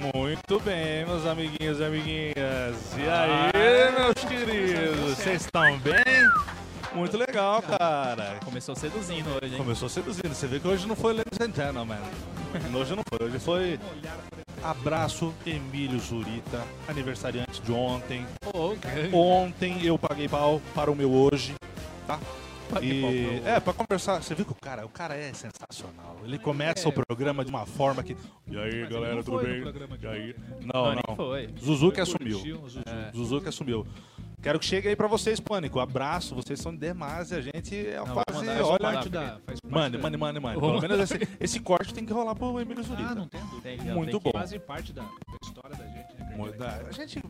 Muito bem, meus amiguinhos e amiguinhas. E aí, meus queridos? Vocês estão bem? Muito legal, cara. Começou seduzindo hoje, hein? Começou seduzindo. Você vê que hoje não foi Ladies and Gentlemen. Hoje não foi. Hoje foi abraço Emílio Zurita, aniversariante de ontem. Ontem eu paguei pau para o meu hoje, tá? E, meu é, pra conversar, você viu que o cara, o cara é sensacional. Ele começa o programa de uma forma que. E aí, galera, não tudo bem? E aí? né? Não, Não, não. Zuzu que assumiu. Zuzu que assumiu. Quero que chegue aí pra vocês, Pânico. Abraço, vocês são demais e a gente é quase. mandar, faz Olha, parte da, faz parte mande, da- mande, mande, mande. Pelo menos esse, esse corte tem que rolar pro Emílio Zurita. Ah, não tem dúvida. Tem, Muito tem bom. Fazem parte da, da história da gente, né? Da- A gente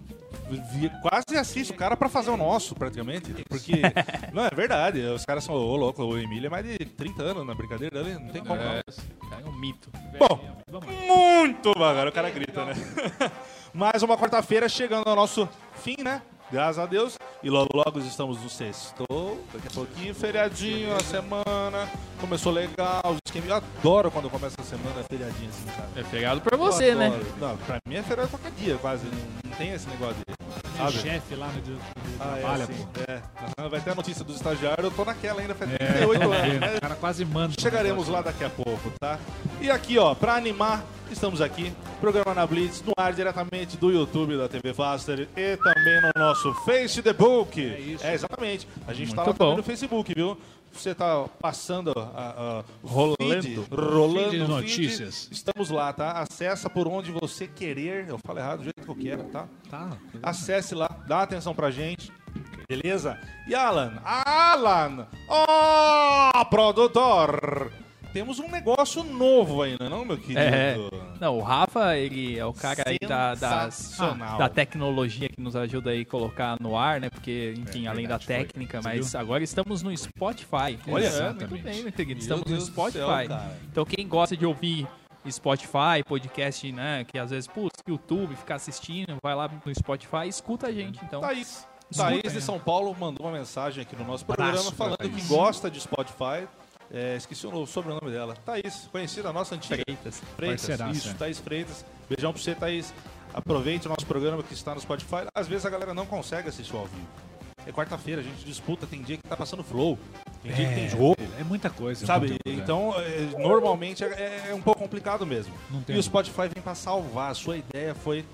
vi- quase assiste o cara pra fazer o nosso, praticamente. Porque. não, é verdade. Os caras são. Ô, louco, o Emílio é mais de 30 anos na brincadeira dele. Não tem como. É, é um mito. Bom, muito bagulho. O cara grita, né? Mais uma quarta-feira chegando ao nosso fim, né? Graças a Deus. E logo, logo estamos no sextou. Daqui a pouquinho, feriadinho, a semana. Começou legal. Os. Eu adoro quando começa a semana feriadinho assim, cara. É pegado pra você, né? Não, pra mim é feriado qualquer dia, quase. Não, não tem esse negócio de. Sabe? chefe lá no dia do Ah, é, assim, é. Vai ter a notícia dos estagiários, eu tô naquela ainda, faz É, 38 tô anos, né? O cara quase manda. Chegaremos lá daqui a pouco, tá? E aqui, ó, pra animar, estamos aqui, programa na Blitz, no ar diretamente do YouTube da TV Faster e também no nosso Facebook. É isso. exatamente. A gente tá Muito lá também bom. no Facebook, viu? Você tá passando a, a- Rolando. feed, rolando Feed notícias. Estamos lá, tá? Acessa por onde você querer. Eu falo errado do jeito que eu quero, tá? Tá. Acesse lá, dá atenção pra gente. Beleza? E Alan, Alan, ó, produtor, temos um negócio novo ainda, não, meu querido? É. Não, o Rafa, ele é o cara aí da, Sensacional. da tecnologia que nos ajuda aí a colocar no ar, né? Porque, enfim, além da verdade, foi. técnica, mas agora estamos no Spotify. Olha, É, muito exatamente. bem, meu querido. Meu Estamos Deus no Spotify. céu, então, quem gosta de ouvir Spotify, podcast, né? Que às vezes, putz, YouTube, ficar assistindo, vai lá no Spotify, escuta a gente. Então, Thaís. Thaís aí. de São Paulo mandou uma mensagem aqui no nosso programa Abraço pra falando que gosta de Spotify. É, esqueci o sobrenome dela. Thaís, conhecida nossa antiga. Freitas. Freitas. Parceiraça. Isso, Thaís Freitas. Beijão pra você, Thaís. Aproveite o nosso programa que está no Spotify. Às vezes a galera não consegue assistir ao vivo. É quarta-feira, a gente disputa, tem dia que tá passando flow, tem dia que tem jogo, É muita coisa. sabe? Então, é, normalmente é, é um pouco complicado mesmo. E o Spotify vem pra salvar. A sua ideia foi.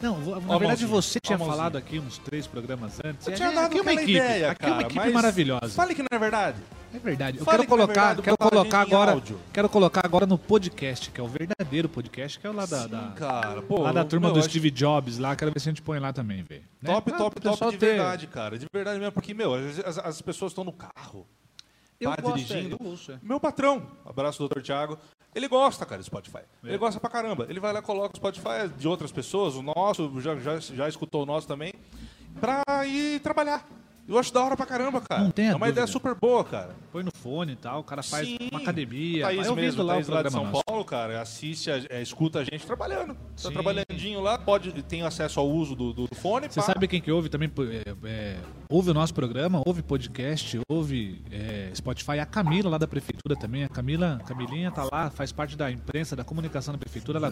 Não, na Ó verdade mãozinha, você tinha falado aqui uns três programas antes. Eu É, tinha aqui dado é uma equipe. ideia, aqui é uma cara, equipe maravilhosa. Fale que não é verdade. É verdade. Eu Fale quero é colocar, quero colocar agora, quero colocar agora no podcast, que é o verdadeiro podcast, que é o lá da, Sim, da- cara. Pô, lá da turma meu, do Steve Jobs lá, quero ver se a gente põe lá também, velho. Né? Top, Ah, top, top de ter- verdade, cara. De verdade mesmo, porque, meu, as, as- as pessoas estão no carro. Eu tá gosto, dirigindo. é, eu ouço, é. Meu patrão, abraço doutor Thiago, ele gosta, cara, do Spotify. Ele gosta pra caramba. Ele vai lá coloca o Spotify de outras pessoas, o nosso, já, já, já escutou o nosso também, pra ir trabalhar. Eu acho da hora pra caramba, cara. Não tenha é uma dúvida. ideia super boa, cara. Põe no fone e tal, o cara faz Sim. uma academia. Thaís vai ouvindo mesmo, lá Thaís o lá de São nosso. Paulo, cara, assiste, a- é, escuta a gente trabalhando. Tá Sim. trabalhandinho lá, pode, tem acesso ao uso do, do fone. Você pá. sabe quem que ouve também? é, é, ouve o nosso programa, ouve podcast, ouve é, Spotify. A Camila lá da prefeitura também. A Camila, Camilinha tá lá, faz parte da imprensa, da comunicação da prefeitura. Ela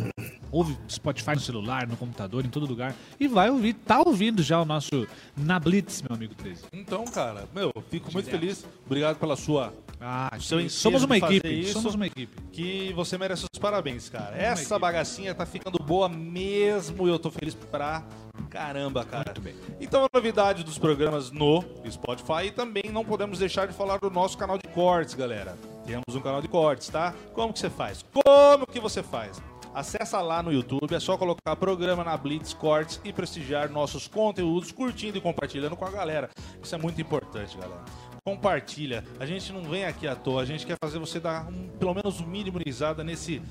ouve Spotify no celular, no computador, em todo lugar. E vai ouvir, tá ouvindo já o nosso Na Blitz, meu amigo 13. Então, cara, meu, fico muito feliz. Obrigado pela sua. Ah, Seu somos uma equipe. isso. Somos uma equipe. Que você merece os parabéns, cara. Essa equipe. bagacinha tá ficando boa mesmo e eu tô feliz pra caramba, cara. Muito bem. Então, a novidade dos programas no Spotify e também não podemos deixar de falar do nosso canal de cortes, galera. Temos um canal de cortes, tá? Como que você faz? Como que você faz? Acessa lá no YouTube, é só colocar programa na Blitz Cortes e prestigiar nossos conteúdos, curtindo e compartilhando com a galera. Isso é muito importante, galera. Compartilha. A gente não vem aqui à toa, a gente quer fazer você dar um, pelo menos um mínimo risada nesse.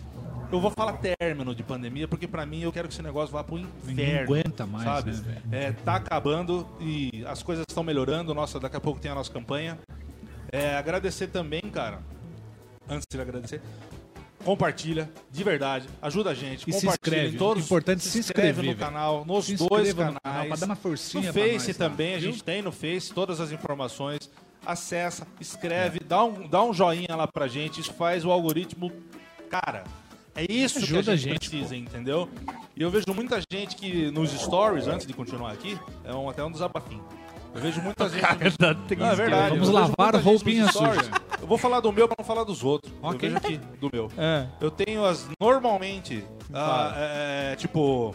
Eu vou falar término de pandemia, porque pra mim eu quero que esse negócio vá pro inferno. Ninguém aguenta mais, sabe? né? É, tá acabando e as coisas estão melhorando. Nossa, daqui a pouco tem a nossa campanha. É, agradecer também, cara. Antes de agradecer, compartilha, de verdade, ajuda a gente. E se compartilha inscreve. todos, Importante se inscrever, no velho. canal, nos Se dois canais. no canal pra dar uma forcinha no Face nós lá, também, a viu? gente tem no Face todas as informações. Acessa, escreve, dá, um, dá um joinha lá pra gente. Isso faz o algoritmo. Cara, É isso Ajuda que a a gente, gente, precisa, entendeu? E eu vejo muita gente que nos stories, antes de continuar aqui, é um, até um desabafinho. Eu vejo muita gente. É verdade. Vamos eu vejo lavar muita gente roupinha nos stories. suja. Eu vou falar do meu pra não falar dos outros. Ok. Eu vejo aqui, do meu. É. Eu tenho as normalmente, ah, é, é, tipo,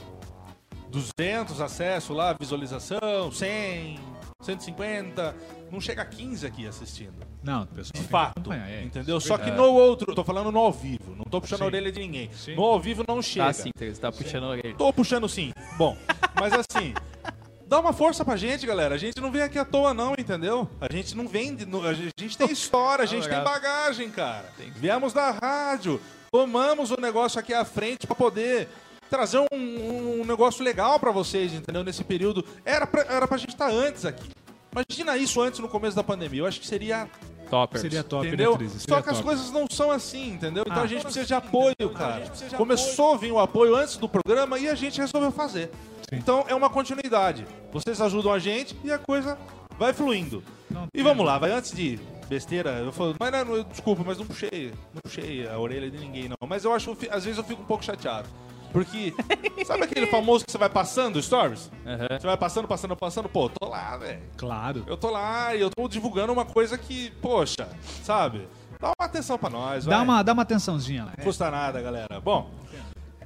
200 acessos lá, visualização, 100, 150, não chega a 15 aqui assistindo. Não, pessoal tem De que fato, é. entendeu? É Só que verdade. no outro, tô falando no ao vivo, não tô puxando Sim. a orelha de ninguém. Sim. No ao vivo não chega. Tá sim, você tá puxando a orelha. Tô puxando sim. Bom, mas assim, dá uma força pra gente, galera. A gente não vem aqui à toa, não, entendeu? A gente não vende. no- A gente tem história, a gente tem bagagem, cara. Viemos da rádio, tomamos o negócio aqui à frente pra poder trazer um, um negócio legal pra vocês, entendeu? Nesse período. Era pra, era pra gente estar antes aqui. Imagina isso antes no começo da pandemia. Eu acho que seria Toppers. Seria top, entendeu? né? Só que as top. coisas não são assim, entendeu? Então Ah. a gente precisa de apoio, cara. Começou a vir o apoio antes do programa e a gente resolveu fazer. Então é uma continuidade. Vocês ajudam a gente e a coisa vai fluindo. Não E vamos lá, vai antes de besteira, eu falo, mas não, não, desculpa, mas não puxei, não puxei a orelha de ninguém não. Mas eu acho, às vezes eu fico um pouco chateado. Porque, sabe aquele famoso que você vai passando stories? Aham. Você vai passando, passando, passando, pô, tô lá, velho. Claro. Eu tô lá e eu tô divulgando uma coisa que, poxa, sabe? Dá uma atenção pra nós, vai. Dá uma, dá uma atençãozinha lá. Não custa nada, galera. Bom,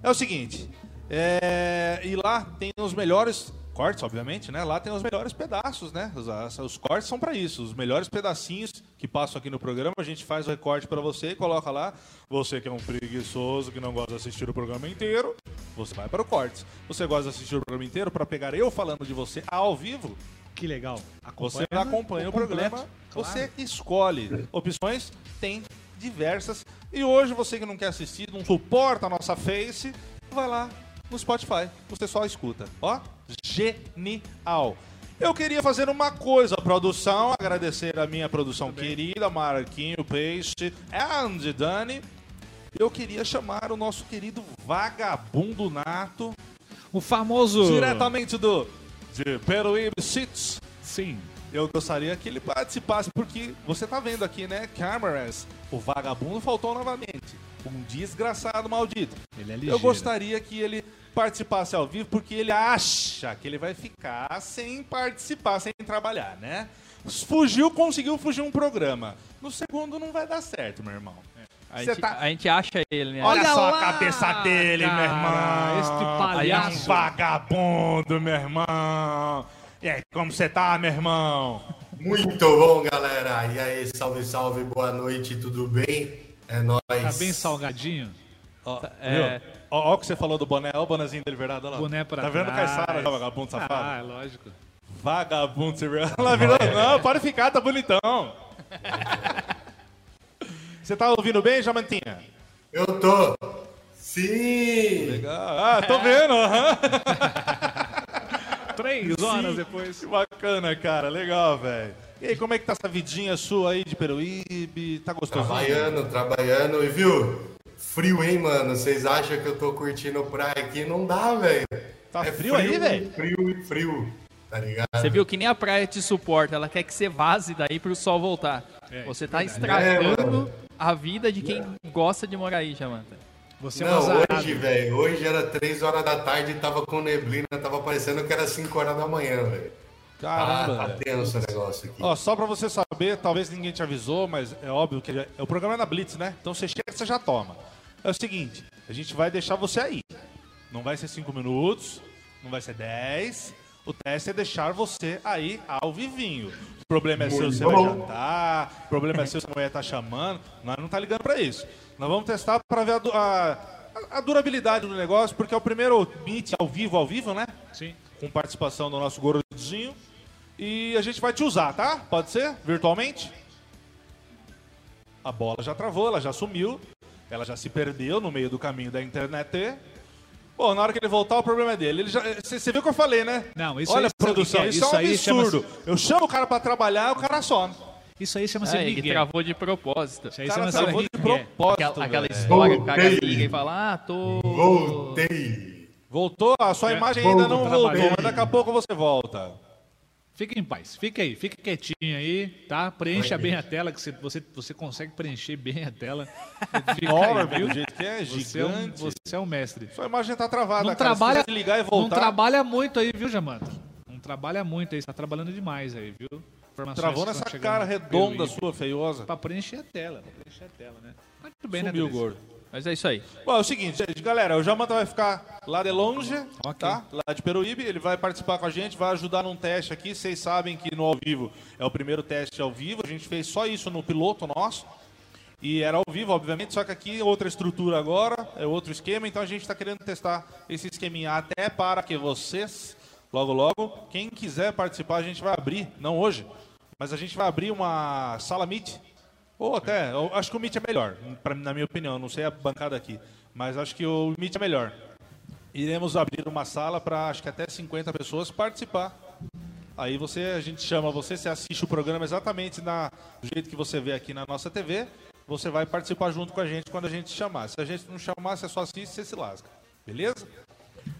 é o seguinte. é, E lá tem os melhores cortes, obviamente, né? Lá tem os melhores pedaços, né? Os, os cortes são pra isso. Os melhores pedacinhos que passam aqui no programa, a gente faz o recorte pra você e coloca lá. Você que é um preguiçoso, que não gosta de assistir o programa inteiro, você vai para o cortes. Você gosta de assistir o programa inteiro pra pegar eu falando de você ao vivo? Que legal. Você Acompanha acompanha o completo, programa, claro. você escolhe. Opções tem diversas. E hoje você que não quer assistir, não suporta a nossa face, vai lá no Spotify. Você só escuta. Ó, genial. Eu queria fazer uma coisa, produção, agradecer a minha produção querida, Marquinho Peixe and Dani. Eu queria chamar o nosso querido vagabundo nato, O famoso. diretamente do de Peruíbe Cities. Sim. Eu gostaria que ele participasse, porque você tá vendo aqui, né? Cameras, o vagabundo faltou novamente. Um desgraçado maldito. Ele é Eu ligeiro. gostaria que ele participasse ao vivo, porque ele acha que ele vai ficar sem participar, sem trabalhar, né? Fugiu, conseguiu fugir um programa. No segundo não vai dar certo, meu irmão. A gente, tá- a gente acha ele, né? Olha, Olha só lá, a cabeça dele, meu irmão. cara, este palhaço. Aí, um vagabundo, meu irmão. E aí, como você tá, meu irmão? Muito bom, galera. E aí, salve, salve, boa noite, tudo bem? É nóis. Tá bem salgadinho. Ó, É. viu? Ó, ó o que você falou do boné, ó o bonezinho dele, verdade? Olha lá. Boné pra Tá vendo, trás. Caissara, já, vagabundo Ah, safado? é lógico. Vagabundo, você viu? Ela virou, não, pode ficar, tá bonitão. Você tá ouvindo bem, Jamantinha? Eu tô. Sim! Legal. Ah, tô vendo, aham. Três horas depois. Que bacana, cara, legal, velho. E aí, como é que tá essa vidinha sua aí de Peruíbe? Tá gostosinho? Trabalhando, trabalhando. E viu? Frio, hein, mano? Vocês acham que eu tô curtindo praia aqui? Não dá, velho. Tá frio aí, velho? Frio e frio. Tá ligado? Você viu que nem a praia te suporta, ela quer que você vaze daí pro sol voltar. você tá É, estragando mano. a vida de quem gosta de morar aí, Jamanta. Você é Não, hoje, velho. Hoje era 3 horas da tarde e tava com neblina. Tava parecendo que era 5 horas da manhã, velho. Ah, Caramba, tá velho. tenso o negócio aqui. Ó, só pra você saber, talvez ninguém te avisou, mas é óbvio que já- o programa é na Blitz, né? Então você chega e você já toma. É o seguinte, a gente vai deixar você aí. Não vai ser 5 minutos, não vai ser 10. O teste é deixar você aí ao vivinho. O problema é seu, você vai jantar. O problema é seu, se a mulher tá chamando. Nós não tá ligando pra isso. Nós vamos testar pra ver a, a- a durabilidade do negócio, porque é o primeiro meet ao vivo, ao vivo, né? Sim. com participação do nosso gordinho. E a gente vai te usar, tá? Pode ser? Virtualmente? A bola já travou, ela já sumiu. Ela já se perdeu no meio do caminho da internet. Pô, na hora que ele voltar, o problema é dele. Você viu o que eu falei, né? Não, isso Olha, aí- produção, é? isso, Isso é um absurdo. Eu chamo o cara pra trabalhar, o cara some. Isso aí chama-se É, ele travou de propósito. Isso aí O cara chama-se travou de propósito. Aquela, aquela história que o cara liga e fala, ah, tô... Voltei! Voltou? A sua É, imagem ainda não voltou, mas daqui a pouco você volta. Fique em paz, fique aí, fique quietinho aí, tá? Preencha bem a tela, que você, você, você consegue preencher bem a tela. Fica Enorme, aí, viu? do jeito que é, Você é, um, gigante. você é um mestre. Sua imagem tá travada, Não cara. trabalha, ligar e não voltar, trabalha muito aí, viu, Jamanta? Não trabalha muito aí, você tá trabalhando demais aí, viu? Travou nessa cara redonda sua, feiosa. Pra preencher a tela, pra preencher a tela, né? Mas tudo bem, Sumiu, né, gordo. Mas é isso aí. Bom, é o seguinte, gente, galera, o Jamanta vai ficar lá de longe, Ok. tá? Lá de Peruíbe, ele vai participar com a gente, vai ajudar num teste aqui. Vocês sabem que no ao vivo é o primeiro teste ao vivo. A gente fez só isso no piloto nosso. E era ao vivo, obviamente, só que aqui é outra estrutura agora, é outro esquema, então a gente está querendo testar esse esqueminha até para que vocês, logo logo, quem quiser participar, a gente vai abrir, não hoje, mas a gente vai abrir uma sala Meet, ou até, acho que o Meet é melhor, pra, na minha opinião, não sei a bancada aqui, mas acho que o Meet é melhor. Iremos abrir uma sala para acho que até 50 pessoas participar. Aí você, a gente chama você, você assiste o programa exatamente na, do jeito que você vê aqui na nossa TV. Você vai participar junto com a gente quando a gente chamar. Se a gente não chamar, você só assiste e você se lasca. Beleza?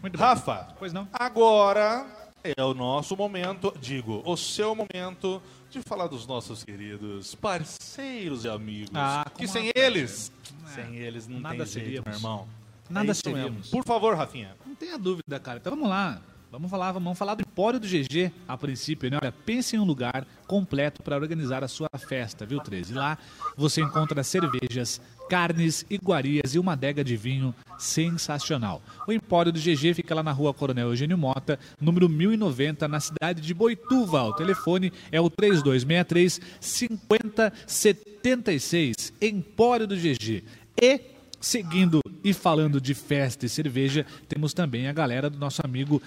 Muito. Rafa, Pois não? agora é o nosso momento, digo, o seu momento de falar dos nossos queridos parceiros e amigos. Ah, que sem eles, É, sem eles não nada tem jeito, seríamos. meu irmão. Nada É seríamos. Por favor, Rafinha. Não tenha dúvida, cara. Então vamos lá. Vamos falar, vamos falar do Empório do GG a princípio, né? Olha, pense em um lugar completo para organizar a sua festa, viu, 13? Lá você encontra cervejas, carnes, iguarias e uma adega de vinho sensacional. O Empório do GG fica lá na rua Coronel Eugênio Mota, número 1090, na cidade de Boituva. O telefone é o 3263 5076. Empório do GG. E Seguindo e falando de festa e cerveja, temos também a galera do nosso amigo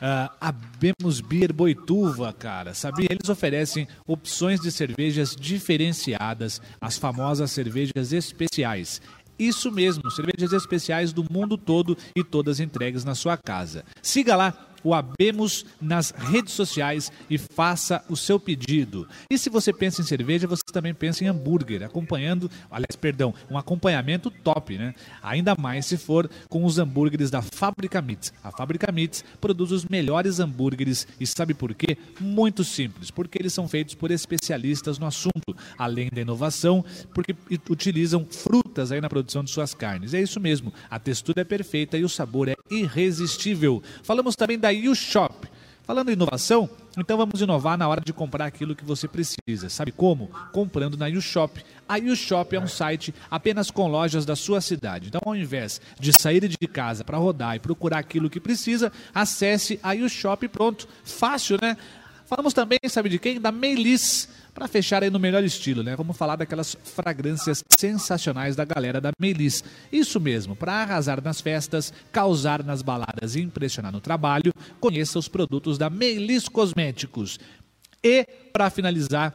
ah, Abemos Beer Boituva, cara. Sabia? Eles oferecem opções de cervejas diferenciadas, as famosas cervejas especiais. Isso mesmo, cervejas especiais do mundo todo e todas entregues na sua casa. Siga lá o Abemos nas redes sociais e faça o seu pedido. E se você pensa em cerveja, você também pensa em hambúrguer, acompanhando, aliás, perdão, um acompanhamento top, né? Ainda mais se for com os hambúrgueres da Fábrica Meats. A Fábrica Meats produz os melhores hambúrgueres e sabe por quê? Muito simples, porque eles são feitos por especialistas no assunto, além da inovação, porque utilizam frutas aí na produção de suas carnes. É isso mesmo, a textura é perfeita e o sabor é irresistível. Falamos também da U-Shop. Falando em inovação, então vamos inovar na hora de comprar aquilo que você precisa. Sabe como? Comprando na U-Shop. A U-Shop é um site apenas com lojas da sua cidade. Então, ao invés de sair de casa para rodar e procurar aquilo que precisa, acesse a U-Shop e pronto. Fácil, né? Falamos também, sabe de quem? Da Melis, para fechar aí no melhor estilo, né? Vamos falar daquelas fragrâncias sensacionais da galera da Melis. Isso mesmo, para arrasar nas festas, causar nas baladas e impressionar no trabalho, conheça os produtos da Melis Cosméticos. E, para finalizar,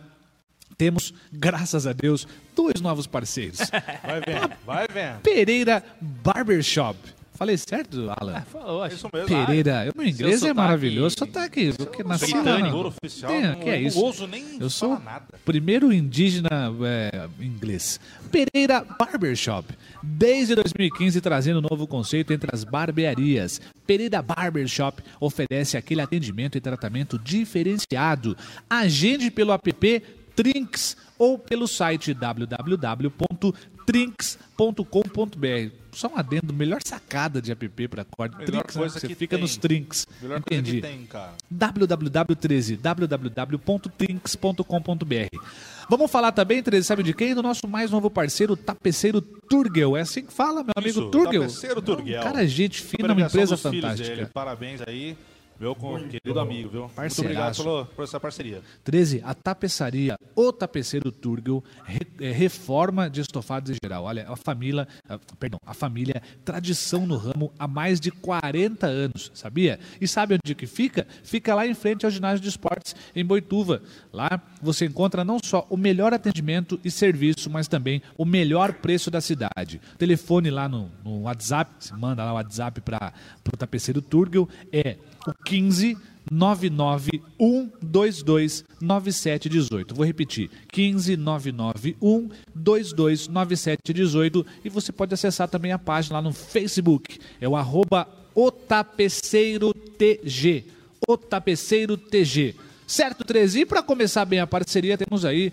temos, graças a Deus, dois novos parceiros. Vai vendo, vai vendo. Pereira Barbershop. Falei certo, Alan? Falou, acho. Isso mesmo. Pereira, eu, meu inglês é maravilhoso, sotaque, porque nasci na- oficial. Tem, não, que é isso? ouso nem Eu sou nada. primeiro indígena é, inglês. Pereira Barbershop. Desde 2015 trazendo um novo conceito entre as barbearias. Pereira Barbershop oferece aquele atendimento e tratamento diferenciado. Agende pelo app Trinks ou pelo site www.trinks.com.br. Só um adendo, melhor sacada de app para corte. Melhor Trinks, né? coisa Você que fica tem. nos Trinks. Melhor Entendi coisa que tem, cara. www13 www.trinks.com.br Vamos falar também, 13, sabe de quem? Do nosso mais novo parceiro, Tapeceiro Turgel. É assim que fala, meu amigo Isso, Turgel. Tapeceiro Turgel. Um cara, gente fina, uma empresa fantástica. Parabéns aí, meu com- querido amigo, viu? Muito Parceiraço. obrigado pelo- por essa parceria. 13, a tapeçaria O Tapeceiro Turgel re- é, reforma de estofados em geral. Olha, a família, a- perdão, a família tradição no ramo há mais de 40 anos, sabia? E sabe onde que fica? Fica lá em frente ao ginásio de esportes em Boituva. Lá você encontra não só o melhor atendimento e serviço, mas também o melhor preço da cidade. Telefone lá no, no WhatsApp, manda lá o WhatsApp para o Tapeceiro Turgel, é o 15 991229718. Vou repetir: 15991229718 e você pode acessar também a página lá no Facebook. É o arroba otapeceirotg. Otapeceiro TG. Certo, 13? E para começar bem a parceria, temos aí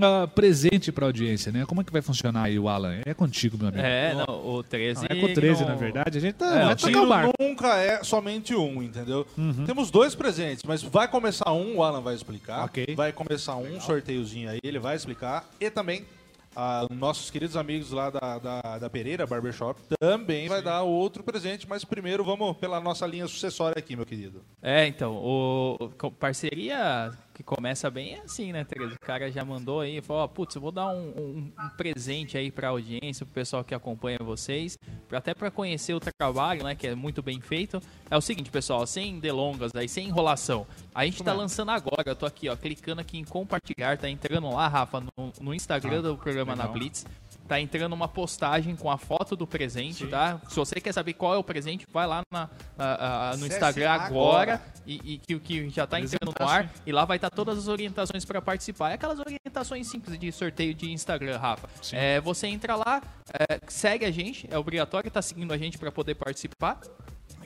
ah, presente para audiência, né? Como é que vai funcionar aí o Alan? É contigo, meu amigo. É, não, o 13. Não, é com 13, não- na verdade. A gente tá, É, vai o tocar o barco. nunca é somente um, entendeu? Temos dois presentes, mas vai começar um, o Alan vai explicar. Ok. Vai começar um sorteiozinho aí, ele vai explicar. E também, ah, nossos queridos amigos lá da, da, da Pereira Barbershop também vai dar outro presente, mas primeiro vamos pela nossa linha sucessória aqui, meu querido. É, então, o, o- parceria que começa bem é assim, né, Tereza? O cara já mandou aí, falou, ó, putz, eu vou dar um, um- um presente aí pra audiência, pro pessoal que acompanha vocês, pra- até pra conhecer o trabalho, né, que é muito bem feito. É o seguinte, pessoal, sem delongas aí, sem enrolação, a gente tá lançando agora, eu tô aqui, ó, clicando aqui em compartilhar, tá entrando lá, Rafa, no, no Instagram do programa na Blitz, tá entrando uma postagem com a foto do presente, tá? Se você quer saber qual é o presente, vai lá na- a- a- no Instagram agora. agora e, e que, que já tá entrando no ar e lá vai estar todas as orientações para participar. É aquelas orientações simples de sorteio de Instagram, Rafa. É, você entra lá, é, segue a gente, é obrigatório estar seguindo a gente para poder participar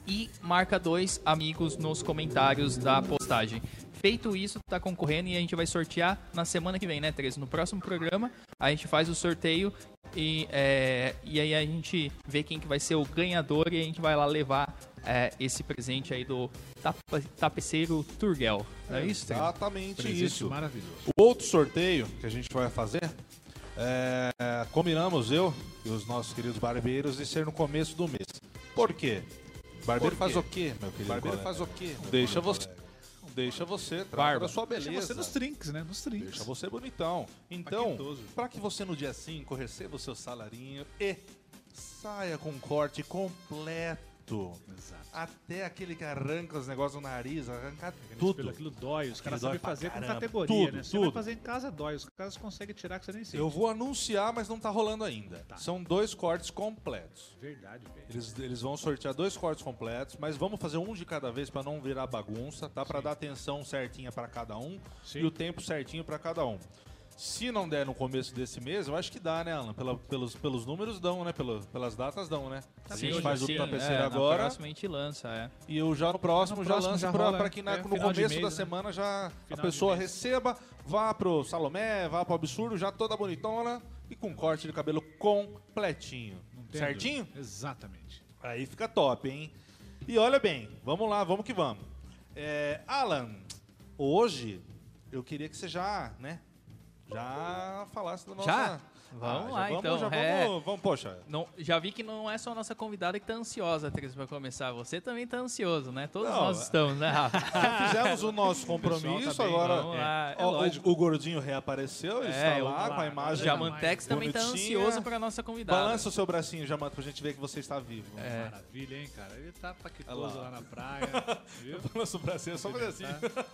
e marca dois amigos nos comentários da postagem. Feito isso, tá concorrendo e a gente vai sortear na semana que vem, né, Teresa? No próximo programa, a gente faz o sorteio e, é, e aí a gente vê quem que vai ser o ganhador e a gente vai lá levar é, esse presente aí do tapa- tapeceiro Turgel. Não é isso? Exatamente Presente isso. maravilhoso. O outro sorteio que a gente vai fazer, é, combinamos eu e os nossos queridos barbeiros de ser no começo do mês. Por quê? Barbeiro Por quê? faz o quê, meu querido? Barbeiro colega? faz o quê? Deixa você, colega? Deixa você, Barba. da sua beleza. Deixa você nos trinks, né? Nos trinks. Deixa você bonitão. Então, para que você no dia 5 receba o seu salarinho e saia com um corte completo. Exato. Até aquele que arranca os negócios no nariz, arranca Pelo tudo. aquilo dói, os caras sabem fazer com caramba. categoria, Tudo, né? Você tudo. vai fazer em casa, dói. Os caras conseguem tirar que você nem sente. Eu vou anunciar, mas não tá rolando ainda. Tá. São dois cortes completos. Verdade, velho. Eles, eles vão sortear dois cortes completos, mas vamos fazer um de cada vez para não virar bagunça, tá? Para dar atenção certinha para cada um Sim. e o tempo certinho para cada um. Se não der no começo desse mês, eu acho que dá, né, Alan? Pela- pelos, pelos números dão, né? Pelo- pelas datas dão, né? a gente faz o tapeceiro é, agora próxima a gente lança, é. e eu já no próximo No já próximo lanço pra que na- é, no começo mês, da né? semana já a Final de pessoa receba, vá pro Salomé, vá pro Absurdo, já toda bonitona e com corte de cabelo completinho. Tem Certinho? Exatamente. Aí fica top, hein? E olha bem, vamos lá, vamos que vamos. É, Alan, hoje eu queria que você já, né, já falasse da nossa... Já? Vamos lá, vamos, então, Já é. vamos, vamos, poxa. Não, já vi que não é só a nossa convidada que tá ansiosa, Teresa, pra começar. Você também tá ansioso, né? Todos Não, nós estamos, né, Rafa? Já fizemos o nosso compromisso, tá bem, agora... Vamos lá. é Ó, lógico. o, o gordinho reapareceu, É, está eu- lá com a O imagem. Jamantex também tá ansioso pra nossa convidada. Balança o seu bracinho, Jamanto, pra gente ver que você está vivo. É. Maravilha, hein, cara? Ele tá paquetoso Olha lá. lá. na praia, viu? Balança o bracinho, é só fazer assim. Tá.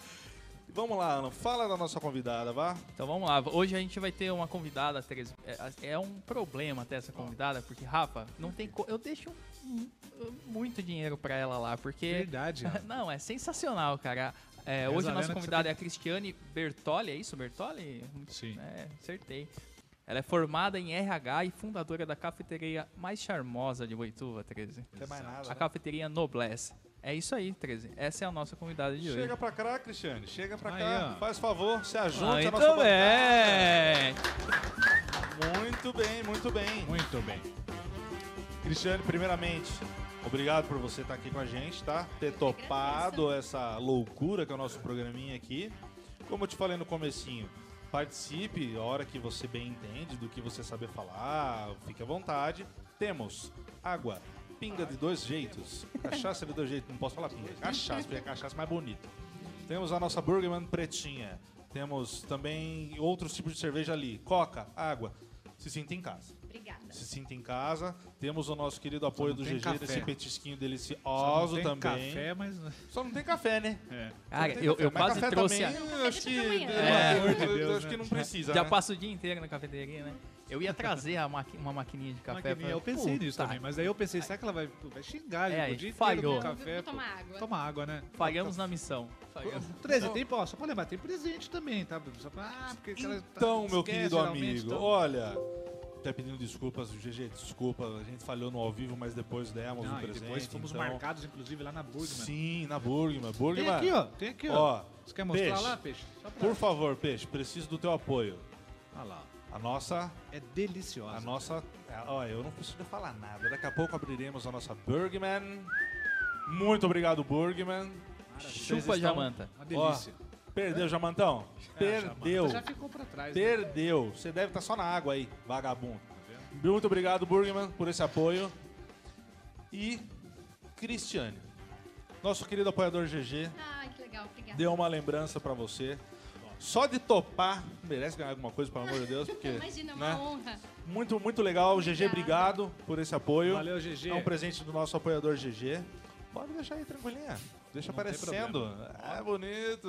Vamos lá, Ana, fala da nossa convidada, vá. Então vamos lá. Hoje a gente vai ter uma convidada, Teresa. É, é um problema ter essa convidada, porque, Rafa, não tem co... Eu deixo muito dinheiro pra ela lá, porque. Verdade. Não, é sensacional, cara. É, hoje a nossa convidada é a Cristiane Bertoli, é isso, Bertoli? Sim. É, acertei. Ela é formada em RH e fundadora da cafeteria mais charmosa de Boituva, 13. Não tem mais nada. A né? cafeteria Noblesse. É isso aí, 13. Essa é a nossa convidada de hoje. Chega pra cá, Cristiane. Chega pra Aí, cá. ó. Faz favor, se ajude Muito a nossa bem! bancada. Muito bem, muito bem. Muito bem. Cristiane, primeiramente, obrigado por você estar aqui com a gente, tá? Ter topado essa loucura que é o nosso programinha aqui. Como eu te falei no comecinho, participe a hora que você bem entende, do que você saber falar, fique à vontade. Temos água, pinga de dois jeitos, cachaça de dois jeitos, não posso falar pinga, cachaça, porque é cachaça mais bonita. Temos a nossa Burgerman pretinha. Temos também outros tipos de cerveja ali, coca, água. Se sinta em casa. Se sinta em casa. Temos o nosso querido apoio do GG, café. desse petisquinho Só delicioso não tem também. café, mas... Só não tem café, né? É. Cara, eu, café, eu quase café trouxe. Também, a- eu acho que, de manhã. pelo É. acho né? que não precisa. Já né? passa o dia inteiro na cafeteria, né? Eu ia trazer a maqui- uma maquininha de café. Maquininha, eu falei, pensei "Puta, nisso também, mas daí eu pensei, será que ela vai, vai xingar É, o dia inteiro falhou. com café? Vou pô? tomar água. Toma água, né? Falhamos na missão. Falhamos. 13, tem, ó, só pra lembrar, tem presente também, tá? Só pra, ah, porque Então, meu esquece, querido amigo, olha, até pedindo desculpas, GG, desculpa, a gente falhou no ao vivo, mas depois demos Não, o e presente. depois fomos então- marcados, inclusive, lá na Burgman. Sim, na Burgman. Tem Burgman. aqui, ó. Tem aqui, ó. Ó, Você quer mostrar Peixe. lá, Peixe? Só pra... Por favor, Peixe, preciso do teu apoio. Olha lá. A nossa É deliciosa. A nossa. é, Ó, eu não preciso falar nada. Daqui a pouco abriremos a nossa Burgman. Muito obrigado, Burgman. Chupa, estão- Jamanta. Uma delícia. Perdeu, Jamantão? Perdeu. Já ficou pra trás. né? Perdeu. Você deve estar só na água aí, vagabundo. Muito obrigado, Burgman, por esse apoio. E Cristiane, nosso querido apoiador GG, Ai, que legal, obrigada. deu uma lembrança pra você. Só de topar, merece ganhar alguma coisa, pelo amor de Deus, porque. Imagina, uma né? honra. Muito, muito legal. GG, obrigado por esse apoio. Valeu, GG. É um presente do nosso apoiador GG. Pode deixar aí tranquilinha. Deixa Não aparecendo. É bonito.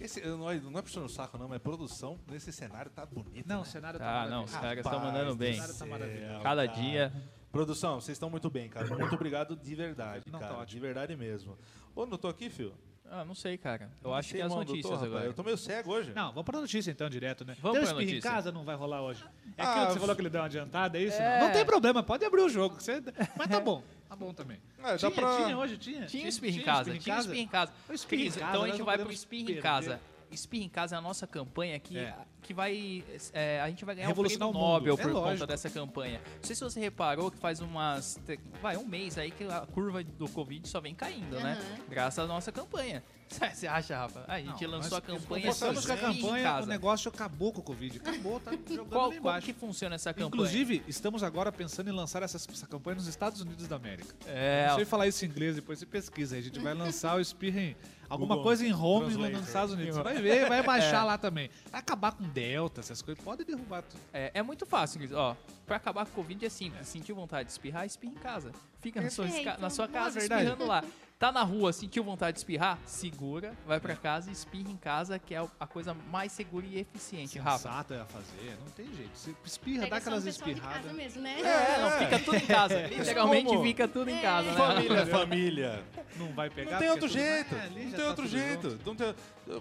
Esse, não, é, não é puxando o saco, não, mas produção nesse cenário tá bonita. Não, né? o cenário tá Tá, não, os maravilhoso. caras estão mandando do bem. cenário tá maravilhoso. Cada cara. dia. Produção, vocês estão muito bem, cara. Muito obrigado de verdade, Não, tá cara. ótimo. de verdade mesmo. Ô, não tô aqui, filho? Ah, não sei, cara. Eu Não acho sei, que é as notícias doutor, rapaz. agora. Eu tô meio cego hoje. Não, vamos pra notícia então, direto, né? Vamos Tem pra espirro em notícia. casa, não vai rolar hoje. É Ah, que você falou que ele deu uma adiantada, é isso? É. Não, não tem problema, pode abrir o jogo. Você... Mas tá bom, tá bom também. É, tinha, pra- tinha hoje, tinha? Tinha espirro em casa, tinha um espirro em casa. O espirro em casa, então a gente vai pro espirro em perder. casa. Espirro em casa é a nossa campanha que, É. que vai. é, a gente vai ganhar um Revolucionar prêmio o mundo. Nobel É por conta dessa campanha. Não sei se você reparou que faz umas. Vai, um mês aí que a curva do Covid só vem caindo, né? Aham. Graças à nossa campanha. Você acha, Rafa? A gente Não, lançou a campanha Começamos com a campanha, casa. o negócio acabou com o Covid. Acabou, tá jogando Qual, lá como que funciona essa campanha? Inclusive, estamos agora pensando em lançar essa, essa campanha nos Estados Unidos da América. é, Não sei falar isso em inglês, depois você pesquisa. A gente vai lançar o Espirra em alguma Google coisa em home nos Estados Unidos. Você vai ver, vai baixar lá também. Vai acabar com Delta, essas coisas. Pode derrubar tudo. É, é muito fácil, Cris. Ó, pra acabar com o Covid é simples. Sentiu vontade de espirrar, espirra em casa. Fica na sua, na sua Não, casa é verdade. espirrando lá. Tá na rua, sentiu vontade de espirrar? Segura, vai pra casa e espirra em casa, que é a coisa mais segura e eficiente, Rafa. Sensato é a fazer, não tem jeito. Você espirra, Pega dá aquelas pessoal de casa espirradas. mesmo, né? É, não, fica tudo em casa. Literalmente Como? fica tudo em casa, né? Família, família. Não vai pegar. Não tem outro jeito. É, não tem tá outro jeito. junto. Não tem...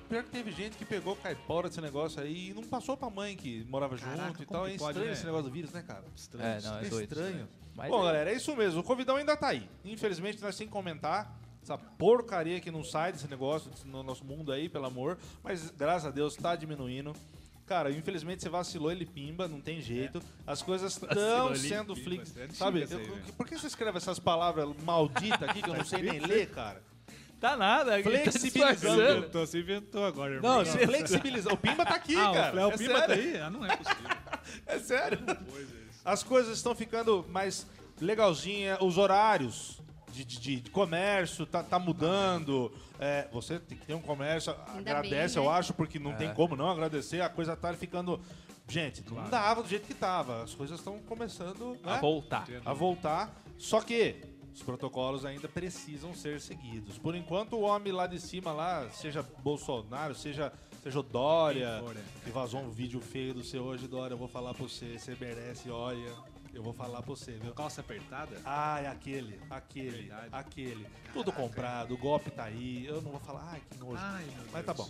Pior que teve gente que pegou caipora desse negócio aí e não passou pra mãe que morava Caraca, junto e tal. É pode, estranho né? esse negócio do vírus, né, cara? Estranho. É, não, é É doido. estranho. Mas Bom, é. galera, é isso mesmo. O Covidão ainda tá aí. Infelizmente, nós que comentar essa porcaria que não sai desse negócio no nosso mundo aí, pelo amor. Mas, graças a Deus, tá diminuindo. Cara, infelizmente você vacilou ele pimba, não tem jeito. As coisas estão sendo pimba, é antiga Sabe? aí, eu- velho. por que você escreve essas palavras malditas aqui que eu não sei nem ler, cara? Tá nada, tá Flexibilizando. Inventou, você inventou agora, irmão. Não, você flexibilizar. O pimba tá aqui, ah, cara. o é Pima tá aí? Ah, não é possível. É sério. As coisas estão ficando mais legalzinha, os horários de, de- de comércio tá, tá mudando. É, você tem que ter um comércio, Ainda agradece, bem, eu né? acho, porque não tem como não agradecer, a coisa tá ficando. Gente, não dava do jeito que tava. As coisas estão começando A né, voltar. a voltar. Só que os protocolos ainda precisam ser seguidos. Por enquanto, o homem lá de cima, lá, seja Bolsonaro, seja, seja o Dória, é. que vazou um vídeo feio do seu hoje, Dória, eu vou falar pra você, você merece, olha, eu vou falar pra você, viu? Calça apertada? Ah, é aquele, aquele, Verdade. aquele. Tudo comprado, o golpe tá aí. Eu não vou falar, ai, que nojo. Ai, meu Mas tá bom.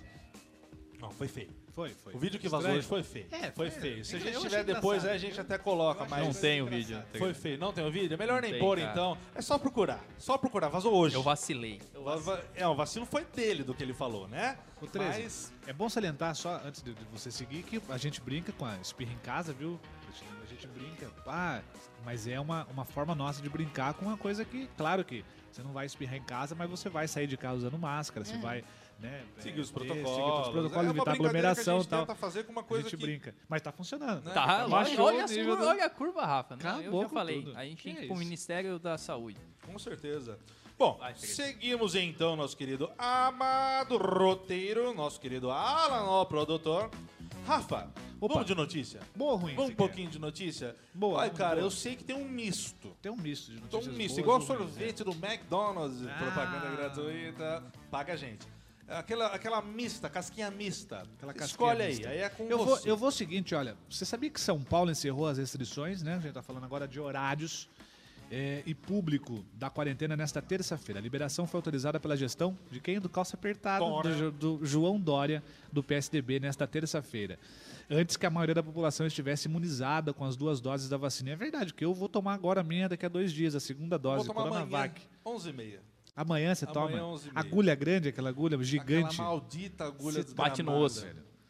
Não, foi feio. Foi, foi. O vídeo que vazou hoje foi feio. É, foi foi- feio. Se a eu gente tiver depois, aí a gente até coloca, mas. Não tem o vídeo. Foi feio. Não tem o vídeo? É melhor nem tem, pôr, cara. então. É só procurar. Só procurar. Vazou hoje. Eu vacilei. Va- va- É, o vacilo foi dele do que ele falou, né? O 13. Mas. É bom salientar só, antes de, de você seguir, que a gente brinca com a espirra em casa, viu? A gente brinca, ah, mas é uma, uma forma nossa de brincar com uma coisa que, claro que você não vai espirrar em casa, mas você vai sair de casa usando máscara, você vai, né? Seguir é, os ter- protocolos. seguir os protocolos, é evitar aglomeração que a e gente tal. tenta fazer com uma A coisa gente que... brinca. Mas tá funcionando. Né? Tá, lógico, olha, o a do- olha a curva, Rafa. Não, eu Acabou já com falei. tudo. A gente tem que é ir pro isso? Ministério da Saúde. Com certeza. Bom, Vai, seguimos então, nosso querido amado roteiro, nosso querido Alan, ó, produtor. Rafa, Opa. vamos de notícia? Boa ou ruim? Vamos um pouquinho de notícia? Boa, Ai, cara, boa. eu sei que tem um misto. quer? Tem um misto de Tem notícias um misto, igual sorvete do McDonald's, Ah. propaganda gratuita, paga a gente. Aquela, aquela mista, casquinha mista. Aquela casquinha Escolhe mista. aí, aí é com Eu vou, você. eu vou o seguinte, olha, você sabia que São Paulo encerrou as restrições, né? A gente tá falando agora de horários é, e público da quarentena nesta terça-feira. A liberação foi autorizada pela gestão de quem? Do calça apertado, do, do João Dória, do PSDB, nesta terça-feira. Antes que a maioria da população estivesse imunizada com as duas doses da vacina. É verdade, que eu vou tomar agora a minha daqui a dois dias, a segunda Vou dose, tomar amanhã, Coronavac. 11h30. Amanhã você Amanhã, toma. 11 e meia. Agulha grande, aquela agulha gigante. Aquela maldita agulha desgramada. bate no osso.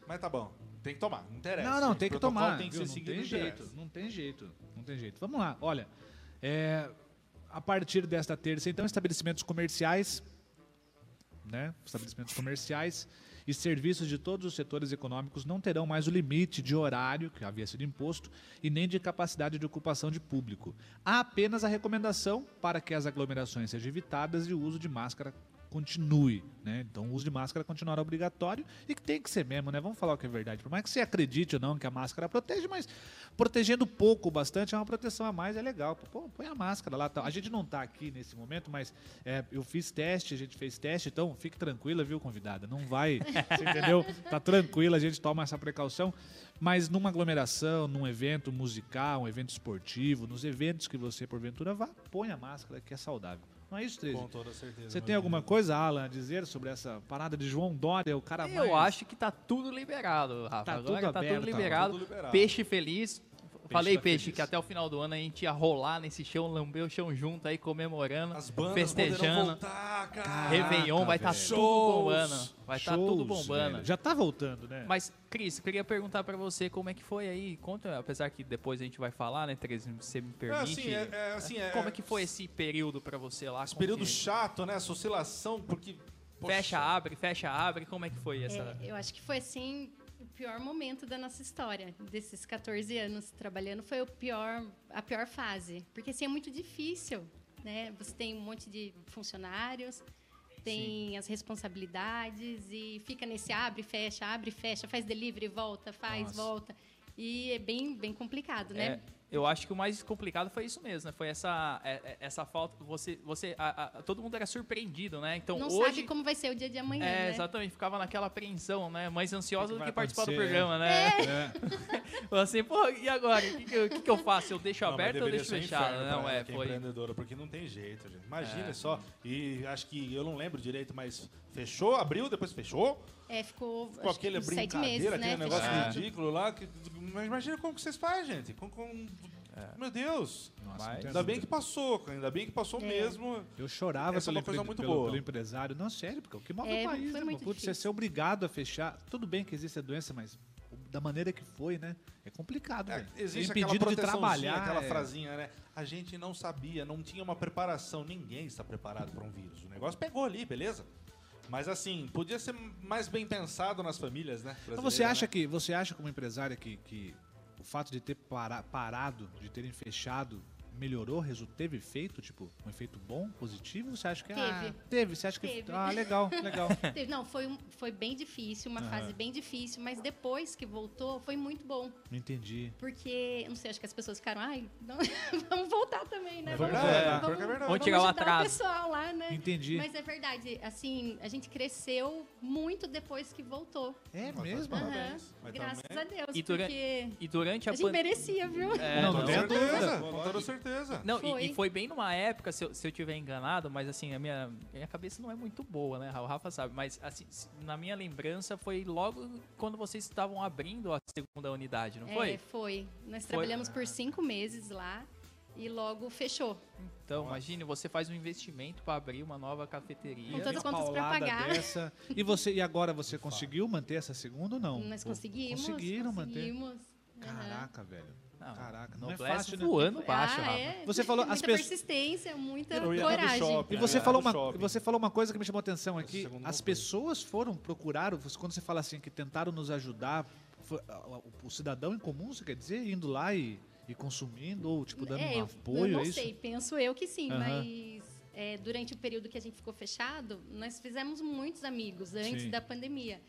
Mas tá bom. Tem que tomar. Não interessa. Não, não, tem que tomar. Tem que ser não seguido. tem não jeito, interessa. não tem jeito, não tem jeito. Vamos lá, olha. É, a partir desta terça, então, estabelecimentos comerciais, né? Estabelecimentos comerciais e serviços de todos os setores econômicos não terão mais o limite de horário que havia sido imposto e nem de capacidade de ocupação de público. Há apenas a recomendação para que as aglomerações sejam evitadas e o uso de máscara continue, né? Então o uso de máscara continuará obrigatório e que tem que ser mesmo, né? Vamos falar o que é verdade. Por mais que você acredite ou não que a máscara protege, mas protegendo pouco ou bastante é uma proteção a mais, é legal. Pô, põe a máscara lá. Tá. A gente não tá aqui nesse momento, mas é, eu fiz teste, a gente fez teste, então fique tranquila, viu, convidada? Não vai, entendeu? Tá tranquila, a gente toma essa precaução. Mas numa aglomeração, num evento musical, um evento esportivo, nos eventos que você porventura vá, põe a máscara que é saudável. Não é isso, 13? Com toda certeza. Você tem alguma coisa, Alan, a dizer sobre essa parada de João Dória, o cara mais... Eu acho que tá tudo liberado, Rafa. Tá Agora tudo tá aberto, tudo tá liberado. tudo liberado. Peixe feliz. Falei, tá Peixe, feliz. que até o final do ano a gente ia rolar nesse chão, lamber o chão junto aí, comemorando, As bandas festejando. voltar, cara. Réveillon, vai estar velho. tudo bombando. Vai estar tudo Shows, bombando. velho. Já tá voltando, né? Mas, Cris, eu queria perguntar pra você como é que foi aí. Conta, apesar que depois a gente vai falar, né, Tereza, se você me É permite. assim, é, é, assim, é, como é que foi esse período pra você lá? Esse período que- chato, né? Essa oscilação, porque... poxa, Fecha, abre, fecha, abre. Como é que foi essa... É, eu acho que foi assim o pior momento da nossa história. Desses 14 anos trabalhando, foi o pior, a pior fase. Porque assim, é muito difícil. Né? Você tem um monte de funcionários, tem as responsabilidades e fica nesse abre, fecha, abre, fecha, faz delivery, volta, faz, Nossa. volta. E é bem, bem complicado, né? É, eu acho que o mais complicado foi isso mesmo, né? Foi essa, é- é- essa falta. Você, você, a- a- todo mundo era surpreendido, né? Então Não hoje. sabe como vai ser o dia de amanhã, é, né? exatamente, ficava naquela apreensão, né? Mais ansiosa que do que participar do programa, né? É. Assim, pô, e agora? O que, que, que eu faço? Eu deixo Não, aberto ou deixo ser um fechado? inferno Não, é, que foi. empreendedora, porque não tem jeito, gente. Imagina É. só. E acho que eu não lembro direito, mas fechou, abriu, depois fechou. É, ficou Com aquele brincadeira, meses, né? aquele negócio fechado. ridículo lá. Que, mas imagina como que vocês fazem, gente. Com, com- Meu Deus. Nossa, Mas- Ainda bem que passou, ainda bem que passou É. mesmo. Eu chorava Essa é pelo, uma coisa muito pelo- boa. pelo empresário. Não, sério, porque é o que move É, o país, né? Putz, você ser obrigado a fechar. Tudo bem que existe a doença, mas da maneira que foi, né? É complicado, É, existe aquela impedido de trabalhar. aquela é- frasinha, né? A gente não sabia, não tinha uma preparação. Ninguém está preparado para um vírus. O negócio pegou ali, beleza? Mas assim, podia ser mais bem pensado nas famílias, né? Você acha que você acha como empresária que, que o fato de ter para- parado, de terem fechado, melhorou, teve efeito, tipo, um efeito bom, positivo? Você acha que ah, Teve. teve? Você acha que Teve. ah, legal, legal. Teve- Não, foi, foi bem difícil, uma fase bem difícil, mas depois que voltou, foi muito bom. Não entendi. Porque, não sei, acho que as pessoas ficaram, ai, não- vamos voltar também, né? É vamos, verdade, é, vamos, pior que é verdade. Vamos tirar o atraso. pessoal lá, né? Entendi. Mas é verdade, assim, a gente cresceu muito depois que voltou. É mesmo? Mas Graças também- a Deus, E, dura- porque e durante a a gente pandemia. merecia, viu? É, Não, Com não tem certeza, dúvida. com toda certeza. Não, e, Foi. e foi bem numa época, se eu, se eu tiver enganado, mas assim, a minha, minha cabeça não é muito boa, né? O Rafa sabe, mas assim, na minha lembrança foi logo quando vocês estavam abrindo a segunda unidade, não foi? É, foi. Nós trabalhamos por cinco meses lá e logo fechou. Então, imagine, você faz um investimento para abrir uma nova cafeteria. Com todas as contas paulada pagar. Dessa. E você e agora você conseguiu manter essa segunda ou não? Nós conseguimos. Conseguiram conseguimos. manter. Caraca, velho. Não, Caraca, não é Noblesse fácil, né? voando baixo, ah, Rafa. é. Você falou, muita as pessoas- persistência, muita coragem. shopping. E você É, falou, uma, shopping. você falou uma coisa que me chamou a atenção aqui. segundo As pessoas foram procurar, quando você fala assim, que tentaram nos ajudar, foi- o, o cidadão em comum, você quer dizer, indo lá e, e consumindo, ou tipo, dando é, um apoio, eu não é isso? sei, penso eu que sim, mas é, durante o período que a gente ficou fechado, nós fizemos muitos amigos antes Sim. da pandemia.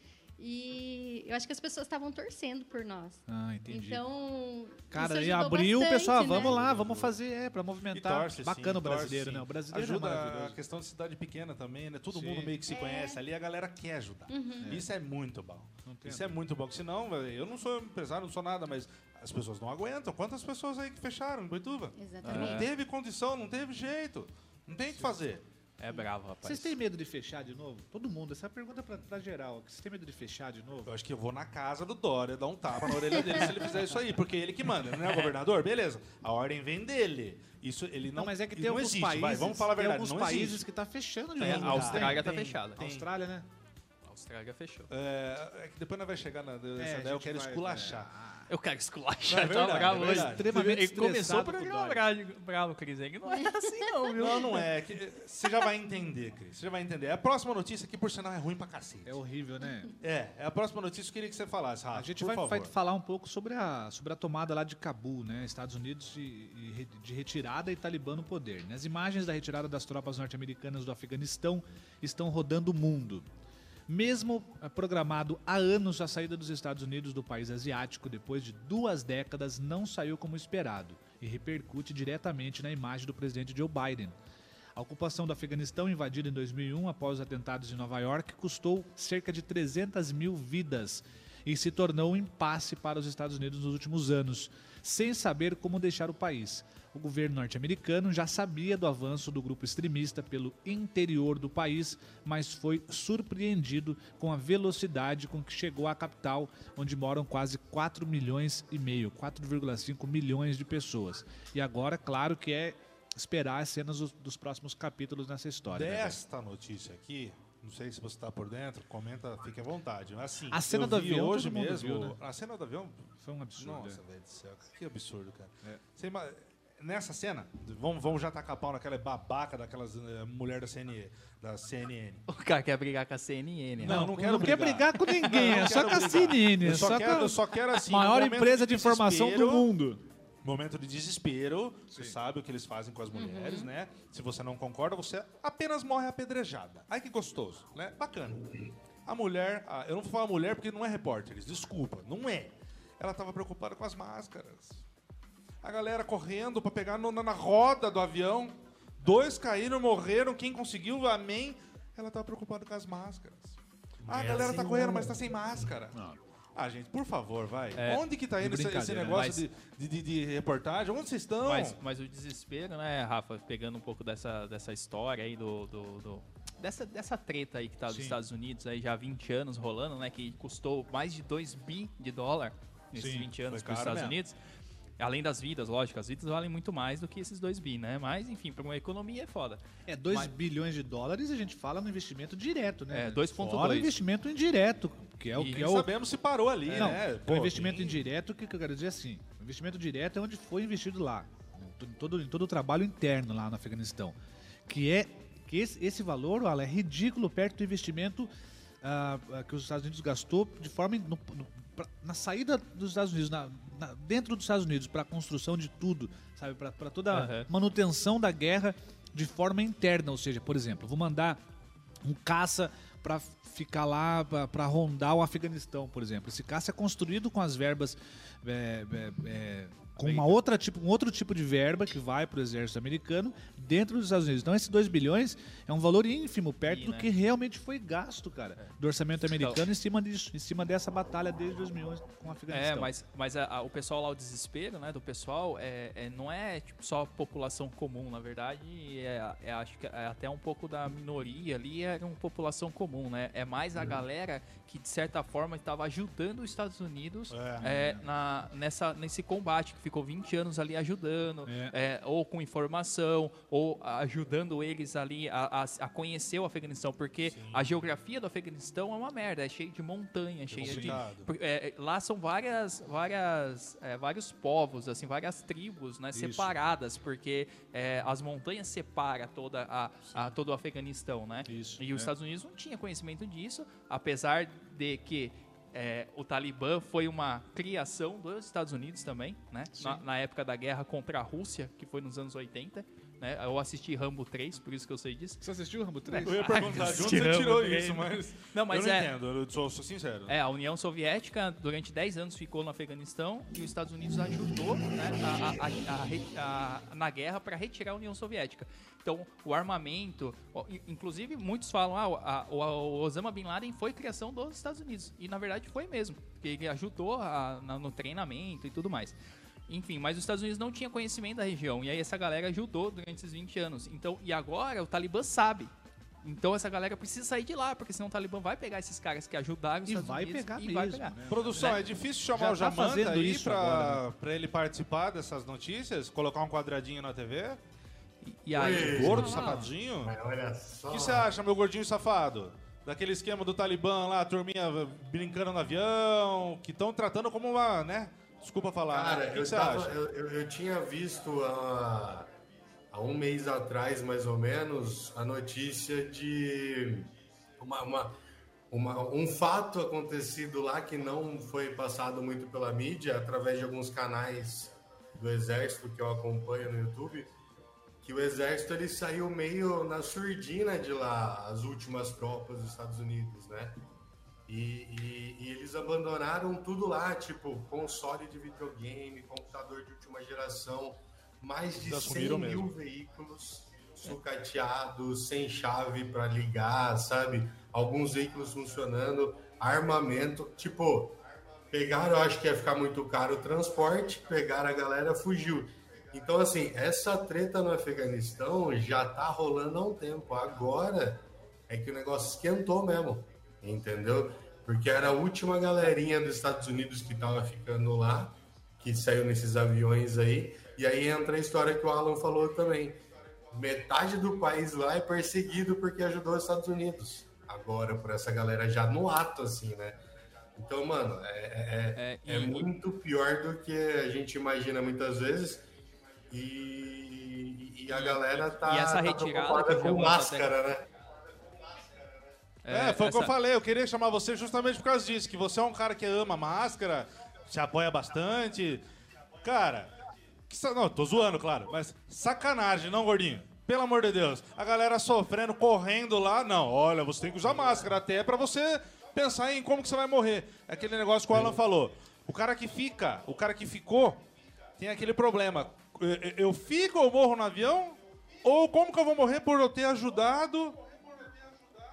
E eu acho que as pessoas estavam torcendo por nós. Ah, entendi. Então, Cara, aí ajudou abriu, o bastante, pessoal, né? vamos lá, vamos fazer, é, pra E movimentar. torce, Bacana sim, o brasileiro, torce, né? O brasileiro Ajuda é a questão de cidade pequena também, né? Todo Sim. mundo meio que se conhece ali, a galera quer ajudar. Isso é muito bom. Isso é muito bom. porque Senão, eu não sou empresário, não sou nada, mas as pessoas não aguentam. Quantas pessoas aí que fecharam em Boituva? Exatamente. Não teve condição, não teve jeito. Não tem o que fazer. É bravo, rapaz. Vocês têm medo de fechar de novo? Todo mundo, essa é a pergunta pra, pra geral. Vocês têm medo de fechar de novo? Eu acho que eu vou na casa do Dória dar um tapa na orelha dele se ele fizer isso aí, porque ele que manda, não é o governador? Beleza. A ordem vem dele. Isso ele não Não, mas é que tem não alguns existe, países. vai, vamos falar a tem verdade, alguns não países existe. que tá fechando de Tem, novo. a Austrália Tem, tá tem, fechada. tem. Austrália, né? A Austrália fechou. É, é que depois nós vai chegar na É, eu quero vai- esculachar. Eu quero Não, esculachar, é tá verdade, bravo é hoje. Extremamente Ele começou o programa bravo, bravo, Cris. Ele não é assim não, viu? Não, não é. que- Você já vai entender, Cris. Você já vai entender. A próxima notícia aqui, por sinal, é ruim pra cacete. É horrível, né? É, é a próxima notícia que eu queria que você falasse, Rafa. A gente por vai, favor. vai falar um pouco sobre a, sobre a tomada lá de Cabul, né? Estados Unidos e, e re- de retirada e Talibã no poder. né? As imagens da retirada das tropas norte-americanas do Afeganistão estão rodando o mundo. Mesmo eh, programado há anos a saída dos Estados Unidos do país asiático, depois de duas décadas, não saiu como esperado e repercute diretamente na imagem do presidente Joe Biden. A ocupação do Afeganistão, invadida em 2001 após os atentados em Nova York, custou cerca de 300 mil vidas e se tornou um impasse para os Estados Unidos nos últimos anos, sem saber como deixar o país. O governo norte-americano já sabia do avanço do grupo extremista pelo interior do país, mas foi surpreendido com a velocidade com que chegou à capital, onde moram quase 4 milhões e meio, 4,5 milhões de pessoas. E agora, claro que é esperar as cenas dos, próximos capítulos nessa história. né? Desta notícia aqui, não sei se você está por dentro, comenta, fique à vontade. Assim, A cena do vi avião, hoje mesmo. viu, né? A cena do avião. Foi um absurdo. Nossa, é. velho do céu. Que absurdo, cara. É. Você ima- Nessa cena, vamos, vamos já tacar pau naquela babaca daquelas eh, mulher da CNN. Da CNN. O cara quer brigar com a CNN. Não, né? não quero não quer brigar. brigar com ninguém, Não é só com a brigar. CNN, Eu é só, só quero, com eu só quero a assim. maior empresa de informação do mundo. Momento de desespero, você sabe o que eles fazem com as mulheres, né? Se você não concorda, você apenas morre apedrejada. Ai que gostoso, né? Bacana. A mulher, ah, eu não vou falar mulher porque não é repórter, desculpa, não é. Ela estava preocupada com as máscaras. A galera correndo para pegar no- na, na roda do avião. Dois caíram, morreram. Quem conseguiu, amém. Ela estava preocupada com as máscaras. Ah, a galera tá correndo, mas tá sem máscara. Ah, gente, por favor, vai. É, Onde que tá indo esse, esse brincadeira, negócio de, de, de- de reportagem? Onde vocês estão? Mas, mas o desespero, né, Rafa, pegando um pouco dessa, dessa história aí do. do- do- dessa, dessa treta aí que tá nos. Estados Unidos aí já há 20 anos rolando, né? Que custou mais de 2 bi de dólar nesses Sim, 20 anos para os Estados mesmo. Unidos. Além das vidas, lógico, as vidas valem muito mais do que esses 2 bi, né? Mas, enfim, para uma economia é foda. É 2 Mas- bilhões de dólares a gente fala no investimento direto, né? É, 2,2. Fora o investimento indireto, que é o E que é o sabemos se parou ali, Não, né? o investimento indireto, o que, que eu quero dizer assim? O investimento direto é onde foi investido lá, em todo, em todo o trabalho interno lá no Afeganistão. Que é que esse, esse valor, Alan, é ridículo perto do investimento ah, que os Estados Unidos gastou de forma no- no- pra- na saída dos Estados Unidos, na- na- dentro dos Estados Unidos, para a construção de tudo, sabe, para toda a Aham. manutenção da guerra de forma interna, ou seja, por exemplo, vou mandar um caça para ficar lá para rondar o Afeganistão, por exemplo. Esse caça é construído com as verbas é, é, é, com uma outra tipo, um outro tipo de verba que vai para o exército americano dentro dos Estados Unidos. Então, esses 2 bilhões é um valor ínfimo perto Sim, do né? que realmente foi gasto, cara, do orçamento americano em cima disso, em cima dessa batalha desde 2011 com o Afeganistão. É, mas, mas a- a- o pessoal lá, o desespero, né, do pessoal, é, é- não é tipo, só população comum, na verdade, é, é- acho que é até um pouco da minoria ali, era uma população comum, né? É mais Uhum. a galera que, de certa forma, estava ajudando os Estados Unidos É. é, na, nessa, nesse combate, que ficou 20 anos ali ajudando, É. é, ou com informação, ou ajudando eles ali a, a- a conhecer o Afeganistão, porque a geografia do Afeganistão é uma merda, é cheio de montanha, cheio de... complicado. por- é, lá são várias, várias, é, vários povos, assim, várias tribos, né, separadas, porque é, as montanhas separam toda a, a- todo o Afeganistão, né? Isso, E os é. Estados Unidos não tinha conhecimento disso, apesar de que é, o Talibã foi uma criação dos Estados Unidos também, né? Na, na época da guerra contra a Rússia, que foi nos anos 80. Né? Eu assisti Rambo 3, por isso que eu sei disso. Você assistiu o Rambo 3? Eu ia perguntar de onde você tirou isso, mas. Não, mas eu não é- entendo, eu sou, sou sincero. É, a União Soviética durante 10 anos ficou no Afeganistão e os Estados Unidos ajudou né, a- a- a- a re- a- na guerra para retirar a União Soviética. Então, o armamento, inclusive muitos falam, ah, o- a- o, o Osama Bin Laden foi criação dos Estados Unidos. E na verdade foi mesmo, porque ele ajudou a- na- no treinamento e tudo mais. Enfim, mas os Estados Unidos não tinha conhecimento da região. E aí essa galera ajudou durante esses 20 anos. Então, e agora o Talibã sabe. Então essa galera precisa sair de lá, porque senão o Talibã vai pegar esses caras que ajudaram os E Estados vai Unidos pegar e mesmo, vai pegar. né? Produção, Né? é difícil chamar Já o tá Jamanta fazendo aí pra, agora, né? pra ele participar dessas notícias? Colocar um quadradinho na TV? E, e aí, Oi. Gordo, Ah. safadinho? O que você acha, meu gordinho safado? Daquele esquema do Talibã lá, a turminha brincando no avião, que estão tratando como uma, né? Desculpa falar. Cara, né? Que, eu, tava- eu- eu tinha visto há, há um mês atrás, mais ou menos, a notícia de uma, uma- uma- um fato acontecido lá que não foi passado muito pela mídia, através de alguns canais do Exército que eu acompanho no YouTube, que o Exército ele saiu meio na surdina de lá, as últimas tropas dos Estados Unidos, né? E, e- e eles abandonaram tudo lá, tipo, console de videogame, computador de última geração, mais de Eles 100 assumiram mil mesmo. veículos sucateados, sem chave para ligar, sabe? Alguns veículos funcionando, armamento, tipo, pegaram, eu acho que ia ficar muito caro o transporte, pegaram a galera, fugiu. Então, assim, essa treta no Afeganistão já tá rolando há um tempo. Agora é que o negócio esquentou mesmo, entendeu? Porque era a última galerinha dos Estados Unidos que tava ficando lá, que saiu nesses aviões aí. E aí entra a história que o Alan falou também. Metade do país lá é perseguido porque ajudou os Estados Unidos. Agora, por essa galera já no ato, assim, né? Então, mano, é, é, É, é e- muito pior do que a gente imagina muitas vezes. E, e a galera tá, e essa tá preocupada com tá máscara, né? É, foi o que eu essa- falei. Eu queria chamar você justamente por causa disso. Que você é um cara que ama máscara, se apoia bastante. Cara, que sa- não, tô zoando, claro. Mas sacanagem, não, gordinho? Pelo amor de Deus. A galera sofrendo, correndo lá. Não, olha, você tem que usar máscara até pra você pensar em como que você vai morrer. É aquele negócio que o Alan falou. O cara que fica, o cara que ficou, tem aquele problema. Eu- Eu fico ou morro no avião? Ou como que eu vou morrer por eu ter ajudado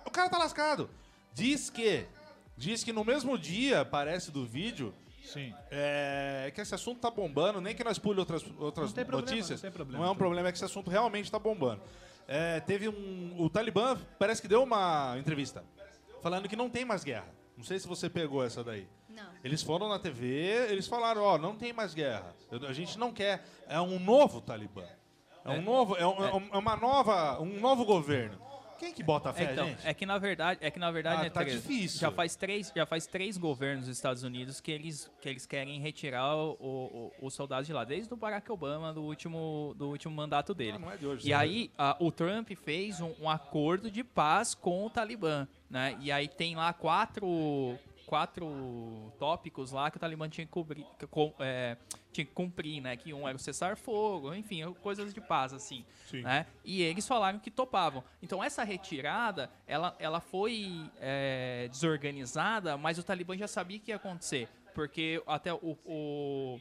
o cara tá lascado. Diz que. Diz que no mesmo dia, parece do vídeo, Sim. é, que esse assunto tá bombando, nem que nós pule outras, outras Não tem problema, notícias. não tem problema. Não é um problema, é que esse assunto realmente tá bombando. É, teve um. O Talibã parece que deu uma entrevista falando que não tem mais guerra. Não sei se você pegou essa daí. Não. Eles foram na TV, eles falaram, ó, não tem mais guerra. A gente não quer. É um novo Talibã. É um novo, é, um- é um- é uma nova, um novo governo. Quem que bota fé, É, então, gente? é que na verdade, é que na verdade, Ah, né, tá difícil. Já faz três, já faz três governos dos Estados Unidos que eles, que eles querem retirar o- o- o- os soldados de lá, desde o Barack Obama do último, do último mandato dele. Ah, não é de hoje, e isso é aí a- o Trump fez um, um acordo de paz com o Talibã, né? E aí tem lá quatro quatro tópicos lá que o Talibã tinha que, cobrir, é, tinha que cumprir, né? Que um era o cessar-fogo, enfim, coisas de paz, assim. Sim. Né? E eles falaram que topavam. Então essa retirada, ela, ela foi é, desorganizada, mas o Talibã já sabia que ia acontecer. Porque até o, o,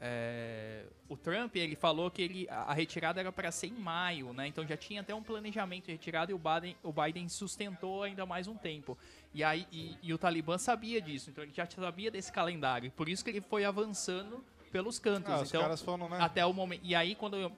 é, o Trump, ele falou que ele, a retirada era para ser em maio, né? Então já tinha até um planejamento de retirada e o Biden, o Biden sustentou ainda mais um tempo. E, aí, e, e o Talibã sabia disso, então ele já sabia desse calendário. Por isso que ele foi avançando pelos cantos. Ah, os então, caras foram, né? até o momento. E aí, quando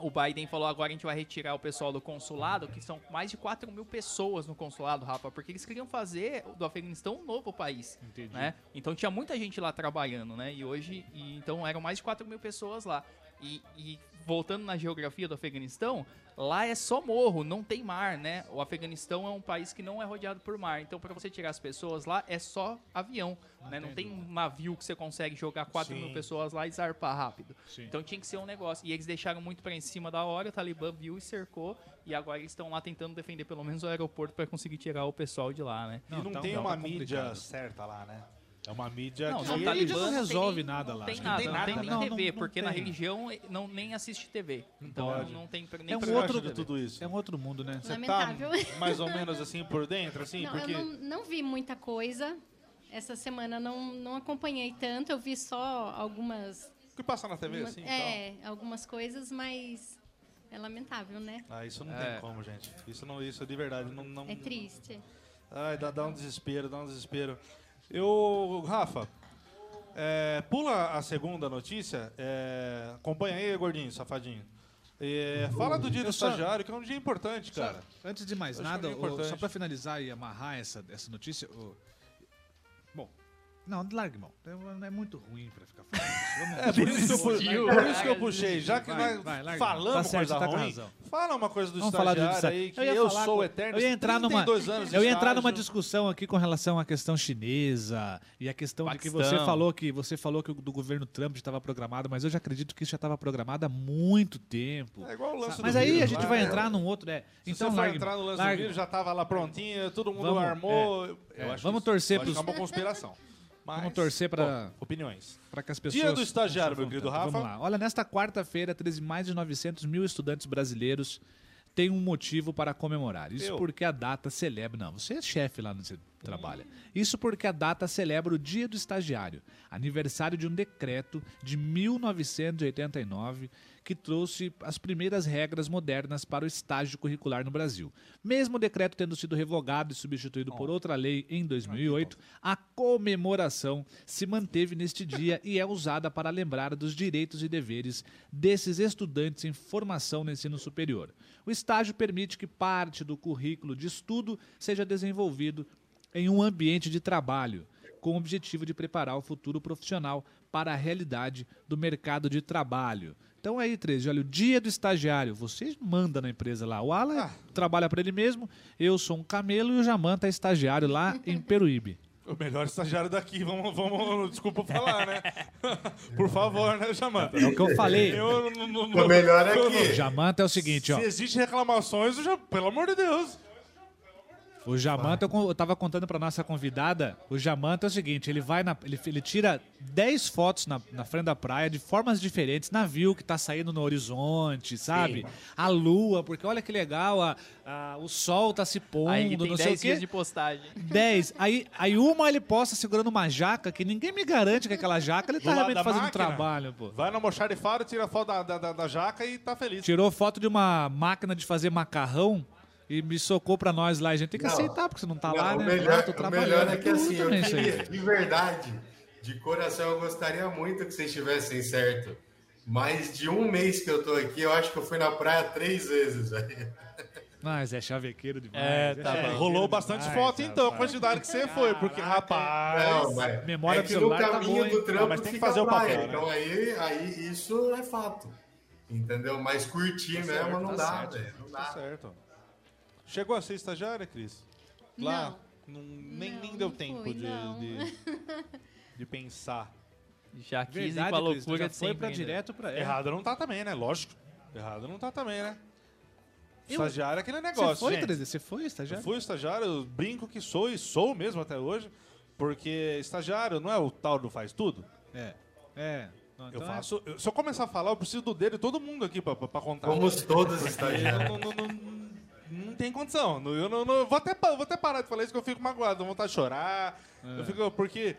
o Biden falou agora a gente vai retirar o pessoal do consulado, que são mais de 4 mil pessoas no consulado, Rafa, porque eles queriam fazer do Afeganistão um novo país. Entendi. Né? Então tinha muita gente lá trabalhando, né? E hoje, e, então eram mais de 4 mil pessoas lá. E, e voltando na geografia do Afeganistão, lá é só morro, não tem mar, né? O Afeganistão é um país que não é rodeado por mar. Então, para você tirar as pessoas lá, é só avião, né? Não tem um navio que você consegue jogar 4 Sim. mil pessoas lá e zarpar rápido. Sim. Então tinha que ser um negócio. E eles deixaram muito pra em cima da hora, o Talibã viu e cercou. E agora eles estão lá tentando defender pelo menos o aeroporto pra conseguir tirar o pessoal de lá, né? E não, tá- tem não, uma tá mídia complicado. certa lá, né? É uma mídia Não, que... no mídia Talibã não tem resolve nem- nada lá, Não tem acho que nada, não não tem tem nada, nem? TV, Não, não porque na tem. religião não, nem assiste TV. Então pode. não tem nem É um outro- de tudo isso? É um outro mundo, né? Você tá mais ou menos assim por dentro, assim? não, porque... eu não, não vi muita coisa. Essa semana não, não acompanhei tanto. Eu vi só algumas. O que passa na TV, uma- assim? é, algumas coisas, mas é lamentável, né? Ah, isso não É. tem como, gente. Isso, não, isso de verdade não... não... É triste. Ai, dá, dá um desespero, dá um desespero. Eu, Rafa, É, pula a segunda notícia. É, acompanha aí, gordinho, safadinho. É, fala do dia do estagiário, que é um dia importante, cara. Antes de mais que nada, é importante. só pra finalizar e amarrar essa, essa notícia. bom, não, largue mão. Não é muito ruim pra ficar falando isso. É, por isso, eu, por isso né? que eu puxei. Já que Vai, nós vai, falamos Tá certo, coisa tá ruim, razão. fala uma coisa do Vamos falar do estagiário aí, que eu, falar sou com- eterno. Eu ia entrar numa, 32 anos de eu ia entrar numa discussão aqui com relação à questão chinesa e a questão de que você Paquistão. falou que você falou que o do governo Trump estava programado, mas eu já acredito que isso já estava programado há muito tempo. É igual o lance Mas aí vírus a gente lá, vai né? entrar num outro, é. Se Então você largue, entrar no lance do vírus, já tava lá prontinho, todo mundo Vamos, armou. Eu é, acho vamos torcer ficar uma conspiração. Mas, Vamos torcer bom, opiniões. Para que as pessoas. Dia do estagiário, meu querido Rafa. Vamos lá. Olha, nesta quarta-feira, 13 mais de 900 mil estudantes brasileiros têm um motivo para comemorar. Isso Eu. porque a data celebra. Não, você é chefe lá onde você trabalha. Isso porque a data celebra o Dia do Estagiário, aniversário de um decreto de 1989 que trouxe as primeiras regras modernas para o estágio curricular no Brasil. Mesmo o decreto tendo sido revogado e substituído por outra lei em 2008, a comemoração se manteve neste dia e é usada para lembrar dos direitos e deveres desses estudantes em formação no ensino superior. O estágio permite que parte do currículo de estudo seja desenvolvido em um ambiente de trabalho, com o objetivo de preparar o futuro profissional para a realidade do mercado de trabalho. Então aí, 13, olha, o dia do estagiário, você manda na empresa lá. O Alan Ah. trabalha para ele mesmo, eu sou um camelo e o Jamanta é estagiário lá em Peruíbe. O melhor estagiário daqui, vamos, vamos desculpa falar, né? Por favor, né, Jamanta? É o que eu falei. Eu não- não- O melhor é que- Jamanta é o seguinte, ó. Se existem reclamações, já, pelo amor de Deus. O Jamanta, eu, con- eu tava contando pra nossa convidada, o Jamanta é o seguinte, ele vai na, ele, ele tira 10 fotos na, na frente da praia de formas diferentes, navio que tá saindo no horizonte, sabe? A lua, porque olha que legal, a, a- o sol tá se pondo, Aí tem não sei o 10 dias quê. de postagem. 10. Aí, aí uma ele posta segurando uma jaca, que ninguém me garante que aquela jaca ele Do tá realmente fazendo máquina. trabalho, pô. Vai no almoxarifado, tira a foto da, da, da- da jaca e tá feliz. Tirou foto de uma máquina de fazer macarrão e me socou pra nós lá. A gente tem que Não. aceitar, porque você não tá Não, lá, o né? melhor, Eu tô melhor é que assim, eu queria, de verdade, de coração, eu gostaria muito que vocês estivessem certo. Mas de um mês que eu tô aqui, eu acho que eu fui na praia três vezes. Mas é chavequeiro demais. É, tá É, bom. rolou bastante demais, foto então, a rapaz. quantidade que você foi, porque, rapaz. Não, mas memória é do que celular no tá caminho boa, hein? do trampo mas tem que fica fazer o praia. papel, né? Então aí, aí isso é fato. Entendeu? Mas curtir mesmo não tá dá, certo, velho. Não Tá dá. certo. Chegou a ser estagiária, Cris? Lá, não, nem, Não, nem deu não tempo fui, de, não. de, de pensar. Já quis ir Verdade, com a Cris, loucura já de foi sempre. pra ainda. direto pra... É. Errado não tá também, né? Lógico. Errado não tá também, né? Eu- Estagiário é aquele Você negócio, foi, gente. 13? Você foi Eu estagiário? fui estagiário, eu brinco que sou e sou mesmo até hoje, porque estagiário não é o tal do faz tudo? É. É. Não, Eu então é- faço. eu- se eu começar a falar, eu preciso do dedo de todo mundo aqui pra, pra, pra contar. Fomos todos Eu estagiários. não, não- não tem condição. Eu não, não- vou, até, vou até parar de falar isso que eu fico magoado, dou vontade de chorar. Eu fico, porque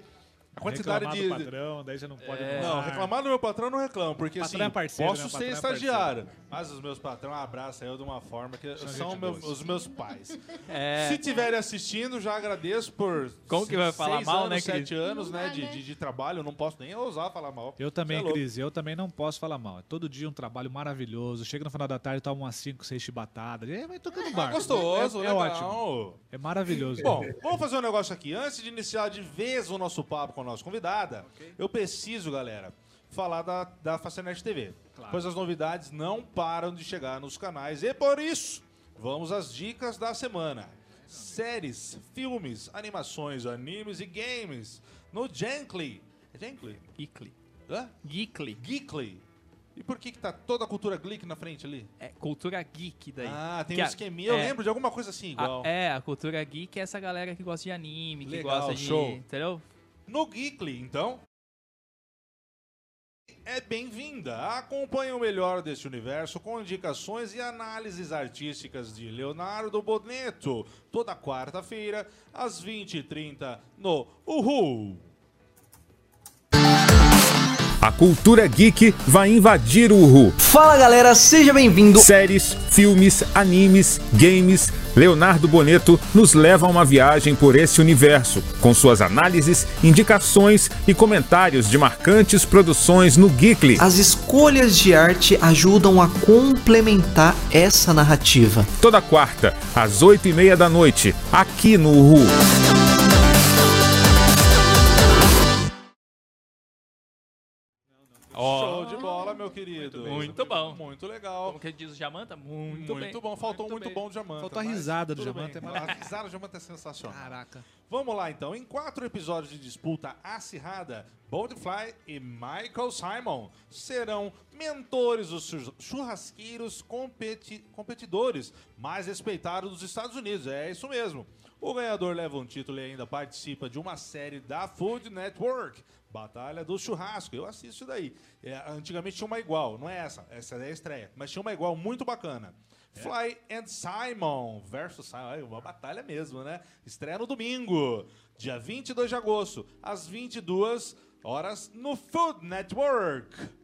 a quantidade Reclamar de. do padrão, daí você não pode... É. Não, reclamar do meu patrão eu não reclamo, porque Patrão assim, é parceiro, posso né? ser Patrão é estagiário, mas os meus patrões abraçam eu de uma forma que são gente meus- boa. os meus pais. É. Se estiverem assistindo, já agradeço por Como que vai falar seis mal, anos, né, Cris? sete anos Não né, dá, de, né? de, de trabalho, eu não posso nem ousar falar mal. Eu também, é louco. Cris, eu também não posso falar mal. É Todo dia um trabalho maravilhoso. Chega no final da tarde, toma umas 5, 6 chibatadas. É, vai tocando barco. Gostoso, é, é legal. ótimo. É maravilhoso. Bom, vamos fazer um negócio aqui. Antes de iniciar de vez o nosso papo com a nossa convidada, eu preciso, galera, falar da, da Facenet TV. Pois as novidades não param de chegar nos canais e por isso, vamos às dicas da semana. Séries, filmes, animações, animes e games no Genkly. É Genkly? Geekly. Hã? Geekly. Geekly. E por que, que tá toda a cultura geek na frente ali? É cultura geek daí. Ah, tem Que um a- esqueminha. Eu é. lembro de alguma coisa assim, A- igual. é, a cultura geek é essa galera que gosta de anime, que Legal, gosta de. show. Entendeu? No Geekly, então. É bem-vinda. Acompanhe o melhor deste universo com indicações e análises artísticas de Leonardo Boneto. Toda quarta-feira, às 20h30, no Uhul. A cultura geek vai invadir o Uhu. Fala galera, seja bem-vindo. Séries, filmes, animes, games. Leonardo Boneto nos leva a uma viagem por esse universo, com suas análises, indicações e comentários de marcantes produções no Geekly. As escolhas de arte ajudam a complementar essa narrativa. Toda quarta, às oito e meia da noite, aqui no Uhu. Show de bola, meu querido. Muito bom. Muito legal. Como que diz o Jamanta? Muito, Muito, bem. bom. Faltou muito, bem. bom do Jamanta. Faltou a risada do Jamanta, é. A risada do Jamanta é sensacional. Caraca. Vamos lá, então. Em quatro episódios de disputa acirrada, Boldfly e Michael Simon serão mentores dos chur- churrasqueiros competi- competidores mais respeitados dos Estados Unidos. É isso mesmo. O ganhador leva um título e ainda participa de uma série da Food Network, Batalha do Churrasco. Eu assisto isso daí. É, antigamente tinha uma igual, não é essa, essa é a estreia, mas tinha uma igual muito bacana. Fly and Simon versus Simon. Ai, Uma batalha mesmo, né? Estreia no domingo, dia 22 de agosto, às 22 horas, no Food Network.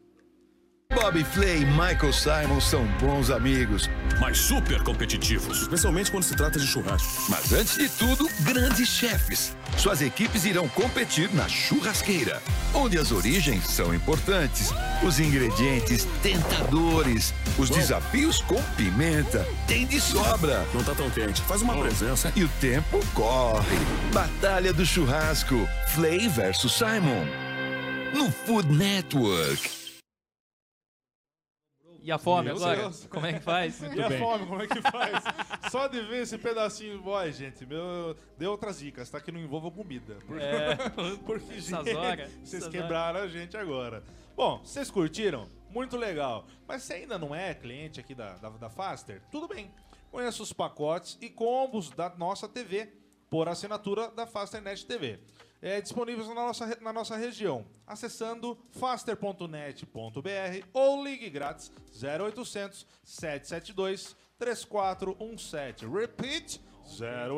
Bob Flay e Michael Simon são bons amigos. mas super competitivos, especialmente quando se trata de churrasco. Mas antes de tudo, grandes chefes. Suas equipes irão competir na churrasqueira, onde as origens são importantes, os ingredientes tentadores, os desafios com pimenta, tem de sobra. Não tá tão quente. Faz uma presença. E o tempo corre. Batalha do churrasco, Flay versus Simon. No Food Network. E a fome Meu agora? Deus. Como é que faz? E a fome, como é que faz? Só de ver esse pedacinho. Boy, gente, meu, deu outras dicas, tá? Que não envolva comida. Porque, É. porque Essas gente, horas, vocês essas quebraram a gente agora. Bom, vocês curtiram? Muito legal. Mas se ainda não é cliente aqui da, da, da Faster, tudo bem. Conheça os pacotes e combos da nossa TV por assinatura da Fasternet TV. É, disponíveis na nossa, na nossa região, acessando faster.net.br ou ligue grátis 0800 772 3417. Repeat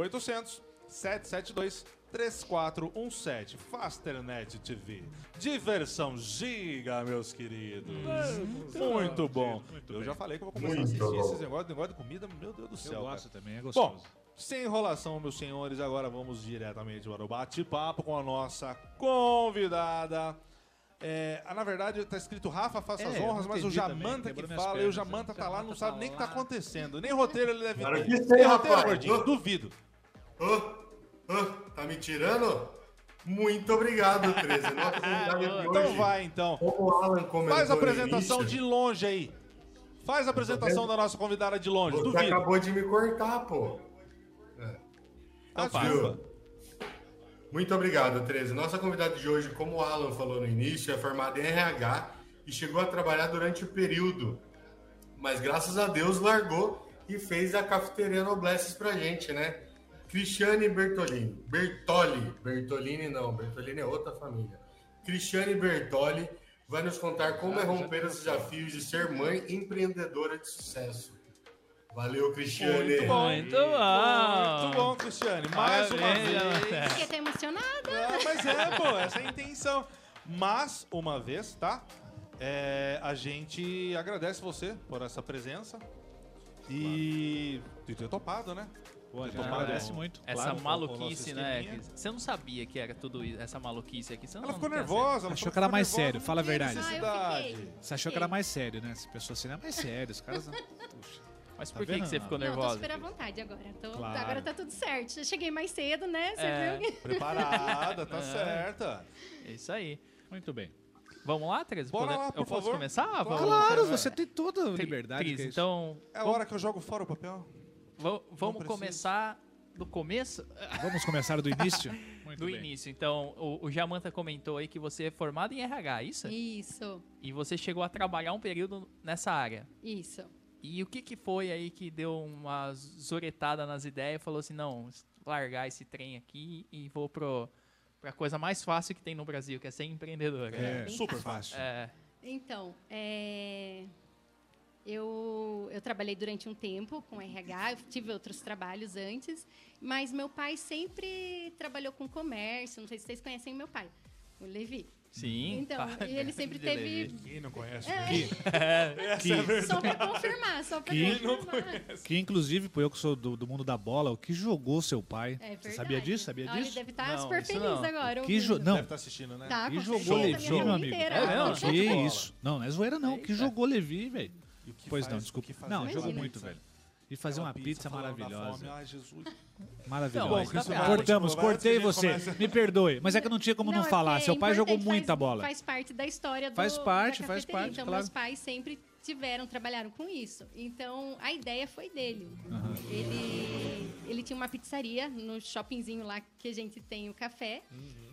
0800 772 3417. Fasternet TV. Diversão giga, meus queridos. Muito bom. Eu já falei que eu vou começar a Muito assistir bom. esses negócios, negócio de comida, meu Deus do Eu céu. gosto cara. também, é gostoso. Bom, sem enrolação, meus senhores, agora vamos diretamente para o bate-papo com a nossa convidada. É, ah, na verdade, tá escrito Rafa, faça É, as honras, mas o entendi também, Jamanta que fala e o pernas, Jamanta tá lá, não Jamanta sabe tá nem o que tá acontecendo. Nem roteiro ele deve Claro ter. que sei, roteiro, gordinho, Ô. duvido. Ô, ô, tá me tirando? Muito obrigado, 13. Nossa. Então vai, então. Faz a apresentação de longe aí. Faz a apresentação da nossa convidada de longe, Você duvido. acabou de me cortar, pô. Então. Viu? Muito obrigado, 13. Nossa convidada de hoje, como o Alan falou no início, é formada em RH e chegou a trabalhar durante o período. Mas graças a Deus largou e fez a cafeteria Noblesses pra gente, né? Cristiane Bertolini. Bertoli. Bertolini não, Bertolini é outra família. Cristiane Bertoli vai nos contar como é romper os desafios de ser mãe empreendedora de sucesso. Valeu, Cristiane. Muito bom. Muito bom. Muito bom, Cristiane. Mais uma vez. Fiquei até emocionada. É, mas é, pô, essa é a intenção. Mas, uma vez, tá? É, a gente agradece você por essa presença. E. E ter topado, né? Pô, a gente agradece muito. Essa Claro, maluquice, né? Você não sabia que era tudo isso, essa maluquice aqui. Você não Ela ficou não quer nervosa. Ela Achou que era ficou mais nervosa, sério, não fala a verdade. Ah. Você achou que era mais sério, né? As pessoas assim, é mais sério. Os caras. Puxa. Mas Tá por que, vendo? que você ficou Não, eu tô nervosa? super à vontade agora. Tô- Claro. Agora tá tudo certo. Já cheguei mais cedo, né? Você É. viu? Preparada, tá É. certa. É isso aí. Muito bem. Vamos lá, Teresa? Bora Pode- lá, por Eu posso favor. começar? Claro. Vamos- Claro, é. você tem toda a liberdade. Que é então, É a hora que eu jogo fora o papel. va- vamos começar do começo? Vamos começar do início? Muito do bem. início. Então, o, o Jamanta comentou aí que você é formado em RH, isso? Isso, E você chegou a trabalhar um período nessa área. isso. E o que, que foi aí que deu uma zoretada nas ideias e falou assim, não, largar esse trem aqui e vou pro, pra coisa mais fácil que tem no Brasil, que é ser empreendedora. É, super fácil. fácil. É, Então, é, eu, eu trabalhei durante um tempo com RH, eu tive outros trabalhos antes, mas meu pai sempre trabalhou com comércio. Não sei se vocês conhecem meu pai, o Levi. Sim. Então, pá, e ele sempre teve. Quem não conhece? É, só pra confirmar, só pra Que- confirmar. Que inclusive, pô, eu que sou do, do mundo da bola, o que jogou seu pai. É verdade. Você sabia disso? Sabia Olha, Ele disso? deve estar Não, super feliz não. agora. Que jo... Não, Deve estar assistindo, né? Tá, que com jogou Levi, meu amigo. inteira. É? Não, Que isso? Não, não é zoeira não. Que jogou Levi, velho. Que Pois faz- não, desculpa. que Não, jogou muito, velho. E fazer Aquela uma pizza da maravilhosa. fome. Ai, Jesus. Maravilhosa. Não, mas tá Cortamos, cortei você. comece- Me perdoe. Mas é que não tinha como não, é falar. Seu é pai jogou muita faz- bola. Faz parte da história do, Faz parte, da faz parte, Então, claro. meus pais sempre tiveram, trabalharam com isso. Então, a ideia foi dele. Ele, ele tinha uma pizzaria no shoppingzinho lá que a gente tem o café.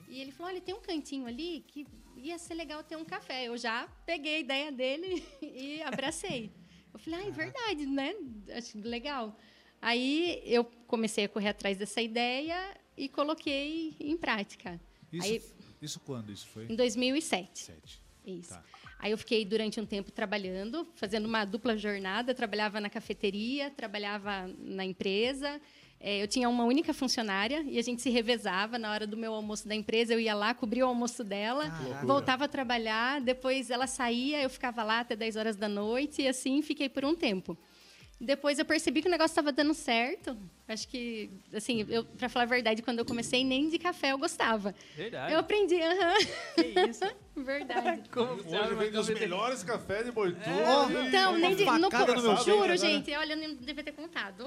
E ele falou, olha, tem um cantinho ali que ia ser legal ter um café. Eu já peguei a ideia dele e abracei. Eu falei, ah, é verdade, né? Acho legal. Aí eu comecei a correr atrás dessa ideia e coloquei em prática. Isso, Aí, isso quando isso foi? em 2007. Sete. Isso. Tá. Aí eu fiquei durante um tempo trabalhando, fazendo uma dupla jornada. Trabalhava na cafeteria, trabalhava na empresa. É, eu tinha uma única funcionária e a gente se revezava. Na hora do meu almoço da empresa, eu ia lá, cobria o almoço dela, voltava a trabalhar. Depois ela saía, eu ficava lá até 10 horas da noite e assim fiquei por um tempo. Depois eu percebi que o negócio estava dando certo. Acho que, assim, eu, para falar a verdade, quando eu comecei, nem de café eu gostava. Verdade. Eu aprendi, aham. Que isso? Verdade. Como Hoje dos cafeteria? melhores cafés de Boitu. Então, nem de, no, no meu juro, né? gente. Olha, eu nem devia ter contado.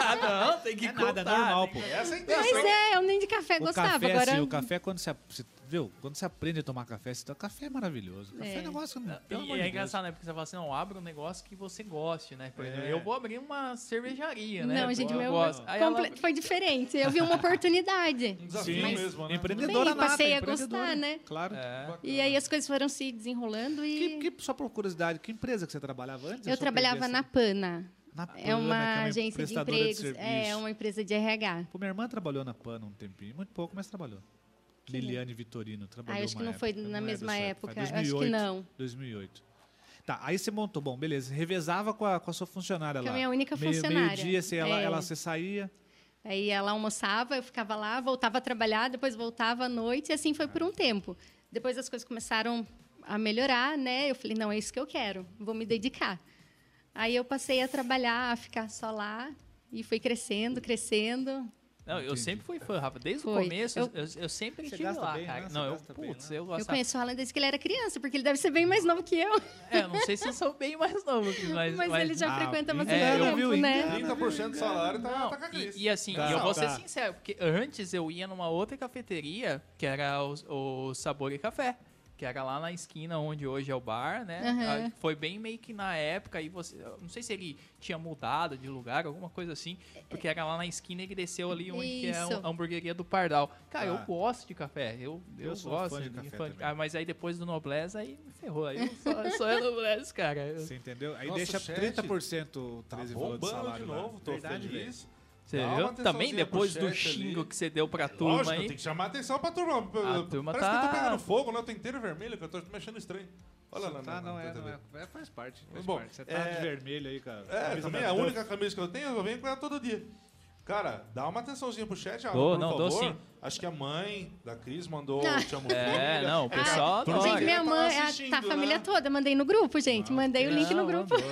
Ah, não, tem que É nada, é contar, normal, tem pô. Essa é a Mas é, eu nem de café O gostava. café, Agora, assim, o café quando você, você- viu? Quando você aprende a tomar café, você, o café é maravilhoso. Café é, É. negócio, pelo E é Deus. engraçado, né? Porque você fala assim, não, abre um negócio que você goste, né? Por exemplo, É. eu vou abrir uma cervejaria, né? não, gente, eu meu gosto. Ela- foi diferente. Eu vi uma oportunidade. Um desafio Mas- mesmo, né? Empreendedora Bem, nata, passei a gostar, né? Claro. É. E aí as coisas foram se desenrolando e Que, que- só por curiosidade, que empresa que você trabalhava antes? eu trabalhava na PANA. na Pana, É que é uma agência de empregos. serviço. é uma empresa de RH. Pô, minha irmã trabalhou na Pana um tempinho, muito pouco, mas trabalhou. Liliane Vitorino trabalhou Ah, acho que uma não foi época, na não é mesma época. Faz Eu acho que 2008, não. 2008. Tá, aí você montou, bom, beleza, revezava com a, com a sua funcionária Que é lá. a minha única Meio- funcionária. Meio-dia, você, ela, É. ela, você saía, Aí ela almoçava, eu ficava lá, voltava a trabalhar, depois voltava à noite, e assim foi por um tempo. Depois as coisas começaram a melhorar, né? Eu falei, não, é isso que eu quero, vou me dedicar. Aí eu passei a trabalhar, a ficar só lá, e foi crescendo, crescendo. Não, eu sempre fui fã, Rafa. Desde o Foi. começo, Eu- eu, eu sempre Você estive lá, bem, cara. né? Não, eu, gasta bem, putz, né? eu Eu conheço o Alan desde que ele era criança, porque ele deve ser bem mais novo que eu. É, eu não sei se eu sou bem mais novo, mas... Mas, ele já Ah, frequenta bastante tempo, viu? né? Engana. 30% do salário tá, Não, tá com a Cris. e, e assim, Tá. e eu vou ser Tá. sincero, porque antes eu ia numa outra cafeteria, que era o, o Sabor e Café. Que era lá na esquina onde hoje é o bar, né? Ah, Foi bem meio que na época, aí você. eu Não sei se ele tinha mudado de lugar, alguma coisa assim. Porque era lá na esquina e ele desceu ali onde que é a hamburgueria do Pardal. Cara, eu Ah. gosto de café. Eu, eu, Eu sou gosto fã de café também. Ah, mas aí depois do Noblesse, aí me ferrou. Aí eu só, só é Noblesse, cara. Eu- você entendeu? Aí Nosso deixa chat 30% o Tá 13 valor de salário de novo, tô Verdade, feliz. Atençãozinha Também depois do xingo ali. que você deu pra turma Lógico, aí. tem que chamar atenção pra turma. A turma Parece que eu tá- tô pegando fogo, né? Eu tô inteiro vermelho, que eu tô mexendo estranho. Olha lá, Tá, não, na é, TV. não é, é, faz parte. Faz Bom, parte. Você tá é- de vermelho aí, cara. É, também é a única camisa que eu tenho, eu venho com ela todo dia. Cara, dá uma atençãozinha pro chat, Alan, não, favor. dou sim. Acho que a mãe da Cris mandou Ah. te amo É, não, o pessoal Ah, gente, minha Tá mãe, a- assistindo, tá a família né? toda. Mandei no grupo, gente. Mandei o link no Não, grupo. mandou.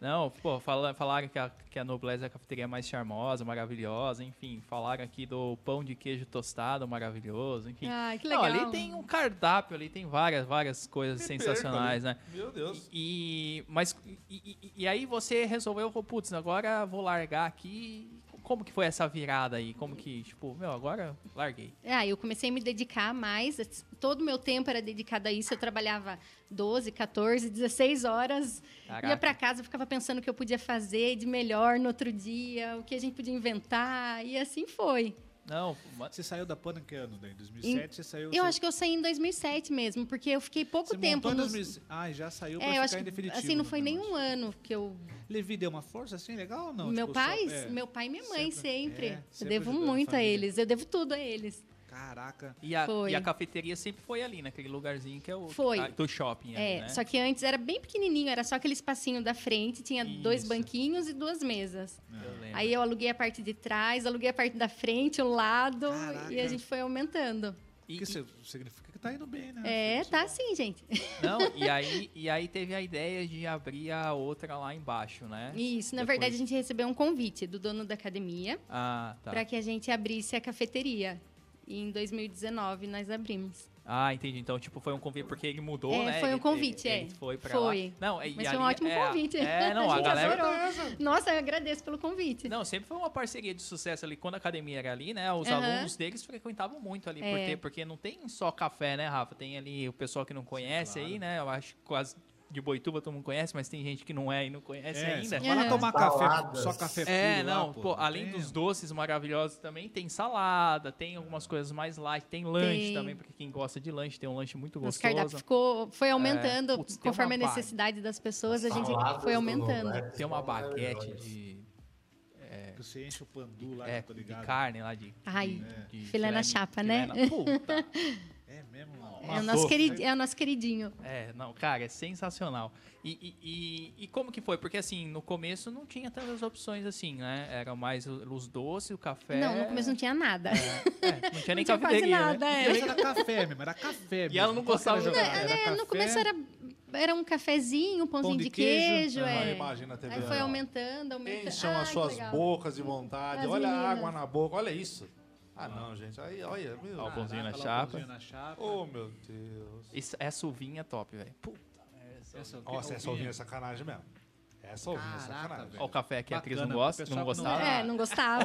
Não, pô, fala- falaram que a, que a Noblesse é a cafeteria mais charmosa, maravilhosa, enfim, falaram aqui do pão de queijo tostado maravilhoso, enfim. Ah, que Não, legal. ali tem um cardápio, ali tem várias, várias coisas Me sensacionais, perco né? Meu Deus. E, mas, e, e- e aí você resolveu, putz, agora vou largar aqui. Como que foi essa virada aí? Como que, tipo, meu, agora larguei. Ah, eu comecei a me dedicar mais. Todo o meu tempo era dedicado a isso. Eu trabalhava 12, 14, 16 horas. Caraca. Ia para casa, ficava pensando o que eu podia fazer de melhor no outro dia, o que a gente podia inventar. E assim foi. Não, Você saiu da Pana em que ano, daí? Em 2007 você saiu... Eu você... acho que eu saí em 2007 mesmo, porque eu fiquei pouco você tempo em nos... 2000... Ah, já saiu pra É, eu ficar acho em que definitivo. assim não foi nem um ano que eu Levi deu uma força assim, legal ou não? meu Tipo, só- pai, é. meu pai e minha mãe Sempre- sempre. é, eu sempre devo ajudando a muito a família. eles, eu devo tudo a eles. Caraca. E a, Foi. e a cafeteria sempre foi ali, naquele lugarzinho que é o Foi. a- do shopping. ali, É, né? só que antes era bem pequenininho, era só aquele espacinho da frente, tinha dois Isso. banquinhos e duas mesas. Eu lembro. Aí eu aluguei a parte de trás, aluguei a parte da frente, o lado, Caraca. e a gente foi aumentando. Que isso significa que tá indo bem, né? É, tá sim, gente. Não, e aí, e aí teve a ideia de abrir a outra lá embaixo, né? Isso, na Depois- verdade a gente recebeu um convite do dono da academia Ah, tá. para que a gente abrisse a cafeteria. E em 2019 nós abrimos. Ah, entendi. Então, tipo, foi um convite porque ele mudou, É, né? foi um convite, ele, é. ele foi pra Foi. lá. Não, e Mas foi um ali- ótimo é, convite. É, não, a, gente galera... adorou. Nossa, eu agradeço pelo convite. Não, sempre foi uma parceria de sucesso ali. Quando a academia era ali, né? Os alunos deles frequentavam muito ali. É. Porque, porque não tem só café, né, Rafa? Tem ali o pessoal que não conhece aí, né? Eu acho que quase de Boituba todo mundo conhece, mas tem gente que não é e não conhece É, ainda. vai lá tomar café, Saladas. só café É, puro lá, não, pô, pô, além tem- dos doces maravilhosos também, tem salada, tem algumas coisas mais light, tem lanche Tem. também, porque quem gosta de lanche tem um lanche muito gostoso. cardápio ficou, foi aumentando É, putz, conforme a necessidade das pessoas, a gente foi do aumentando. Nordeste Tem uma baguete de, Que Você enche o pandu lá, é, de ligado. carne lá, de, Ai, de, de filé na chapa, né? filé na- Puta. É mesmo? É o, nosso querid, é o nosso queridinho. É, não, cara, é sensacional. E, e, e, e como que foi? Porque assim, no começo não tinha tantas opções assim, né? Era mais os doces, o café. Não, no começo não tinha nada. É, não tinha nem não tinha nada, né? é. Era café mesmo, era café E ela mesmo. não gostava a de jogada? nada. Era É, no café, começo era, era um cafezinho, um pãozinho Pão de de queijo. queijo. Ah, é. imagem na TV, Aí foi aumentando, aumentando. Encham Ai, as suas bocas de vontade. As olha a meninas. água na boca, olha isso. Ah, não, gente. Aí, olha, meu. Ó, o pãozinho na chapa. na chapa. Oh, meu Deus. Isso, essa uvinha é top, velho. Puta. Essa, Nossa, essa ovinha é sacanagem mesmo. Essa ovinha é Caraca, sacanagem. velho. Ó, o café que a Cris não Bacana, gosta, o pessoal não que não- gostava. É, não gostava.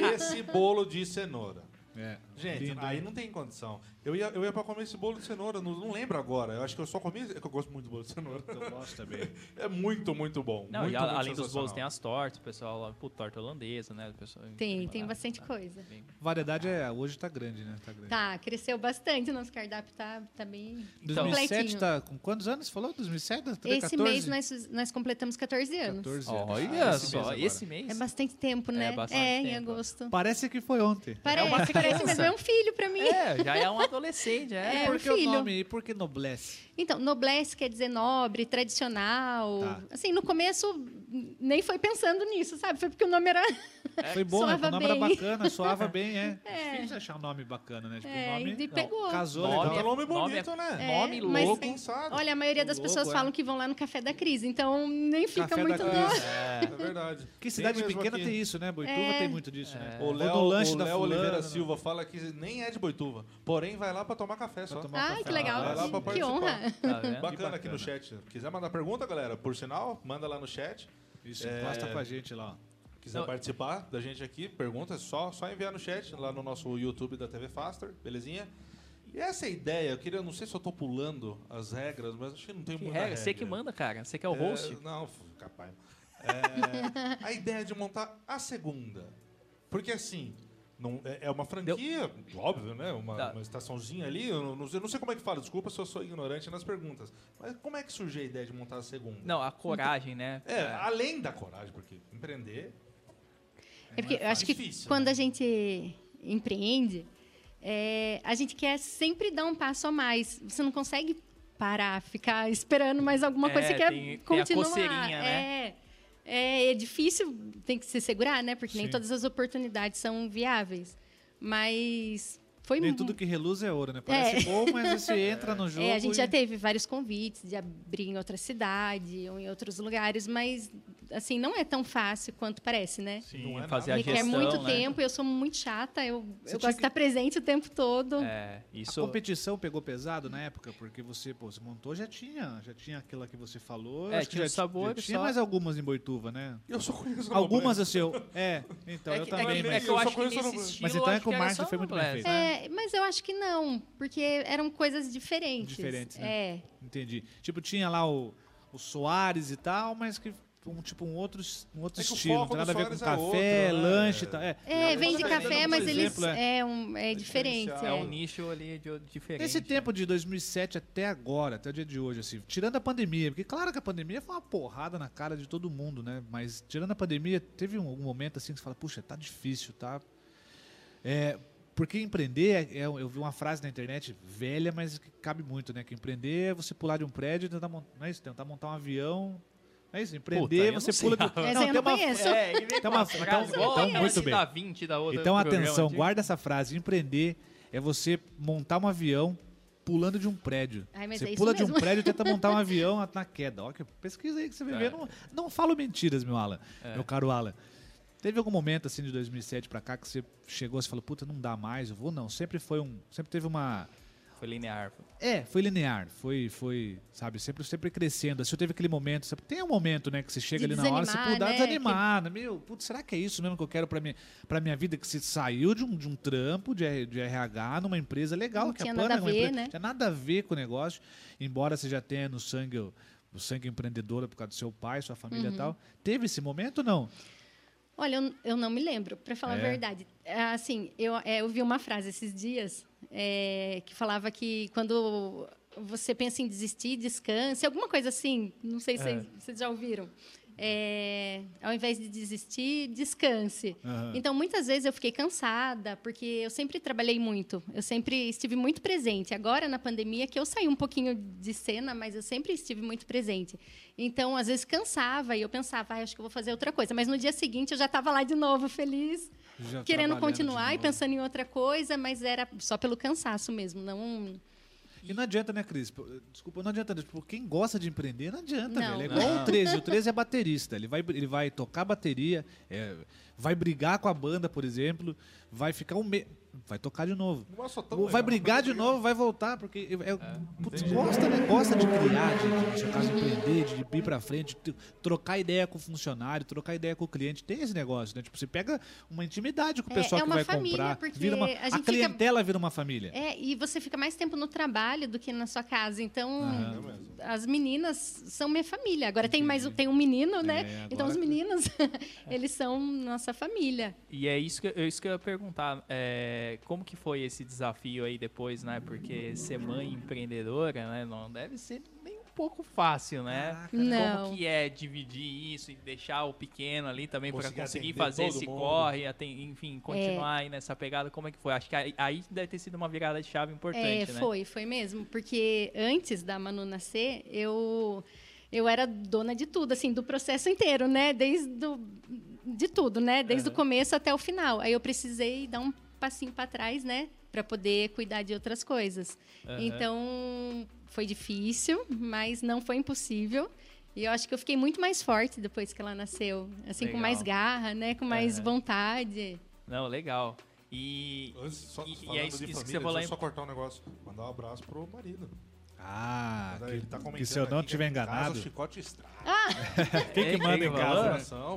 Olha esse bolo de cenoura. É, Gente, lindo, aí hein? não tem condição. Eu ia, eu ia pra comer esse bolo de cenoura, não, não lembro agora. Eu acho que eu só comi. É que eu gosto muito do bolo de cenoura. Eu gosto também. É muito, muito bom. Não, muito, e a- muito além dos bolos tem as tortas, o pessoal lá, pô, torta holandesa, né? Pessoal, Tem, tem Ah, bastante tá. coisa. Bem- Variedade é, hoje tá grande, né? Tá grande. Tá, cresceu bastante. O nosso cardápio tá, tá bem 2007 completinho. tá com quantos anos? Você falou? 2007? Tá Esse 14? mês nós, nós completamos 14 anos. 14 anos. Olha Ah, esse só, mês agora. esse mês. É bastante tempo, né? É bastante em tempo. agosto. Parece que foi ontem. Parece, uma parece criança. mesmo, é um filho pra mim. É, já é um adolescente, é. É, por um que o filho. nome? E por que Noblesse? Então, noblesse quer dizer nobre, tradicional. Tá. Assim, no começo nem foi pensando nisso, sabe? Foi porque o nome era. Foi bom, né? soava O nome era bem. bacana, soava bem, é. É. Difícil achar um nome bacana, né? Tipo, É, nome e pegou. casou Nome legal. É um nome Nome bonito, é- né? É, Nome mas- louco. Pensado. Olha, a maioria das Louco, pessoas é. falam que vão lá no Café da Crise, então nem fica Café muito no... É, verdade. Que cidade pequena aqui. tem isso, né? Boituva É. tem muito disso, né? O Ou Léo, o da Léo Oliveira né? Silva fala que nem é de Boituva, porém vai lá pra tomar café só. tomar Ai, café. que legal. Vai lá pra que participar. honra. Tá vendo? Bacana aqui bacana. no chat. Quiser mandar pergunta, galera, por sinal, manda lá no chat. Isso, É. encosta com a gente lá. Quiser Não. participar da gente aqui, pergunta, é só, só enviar no chat, lá no nosso YouTube da TV Faster, belezinha? E essa é a ideia, eu queria, não sei se eu tô pulando as regras, mas acho que não tem Que muita regra, regra. você que manda, cara. Você que é o É, host. não, capaz. É, a ideia de montar a segunda. Porque assim, não, é, é uma franquia, óbvio, né? Uma, Tá. uma estaçãozinha ali. Eu não, eu não sei como é que fala, desculpa se eu sou ignorante nas perguntas. Mas como é que surgiu a ideia de montar a segunda? Não, a coragem, né? É, além da coragem, porque empreender. É porque eu acho que difícil, quando né? a gente empreende, é, a gente quer sempre dar um passo a mais. Você não consegue parar, ficar esperando mais alguma É, coisa. Você quer tem- tem a continuar. coceirinha, né? É, é, difícil, tem que se segurar, né? Porque nem Sim. todas as oportunidades são viáveis. Mas foi Nem tudo que reluz é ouro, né? Parece bom, mas você entra no jogo É, a gente e... já teve vários convites de abrir em outra cidade ou em outros lugares, mas assim, não é tão fácil quanto parece, né? Sim, Não é fazer nada. a Requer gestão, muito né? tempo, eu sou muito chata, eu, eu gosto de estar presente o tempo todo. É, A isso... competição pegou pesado na época, porque você, pô, você montou, já tinha, já tinha aquela que você falou. É, acho que tinha já, os sabores já tinha só. mais algumas em Boituva, né? Eu só conheço Algumas assim, eu, é, então É eu que, é também, que- mas, é que eu eu acho que nesse estilo... Mas então é que o marketing foi muito bem feito. É, mas eu acho que não, porque eram coisas diferentes. Diferentes, né? É. entendi. Tipo, tinha lá o, o Soares e tal, mas que um tipo um outro, um outro É estilo, não tem nada a ver com é café, outro, né? lanche e tal. É. É, vende café, mas um eles exemplo, é. é, um, é diferente. É é. um nicho ali de, diferente. Nesse tempo de 2007 até agora, até o dia de hoje, assim, tirando a pandemia, porque claro que a pandemia foi uma porrada na cara de todo mundo, né? Mas tirando a pandemia, teve um, um momento assim que você fala, puxa, tá difícil, tá? É, porque empreender, é, eu vi uma frase na internet velha, mas que cabe muito, né? Que empreender é você pular de um prédio e tentar, não é isso, tentar montar um avião. Não é isso, Puta, empreender, não você pula de... Essa eu tem não uma- conheço. É, ele vem Então, uma então- então, muito bem. da 20 da outra Então, atenção, guarda essa frase. Empreender é você montar um avião pulando de um prédio. Ai, mas você é pula de um mesmo. prédio e tenta montar um avião na queda. Ó, que pesquisa aí que você vai É. ver. Não, não falo mentiras, meu Alan. É. Meu caro Alan. Teve algum momento assim de 2007 pra cá que você chegou e falou, puta, não dá mais, eu vou não. Sempre foi um, sempre teve uma Foi linear. é, foi linear, foi, foi, sabe, sempre, sempre crescendo. Se teve aquele momento, sabe, tem um momento, né, que você chega De ali na hora, você desanimar, pô, dá né, desanimada, meu, putz, será que é isso mesmo que eu quero pra minha, pra minha vida? Que você saiu de um, de um trampo de, de RH numa empresa legal, Não que tinha a Pana nada é uma a ver, empresa- né? tinha nada a ver com o negócio, embora você já tenha no sangue o, o sangue empreendedora por causa do seu pai, sua família Uhum. e tal. Teve esse momento ou não? Olha, eu, eu não me lembro, para falar É? a verdade. É, Assim, eu, é, eu vi uma frase esses dias é, que falava que quando você pensa em desistir, descanse, alguma coisa assim. Não sei se vocês, vocês já ouviram. É, ao invés de desistir, descanse. Aham. Então, muitas vezes eu fiquei cansada, porque eu sempre trabalhei muito, eu sempre estive muito presente. Agora, na pandemia, que eu saí um pouquinho de cena, mas eu sempre estive muito presente. Então, às vezes cansava e eu pensava, ah, acho que vou fazer outra coisa. Mas no dia seguinte eu já estava lá de novo, feliz, Já querendo trabalhando continuar e pensando em outra coisa, mas era só pelo cansaço mesmo, não. E não adianta, né, Cris? Desculpa, não adianta. Tipo, quem gosta de empreender, não adianta, Não. velho. É igual Não. o 13. O 13 é baterista. Ele vai, ele vai tocar bateria, é, vai brigar com a banda, por exemplo, vai ficar um mês. Vai tocar de novo. É tão Vai legal, brigar de novo, vai voltar, porque é, é- putz, gosta, né? Gosta de criar, de, de, no seu caso, empreender, de, de ir pra frente, de trocar ideia com o funcionário, trocar ideia com o cliente. Tem esse negócio, né? Tipo, você pega uma intimidade com o É, pessoal é que uma vai família, comprar. porque Vira uma, a a, gente fica- clientela vira uma família. É, e você fica mais tempo no trabalho do que na sua casa. Então, Aham. as meninas são minha família. Agora tem mais um- tem um menino, né? É, então os que- meninos, eles são nossa família. E é isso que, é isso que eu ia perguntar. é, como que foi esse desafio aí depois, né? Porque ser mãe empreendedora, né? Não deve ser nem um pouco fácil, né? Não. Como que é dividir isso e deixar o pequeno ali também para Conseguir fazer esse mundo. corre, enfim, continuar aí nessa pegada. Como é que foi? Acho que aí, aí deve ter sido uma virada de chave importante, É, né? foi, foi mesmo. Porque antes da Manu nascer, eu, eu era dona de tudo, assim, do processo inteiro, né? Desde do, de tudo, né? Desde o começo até o final. Aí eu precisei dar um passinho para trás, né? Para poder cuidar de outras coisas. Aham. Então, foi difícil, mas não foi impossível. E eu acho que eu fiquei muito mais forte depois que ela nasceu. Assim, com Legal. mais garra, né? Com mais Aham. vontade. Não, legal. E, Antes, só, e, e falando é isso, de isso que família, você falou deixa eu aí. só cortar um negócio. Mandar um abraço pro marido. Ah, Mas que, ele tá que comentando se eu não aqui que tiver aqui em enganado. Casa, o chicote estraga. Quem que Ei, manda quem em que casa?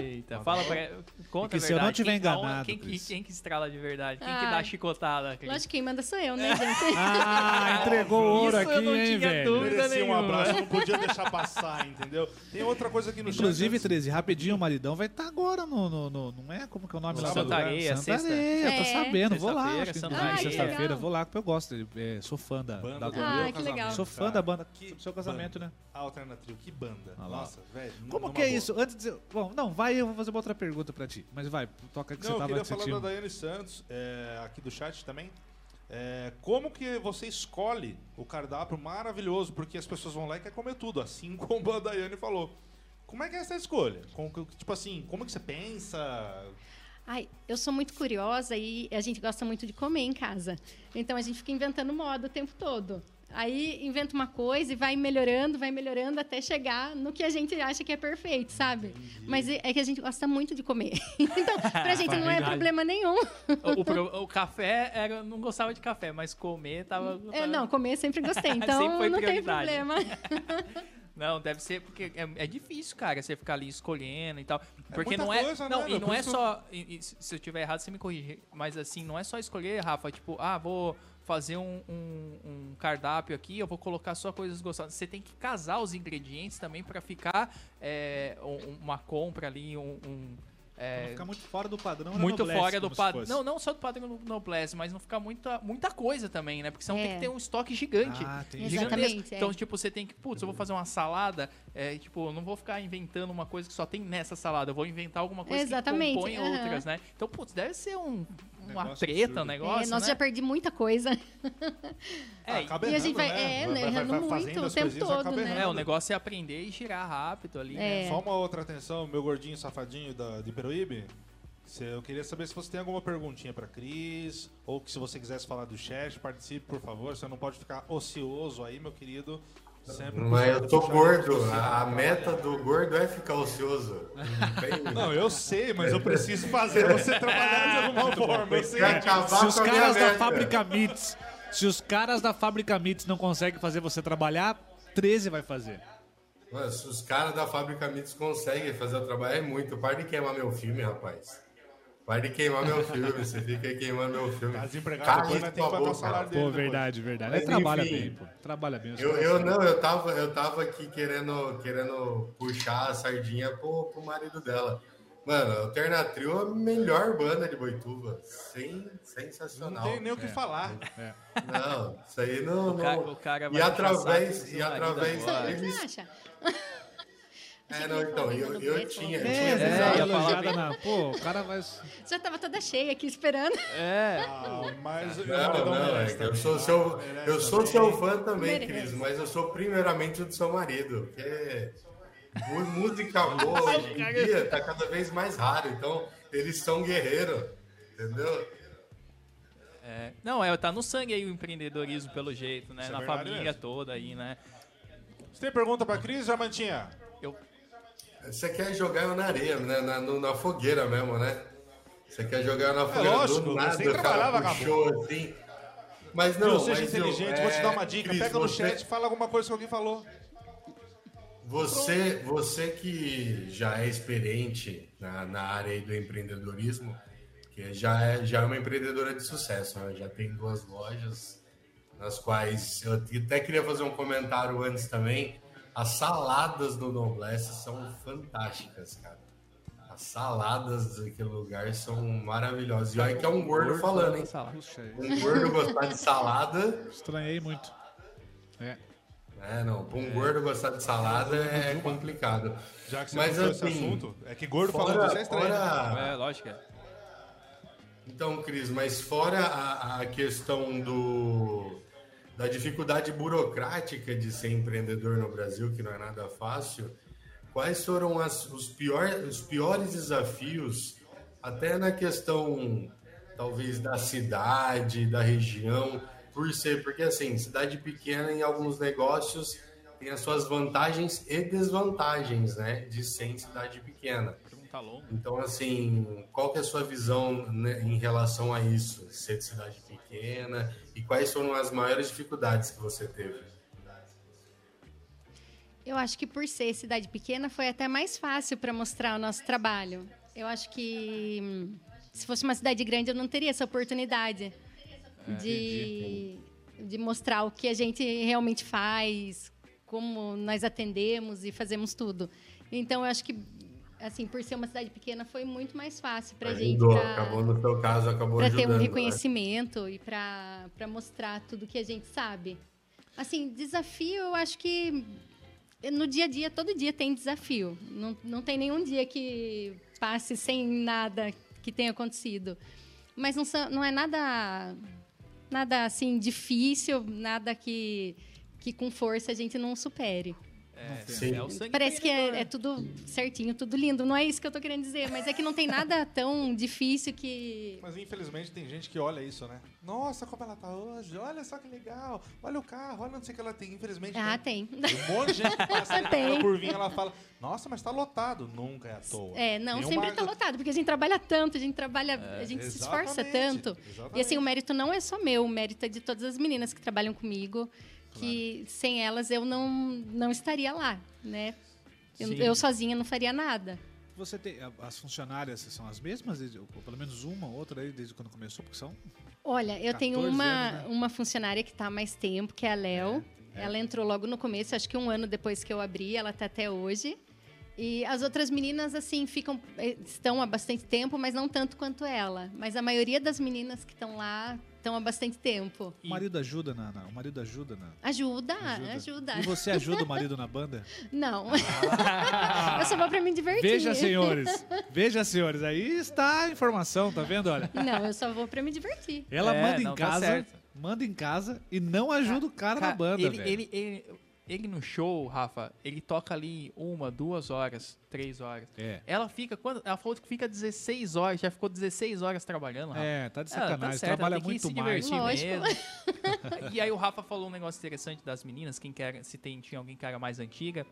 Eita, fala pra. Conta que a se eu não tiver quem, enganado, Quem, que- Cris. quem que estrala de verdade? Quem que Ah, dá a chicotada? Cris? Lógico que quem manda sou eu, né, gente? Ah, entregou ouro Isso eu aqui, não hein, tinha velho? dúvida. Merecia um abraço, eu não podia deixar passar, entendeu? Tem outra coisa aqui no Inclusive, chat. 13, rapidinho, o maridão vai estar agora no, no, no- Não é? Como que é o nome No lá do Santa lugar? Areia, Santa. Areia, tô É. sabendo. Vou lá. Sexta-feira, que, vou lá porque eu gosto. é, sou fã da, Banda banda. Ah, que legal. Sou fã cara. da banda do seu casamento, né? Alternativo, que banda. lá. Nossa, velho. Como que é boa. isso? Antes de... Bom, não, vai, eu vou fazer uma outra pergunta pra ti. Mas vai, toca que Não, você eu tava queria que você falar da Daiane Santos, é, aqui do chat também. É, como que você escolhe o cardápio maravilhoso? Porque as pessoas vão lá e querem comer tudo, assim como a Daiane falou. Como é que é essa escolha? Como que- tipo assim, como que você pensa? Ai, eu sou muito curiosa e a gente gosta muito de comer em casa. Então a gente fica inventando moda o tempo todo. Aí inventa uma coisa e vai melhorando, vai melhorando até chegar no que a gente acha que é perfeito, sabe? Mas é é que a gente gosta muito de comer. Então, pra gente não é problema nenhum. O, o o café, era, eu não gostava de café, mas comer tava. É, não, comer sempre gostei. Então Sempre não tem problema. Não, deve ser porque é, é difícil, cara, você ficar ali escolhendo e tal. Porque muita não é. coisa, não, né, e não é só. e- e se se eu tiver errado, você me corrige. Mas assim, não é só escolher, Rafa, tipo, ah, vou fazer um, um- um cardápio aqui, eu vou colocar só coisas gostosas. Você tem que casar os ingredientes também pra ficar é, um- uma compra ali, um. um, é, Não ficar muito fora do padrão. muito Noblesse, fora do padrão. Não, não só do padrão no Noblesse, mas não ficar muita, muita coisa também, né? Porque senão tem É. que ter um estoque gigante. Ah, tem gigantesco. Exatamente, é. Então, tipo, você tem que, putz, eu vou fazer uma salada, é, tipo, eu não vou ficar inventando uma coisa que só tem nessa salada, eu vou inventar alguma coisa Exatamente, que compõe outras, né? Então, putz, deve ser um, uma treta, um negócio, É, nós né? já perdi muita coisa. É, acaba e a gente errando, vai- né? é, né, errando muito fazendo o as tempo todo, né? errando. é, o negócio é aprender e girar rápido ali, né? É. Só uma outra atenção, meu gordinho safadinho da, de Peruíbe. Se- Eu queria saber se você tem alguma perguntinha pra Cris, ou que se você quisesse falar do chat, participe, por favor. Você não pode ficar ocioso aí, meu querido. Sempre Mas eu tô gordo. A meta do gordo é ficar ocioso. Não eu sei, mas eu preciso fazer você trabalhar de alguma forma. Eu sei. Acabar Se os caras da. Fábrica Mits, se os caras da Fábrica Mits não conseguem fazer você trabalhar, 13 vai fazer. Mano, se os caras da Fábrica Mitos conseguem fazer o trabalho, é muito. Para de queimar meu filme, rapaz. Para de queimar meu filme. Você fica aí queimando meu filme. Tá desempregado, Cala depois vai ter que pagar o salário dele. Pô, verdade, verdade. Mas Ele trabalha enfim. bem, pô. Trabalha bem. Eu, eu não, eu tava, eu tava aqui querendo, querendo puxar a sardinha pro, pro marido dela. Mano, a Alternatrio é a melhor banda de Boituva. Sem, Não sensacional. tem nem o que falar. Não, isso aí não. O cara- não. o cara e vai puxar através, e através agora. Você acha? É, não, então, eu, eu tinha, eu É, tinha é, é, falar elogiada na... Pô, o cara vai... Já tava toda cheia aqui esperando. É. Ah, mas eu Não, dar não, uma é eu também, sou seu, Merece eu sou seu fã também. Cris, mas eu sou primeiramente o do seu marido, porque música boa hoje em dia tá cada vez mais raro, então eles são guerreiros, entendeu? É, não, é, tá no sangue aí o empreendedorismo pelo jeito, né? Isso é Na verdade família mesmo. toda aí, né? Você tem pergunta pra Cris, Jamantinha? Eu, Você quer jogar eu na areia, né? na, no- na fogueira mesmo, né? Você quer jogar na fogueira lógico, do você nada, trabalhar, cara puxou assim. Mas não, Não, seja mas, inteligente, vou te é, dar uma dica. Cris, Pega no você- chat fala alguma coisa que alguém falou. Você, você que já é experiente na, na área do empreendedorismo, que já é, já é uma empreendedora de sucesso, né? já tem duas lojas, nas quais eu até queria fazer um comentário antes também. As saladas do Noblesse são fantásticas, cara. As saladas daquele lugar são maravilhosas. E olha que é um gordo falando, hein? Um gordo gostar de salada. estranhei muito. É. É, não, pra um gordo gostar de salada é complicado. Já que você Mas puxou esse assim, assunto, é que gordo fora- falando isso é estranho. né? fora- é, lógico. é. Então, Cris, mas fora a, a questão do, da dificuldade burocrática de ser empreendedor no Brasil, que não é nada fácil, quais foram as- os, pior, os piores desafios, até na questão, talvez, da cidade, da região, por ser, porque assim, cidade pequena em alguns negócios tem as suas vantagens e desvantagens, né, de ser em cidade pequena. Longa. Então, assim, qual que é a sua visão né, em relação a isso? Ser de cidade pequena e quais foram as maiores dificuldades que você teve? Eu acho que por ser cidade pequena foi até mais fácil para mostrar o nosso trabalho. Eu acho que hum, se fosse uma cidade grande eu não teria essa oportunidade de, de mostrar o que a gente realmente faz, como nós atendemos e fazemos tudo. Então eu acho que assim por ser uma cidade pequena foi muito mais fácil para a gente Ajudou, pra- acabou no seu caso, acabou para ajudando. ter um né? reconhecimento e para mostrar tudo que a gente sabe. Assim, desafio, eu acho que no dia a dia, todo dia tem desafio. Não, não tem nenhum dia que passe sem nada que tenha acontecido. Mas não, não é nada, nada assim difícil, nada que, que com força a gente não supere. É, é o sangue Parece que é, é tudo certinho, tudo lindo. Não é isso que eu tô querendo dizer, mas é que não tem nada tão difícil que. Mas infelizmente tem gente que olha isso, né? Nossa, como ela tá hoje, olha só que legal. Olha o carro, olha não sei o que ela tem. Infelizmente Ah, tem. tem. Tem um monte de gente que passa Tem. naquela curvinha ela fala, nossa, mas tá lotado. Nunca é à toa. É, não, Tem sempre uma- tá lotado, porque a gente trabalha tanto, a gente trabalha, a gente se esforça tanto. exatamente. E assim, o mérito não é só meu, o mérito é de todas as meninas que trabalham comigo, que sem elas eu não, não estaria lá, né? Eu, eu sozinha não faria nada. Você tem. As funcionárias são as mesmas? pelo menos uma, outra aí, desde quando começou? Porque são. Olha, eu tenho 14 uma, anos, né? uma funcionária que está há mais tempo, que é a Léo. Ela entrou logo no começo, acho que um ano depois que eu abri, ela está até hoje. E as outras meninas, assim, ficam, eh, estão há bastante tempo, mas não tanto quanto ela. Mas a maioria das meninas que estão lá estão há bastante tempo. O marido ajuda na, na- O marido ajuda na. Ajuda, ajuda. E você ajuda o marido na banda? Não. eu só vou pra me divertir. Veja, senhores. Veja, senhores. Aí está a informação, tá vendo? Olha. Não, eu só vou pra me divertir. Ela É, manda em tá casa. certo. manda em casa e não ajuda o cara, na banda, ele, velho. ele, ele- ele no show, Rafa, ele toca ali uma, duas horas, três horas. É. Ela fica, quando, ela falou que fica 16 horas, já ficou 16 horas trabalhando, Rafa. É, tá de Ela sacanagem. certo, trabalha ela tem que muito se mais. e aí o Rafa falou um negócio interessante das meninas, quem quer, se tem, tinha alguém que era mais antiga.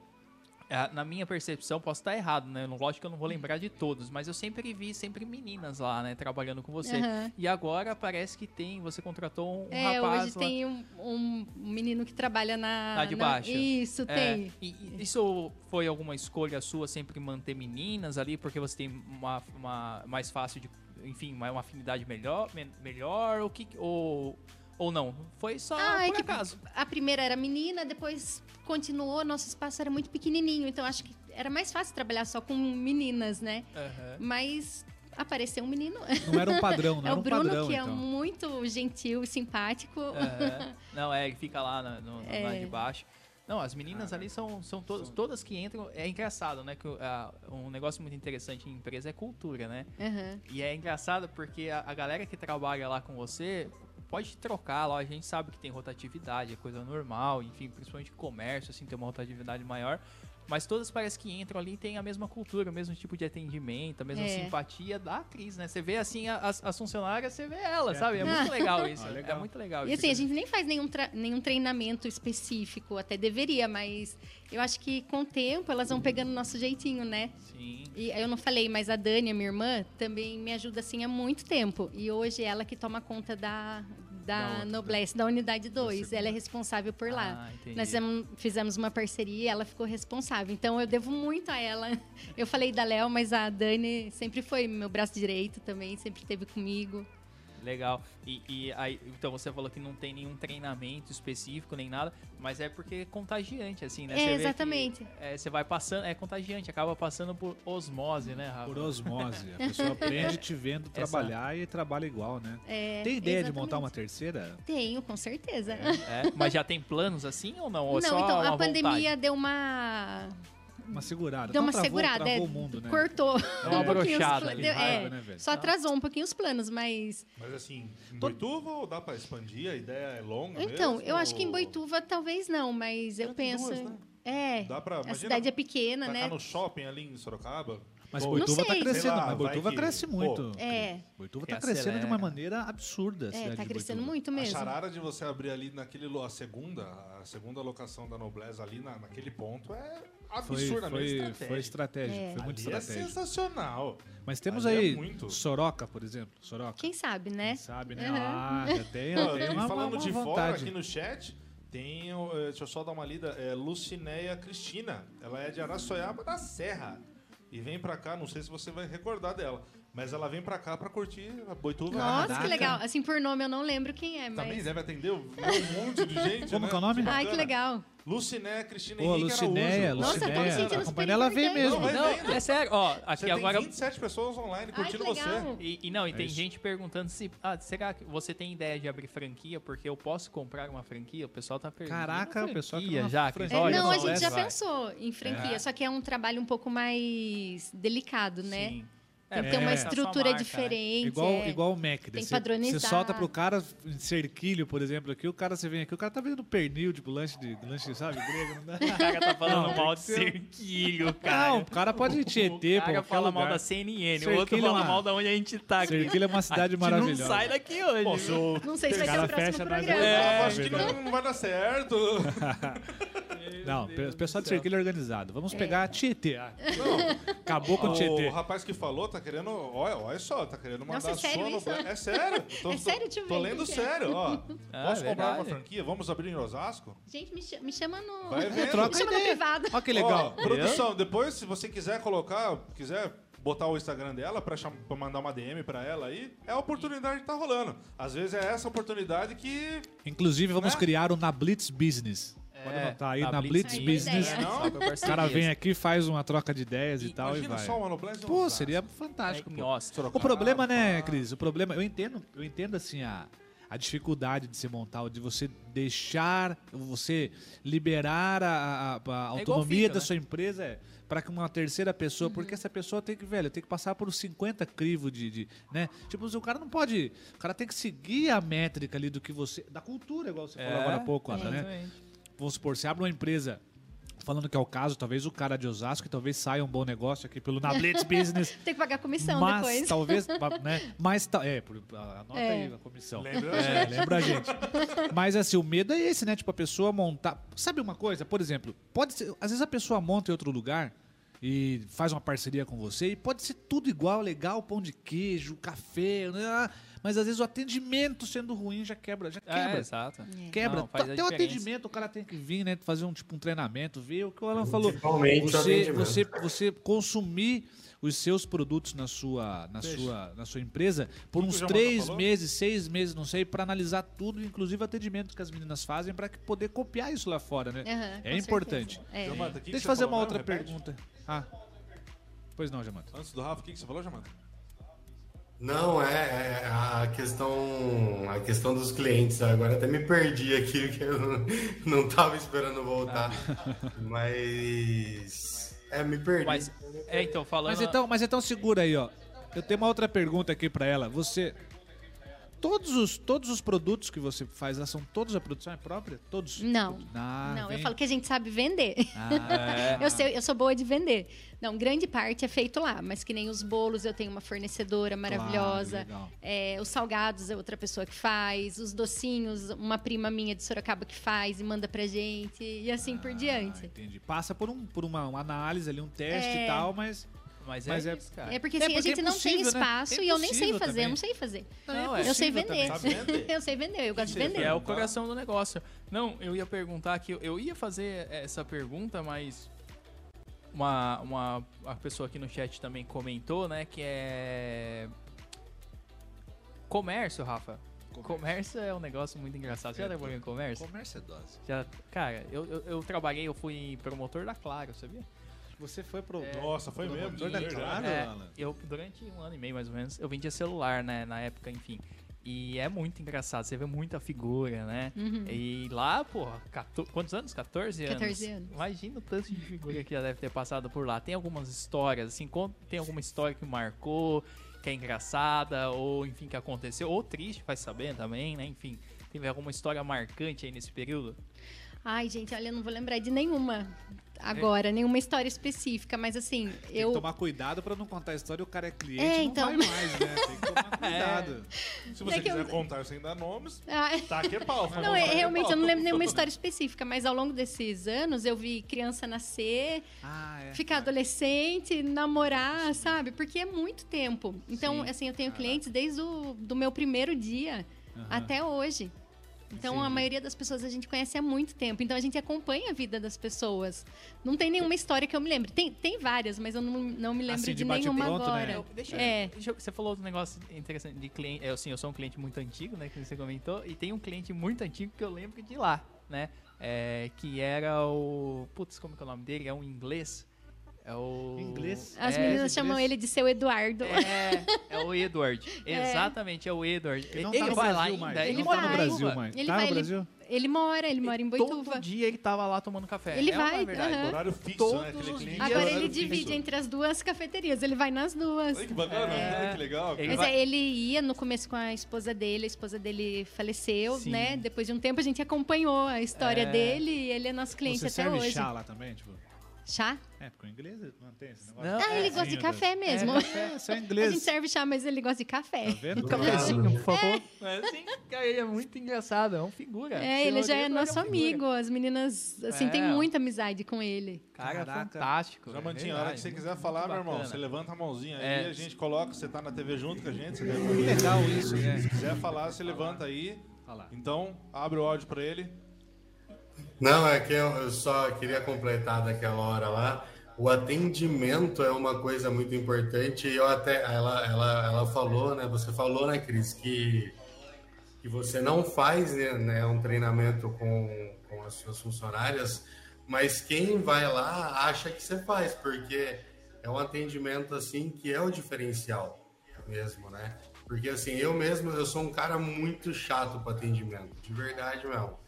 É, na minha percepção, posso estar errado, né? Lógico que eu não vou lembrar de todos, mas eu sempre vi sempre meninas lá, né? Trabalhando com você. Aham. E agora parece que tem, você contratou um É, rapaz hoje lá. tem um, um menino que trabalha na. Lá de na- baixo. Isso, É, tem. e, isso foi alguma escolha sua sempre manter meninas ali, porque você tem uma, uma mais fácil de, enfim, uma, afinidade melhor, me- melhor ou que ou ou não? Foi só Ah, é por que acaso. a primeira era menina, depois continuou, nosso espaço era muito pequenininho, então acho que era mais fácil trabalhar só com meninas, né? Aham. Mas apareceu um menino. Não era um padrão, não é era o um Bruno, padrão, que é então. muito gentil e simpático. Aham. Não, é, ele fica lá na, no, no- lá É. de baixo. Não, as meninas ali são, são todas, todas que entram. É engraçado, né? Que ah, um negócio muito interessante em empresa é cultura, né? Aham. E é engraçado porque a, a galera que trabalha lá com você pode trocar lá, a gente sabe que tem rotatividade, é coisa normal, enfim, principalmente comércio, assim, tem uma rotatividade maior. Mas todas parece que entram ali e têm a mesma cultura, o mesmo tipo de atendimento, a mesma É. simpatia da atriz, né? Você vê assim as, as funcionárias, você vê ela, sabe? É muito legal isso. Ah, legal. É muito legal E isso. assim, a gente nem faz nenhum, nenhum treinamento específico, até deveria, mas eu acho que com o tempo elas vão pegando o nosso jeitinho, né? Sim. E eu não falei, mas a Dani, a minha irmã, também me ajuda assim há muito tempo. E hoje é ela que toma conta da, Da da outra, Noblesse, da unidade 2. Ela é responsável por lá. Ah. Nós fizemos, fizemos uma parceria e ela ficou responsável. Então eu devo muito a ela. Eu falei da Léo, mas a Dani sempre foi meu braço direito também, sempre esteve comigo. Legal. E, e aí, então você falou que não tem nenhum treinamento específico nem nada, mas é porque é contagiante, assim, né? É, Você vê que, exatamente. é, você vai passando, é contagiante, acaba passando por osmose, né, Rafa? Por osmose. A pessoa aprende te vendo Essa- trabalhar e trabalha igual, né? É, Tem ideia de exatamente. montar uma terceira? Tenho, com certeza. É, mas já tem planos assim ou não? Ou é Não, só então a pandemia vontade? deu uma Uma segurada. deu Não, uma travou, segurada, travou é, o mundo, né? cortou. uma um pouquinho os brochada ali, deu- raiva, é, né, velho? Só atrasou um pouquinho os planos, mas Mas assim, em Boituva ou dá pra expandir? A ideia é longa então, mesmo, eu acho que em ou Boituva talvez não, mas eu penso duas, né? é. Dá pra, a cidade é pequena, né? no shopping ali em Sorocaba? Mas Pô, Boituva tá sei. crescendo, lá, mas Boituva que- cresce pô, muito. É. Boituva tá crescendo de uma acelera. maneira absurda. a É, tá crescendo muito A mesmo. charada de você abrir ali naquele a segunda, a segunda locação da Noblesse ali na, naquele ponto é absurdamente foi, estratégico. foi estratégico, É. foi muito Ali é estratégico. sensacional. Mas temos Ali é aí muito. Soroca, por exemplo. Soroca. Quem sabe, né? Quem sabe, né? Uhum. Ah, já tem, Ó, tem e uma, falando uma de fora, vontade. aqui no chat, tem. o- eh, Deixa eu só dar uma lida. É Lucinéia Cristina. Ela é de Araçoiaba da Serra. E vem pra cá, não sei se você vai recordar dela, mas ela vem pra cá pra curtir a Boituva. Nossa, Caraca. que legal. Assim, por nome eu não lembro quem é, Também mas. deve atender um monte de gente. Como né? que é o nome? Ai, que legal. Lucinéia Cristina Ô, Henrique Lucinéia, Araújo. Nossa, eu tô me sentindo a super companhia ela vem mesmo. Não, Não, é sério. Ó, aqui Você agora tem 27 pessoas online Ai, curtindo que legal. você. E, e não, e tem isso. gente perguntando se. Ah, será que você tem ideia de abrir franquia? Porque eu posso comprar uma franquia? O pessoal tá perguntando. Caraca, o pessoal quer franquia uma já. franquia. É, Olha não, a gente já vai. pensou em franquia, só que é um trabalho um pouco mais delicado, né? Sim. Tem que É. ter uma É. estrutura marca, né? diferente. Igual, é. igual o Mac. Tem né? que Você- padronizar. Você solta pro cara em cerquilho, por exemplo, aqui, o cara, você vem aqui, o cara tá vendo pernil, tipo, lanche de, lanche, sabe, grego, não dá. O cara tá falando Não, mal de cerquilho, cara. Não, o cara pode ir tietê, O pô, cara qualquer fala mal da CNN, o outro fala uma- mal da onde a gente tá aqui. Cerquilho é uma cidade maravilhosa. não sai daqui hoje. Pô, se Não sei se vai ser cara o próximo programa. Eu É, acho que não, não vai dar certo. Não, o pessoal de cerquilho é organizado. Vamos pegar Tietê. Ah, Acabou com o o Tietê. rapaz que falou tá querendo. Olha, olha só, tá querendo mandar Nossa, é sério sono. pra- É sério? Tô, É sério? Eu Tô lendo o é? sério, ó. Ah, Posso comprar uma verdade. franquia? Vamos abrir em Osasco? Gente, me chama, me chama no. Vai vendo. Troca me chama no ideia. privado. Olha que legal. Ó, produção, depois, se você quiser colocar, quiser botar o Instagram dela pra, cham- pra mandar uma DM pra ela aí, é a oportunidade que tá rolando. Às vezes é essa oportunidade que. Inclusive, vamos Né? criar o Na Blitz Business. Pode É, anotar aí, na na Blitz Blitz, Business. Business. Ideia. Não? O cara vem aqui, faz uma troca de ideias e, tal e Imagina vai. só uma Noblesse em Pô, Osasco. seria fantástico. É, pô. nossa, O problema, né. Cris? O problema, eu entendo, eu entendo assim a, a dificuldade de se montar, de você deixar, você liberar a, a- a igual autonomia filho, da né? sua empresa para que uma terceira pessoa, Uhum. porque essa pessoa tem que, velho, tem que passar por uns 50 crivos de, de, né? Tipo, o cara não pode, o cara tem que seguir a métrica ali do que você, da cultura, igual você falou É, agora há pouco, Ana, né? exatamente. Vamos supor, você abre uma empresa falando que é o caso, talvez o cara de Osasco, que talvez saia um bom negócio aqui pelo Nablets Business. Tem que pagar comissão mas depois. talvez, né? Mas é, por- anota É. aí a comissão. Lembra a É, gente. lembra a gente. Mas assim, o medo é esse, né? Tipo, a pessoa montar. Sabe uma coisa? Por exemplo, pode ser. Às vezes a pessoa monta em outro lugar e faz uma parceria com você e pode ser tudo igual, legal, pão de queijo, café, né? Mas às vezes o atendimento sendo ruim já quebra, já quebra. É, exato. Quebra. Não, faz a Até o atendimento, o cara tem que vir, né? Fazer um tipo um treinamento, ver o que o Alan falou. Você, você, você consumir os seus produtos na sua, na sua, na sua empresa por uns três meses, seis meses, não sei, para analisar tudo, inclusive o atendimento que as meninas fazem para poder copiar isso lá fora, né? Aham, é importante. É. Que Deixa eu fazer falou uma outra? Repete. pergunta. Ah. Pois não, Jamanta. Antes do Rafa, o que que você falou, Jamanta? Não, é, é a questão a questão dos clientes. Agora até me perdi aqui, que eu não, não tava esperando voltar. Mas. É, me perdi. Mas, é, então, falando... Mas então, mas então segura aí, ó. Eu tenho uma outra pergunta aqui para ela. Você todos os todos os produtos que você faz, lá, são todos a produção é própria? Todos? Não. Ah, não, vem. eu falo que a gente sabe vender. Ah, eu, sei, eu sou boa de vender. Não, grande parte é feito lá, mas que nem os bolos, eu tenho uma fornecedora maravilhosa. legal. É, os salgados é outra pessoa que faz. Os docinhos, uma prima minha de Sorocaba que faz e manda pra gente. E assim por diante. Ah, entendi. Passa por, um, por uma, uma análise ali, um teste É. e tal, mas. Mas é, Mas é- isso, cara. É porque É assim, porque a gente é não tem possível, né? espaço É e eu nem sei possível fazer, também. eu não sei fazer. Não, é eu sei possível vender. eu sei vender, eu gosto de vender. É o coração do negócio. Não, eu ia perguntar aqui, eu ia fazer essa pergunta, mas uma, uma a pessoa aqui no chat também comentou, né, que é comércio, Rafa. Comércio é um negócio muito engraçado. Você já trabalhou em comércio? Comércio é dose. Já, cara, eu, eu, eu trabalhei, eu fui promotor da Claro, sabia? Você foi pro. Nossa, foi mesmo. Claro? É, eu durante um ano e meio mais ou menos, eu vendia celular, né, na época, enfim. E é muito engraçado, você vê muita figura, né? Uhum. E lá, porra, 14 quantos anos? 14 anos? 14 anos. Imagina o tanto de figura que já deve ter passado por lá. Tem algumas histórias, assim, tem alguma história que marcou, que é engraçada, ou enfim, que aconteceu, ou triste, faz saber também, né? Enfim, teve alguma história marcante aí nesse período? Ai, gente, olha, eu não vou lembrar de nenhuma agora, nenhuma história específica, mas assim, Tem eu. que tomar cuidado pra não contar a história e o cara é cliente É, e não então. vai mais, né? Tem que tomar cuidado. Se você É que eu- quiser contar sem dar nomes, Ah, tá aqui é pau. Não, é, é realmente pau. eu não lembro nenhuma história específica, mas ao longo desses anos eu vi criança nascer, Ah, é. ficar adolescente, namorar, sabe? Porque é muito tempo. Então, Sim. assim, eu tenho clientes desde o do meu primeiro dia até hoje. Então, a Entendi. maioria das pessoas a gente conhece há muito tempo. Então, a gente acompanha a vida das pessoas. Não tem nenhuma história que eu me lembre. Tem, tem várias, mas eu não, não me lembro Assim, de de, nenhuma pronto, né? agora. Eu- deixa, É. deixa eu- você falou do negócio interessante de cliente. Eu, assim, eu sou um cliente muito antigo, né? Que você comentou. E tem um cliente muito antigo que eu lembro de lá, né? É, que era o. Putz, como que é o nome dele? É um inglês. É o. Inglês? As é, meninas chamam ele de seu Eduardo. É, é o Edward. Exatamente, é o Edward. Ele não ele tá no vai lá Brasil ainda. Ele, Ele não tá no. Brasil mais. Ele Tá vai, no ele- Brasil? Ele mora, ele mora em Boituva. Todo dia ele tava lá tomando café. Ele é uma vai, verdade. aham. Horário fixo, Todos né? Aquele cliente. dias. Agora ele fixo. divide entre as duas cafeterias, ele vai nas duas. Olha que bacana, É. que legal. Ele Mas vai- é, ele ia no começo com a esposa dele, a esposa dele faleceu, Sim. né? Depois de um tempo a gente acompanhou a história É. dele e ele é nosso cliente Você até serve hoje. chá lá também, tipo? Chá? É, porque o inglês não tem esse negócio. Não, Ah, ele é, gosta de café mesmo. É, você é A inglês. gente serve chá, mas ele gosta de café. Tá vendo? Um cafezinho, por favor. É, sim, cara, ele é muito engraçado, é um figura. É, ele já é nosso amigo. As meninas, assim, É. tem muita amizade com ele. Cara, é Caraca. fantástico. Já é mantinha, a hora que você muito- quiser falar, muito meu irmão, bacana. você levanta a mãozinha aí, É. a gente coloca, você tá na TV junto com a gente, você legal isso, né? Se quiser falar, você levanta aí. Então, abre o áudio pra ele. Não, é que eu só queria completar daquela hora lá. O atendimento é uma coisa muito importante. E eu até ela, ela, ela falou, né? Você falou, né, Cris, que, que você não faz né, um treinamento com, com as suas funcionárias, mas quem vai lá acha que você faz, porque é um atendimento assim que é o diferencial mesmo, né? Porque assim, eu mesmo eu sou um cara muito chato para atendimento, de verdade mesmo.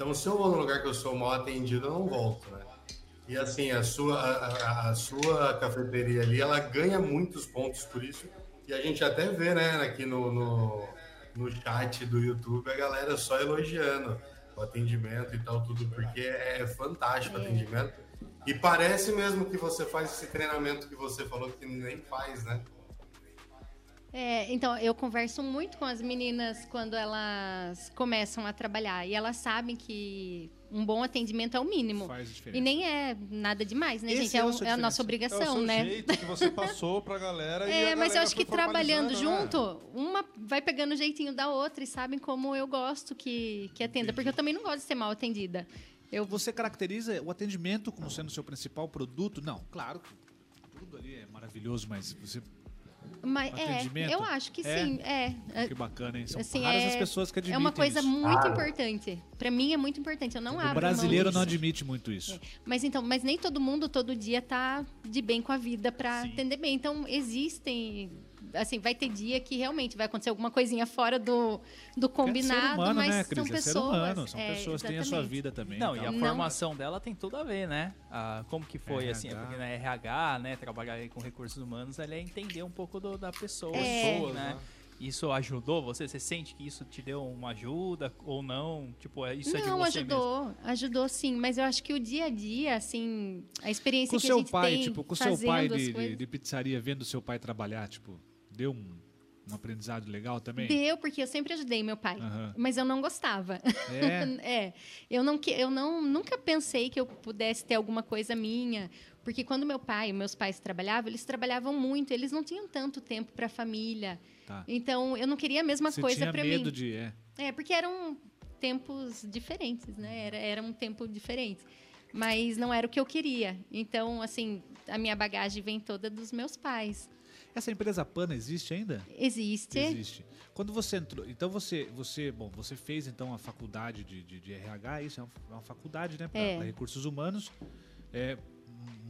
Então, se eu vou num lugar que eu sou mal atendido, eu não volto, né? E assim, a sua, a, a- a sua cafeteria ali, ela ganha muitos pontos por isso. E a gente até vê, né, aqui no, no, no chat do YouTube, a galera só elogiando. o atendimento e tal, tudo, porque é fantástico o atendimento. E parece mesmo que você faz esse treinamento que você falou que nem faz, né? É, então, eu converso muito com as meninas quando elas começam a trabalhar. E elas sabem que um bom atendimento é o mínimo. Faz diferença. E nem é nada demais, né, Esse gente? é É, a sua é a nossa obrigação, é o seu né? jeito que você passou pra galera e É, a mas eu galera acho que trabalhando né? junto, uma vai pegando o jeitinho da outra e sabem como eu gosto que, que atenda. Porque eu também não gosto de ser mal atendida. Eu Você caracteriza o atendimento como sendo seu principal produto? Não, claro que tudo ali é maravilhoso, mas você. Mas, é, Atendimento? eu acho que É? sim. É. É, Que bacana, hein? São assim, raras é- as pessoas que é admitem uma coisa isso. muito importante. Pra mim é muito importante. Eu não abro O brasileiro não admite muito isso. Mas então, mas nem todo mundo todo dia tá de bem com a vida para atender bem. Então existem assim, vai ter dia que realmente vai acontecer alguma coisinha fora do, do É combinado, ser humano, mas né, são Cris? É pessoas. ser humano. São é, pessoas que têm a sua vida também. Não, e a então. Não- formação dela tem tudo a ver, né? Ah, como que foi, RH. assim, é porque na RH, né, trabalhar com recursos humanos, ela é entender um pouco do- da pessoa, É. pessoas, né? Isso ajudou você? Você sente que isso te deu uma ajuda ou não? Tipo, é- isso é de Não, você mesmo? ajudou, ajudou sim, mas eu acho que o dia a dia, assim, a experiência Com que a seu gente pai, tem tipo, com seu pai de, de, de pizzaria, vendo seu pai trabalhar, tipo, deu um, um aprendizado legal também? Deu, porque eu sempre ajudei meu pai. Aham. Mas eu não gostava. É? É, eu não eu não nunca pensei que eu pudesse ter alguma coisa minha, porque quando meu pai e meus pais trabalhavam, eles trabalhavam muito, eles não tinham tanto tempo para a família. Tá. Então, eu não queria a mesma Você coisa tinha para medo mim. de. É. É, porque eram tempos diferentes, né? Era, era um tempo diferente. Mas não era o que eu queria. Então, assim, a minha bagagem vem toda dos meus pais. Essa empresa Pana existe ainda? Existe. Existe. Quando você entrou, então você, você, bom, você fez então a faculdade de, de, de RH, isso é uma, é uma faculdade, né, para É. recursos humanos. É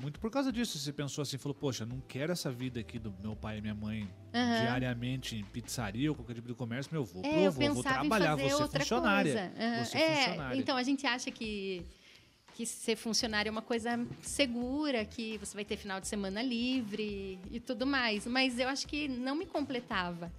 muito por causa disso você pensou assim, falou, poxa, não quero essa vida aqui do meu pai e minha mãe Aham. diariamente em pizzaria ou qualquer tipo de comércio, meu, vou, É, pro- eu vou, vou trabalhar, vou ser outra funcionária. Aham. Vou ser é, funcionária. então a gente acha que que ser funcionário é uma coisa segura, que você vai ter final de semana livre e tudo mais, mas eu acho que não me completava.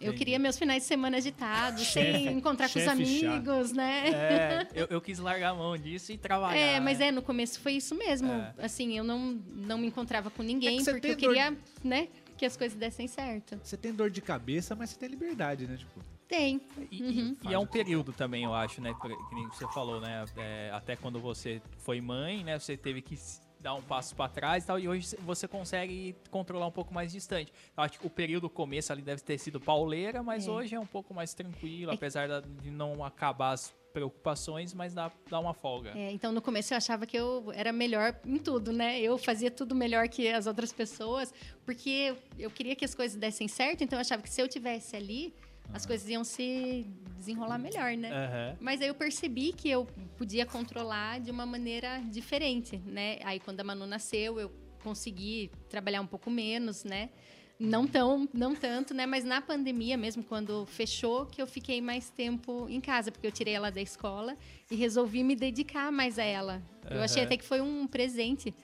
Eu Entendi. queria meus finais de semana agitados, sem encontrar com os chato. amigos, né? É, eu, eu quis largar a mão disso e trabalhar. É, mas né? é, no começo foi isso mesmo. É. Assim, eu não, não me encontrava com ninguém, É que porque eu queria, né, que as coisas dessem certo. Você tem dor de cabeça, mas você tem liberdade, né? Tipo, Tem. E, Uhum. e- é um período também, eu acho, né? Que nem você falou, né? é, até quando você foi mãe, né? Você teve que dar um passo para trás e tal. E hoje você consegue controlar um pouco mais distante. Eu acho que o período começo ali deve ter sido pauleira, mas É. hoje é um pouco mais tranquilo, É- apesar de não acabar as preocupações, mas dá, dá uma folga. É, então, no começo eu achava que eu era melhor em tudo, né? Eu fazia tudo melhor que as outras pessoas, porque eu queria que as coisas dessem certo, então eu achava que se eu tivesse ali, as coisas iam se desenrolar melhor, né? Aham. Mas aí eu percebi que eu podia controlar de uma maneira diferente, né? Aí quando a Manu nasceu, eu consegui trabalhar um pouco menos, né? Não tão, não tanto, né? Mas na pandemia mesmo, quando fechou, que eu fiquei mais tempo em casa, porque eu tirei ela da escola e resolvi me dedicar mais a ela. Eu achei até que foi um presente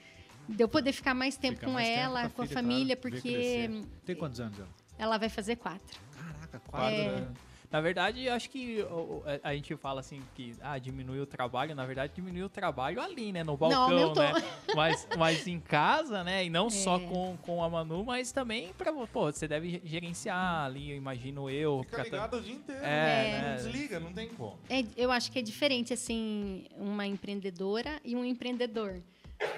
de eu poder ficar mais tempo fica com mais tempo ela, com a, filha, família, claro, porque. Tem quantos anos ela? ela vai fazer quatro. Caraca, quatro. É. né? Na verdade, eu acho que o- a gente fala assim que ah, diminui o trabalho, na verdade diminui o trabalho ali, né, no balcão, aumentou. né? Mas, mas em casa, né, e não só É. com, com a Manu, mas também para pô, você deve gerenciar ali, eu imagino eu, Fica pra- ligado o dia inteiro. É, né? né? Não desliga, não tem como. É, eu acho que é diferente, assim, uma empreendedora e um empreendedor.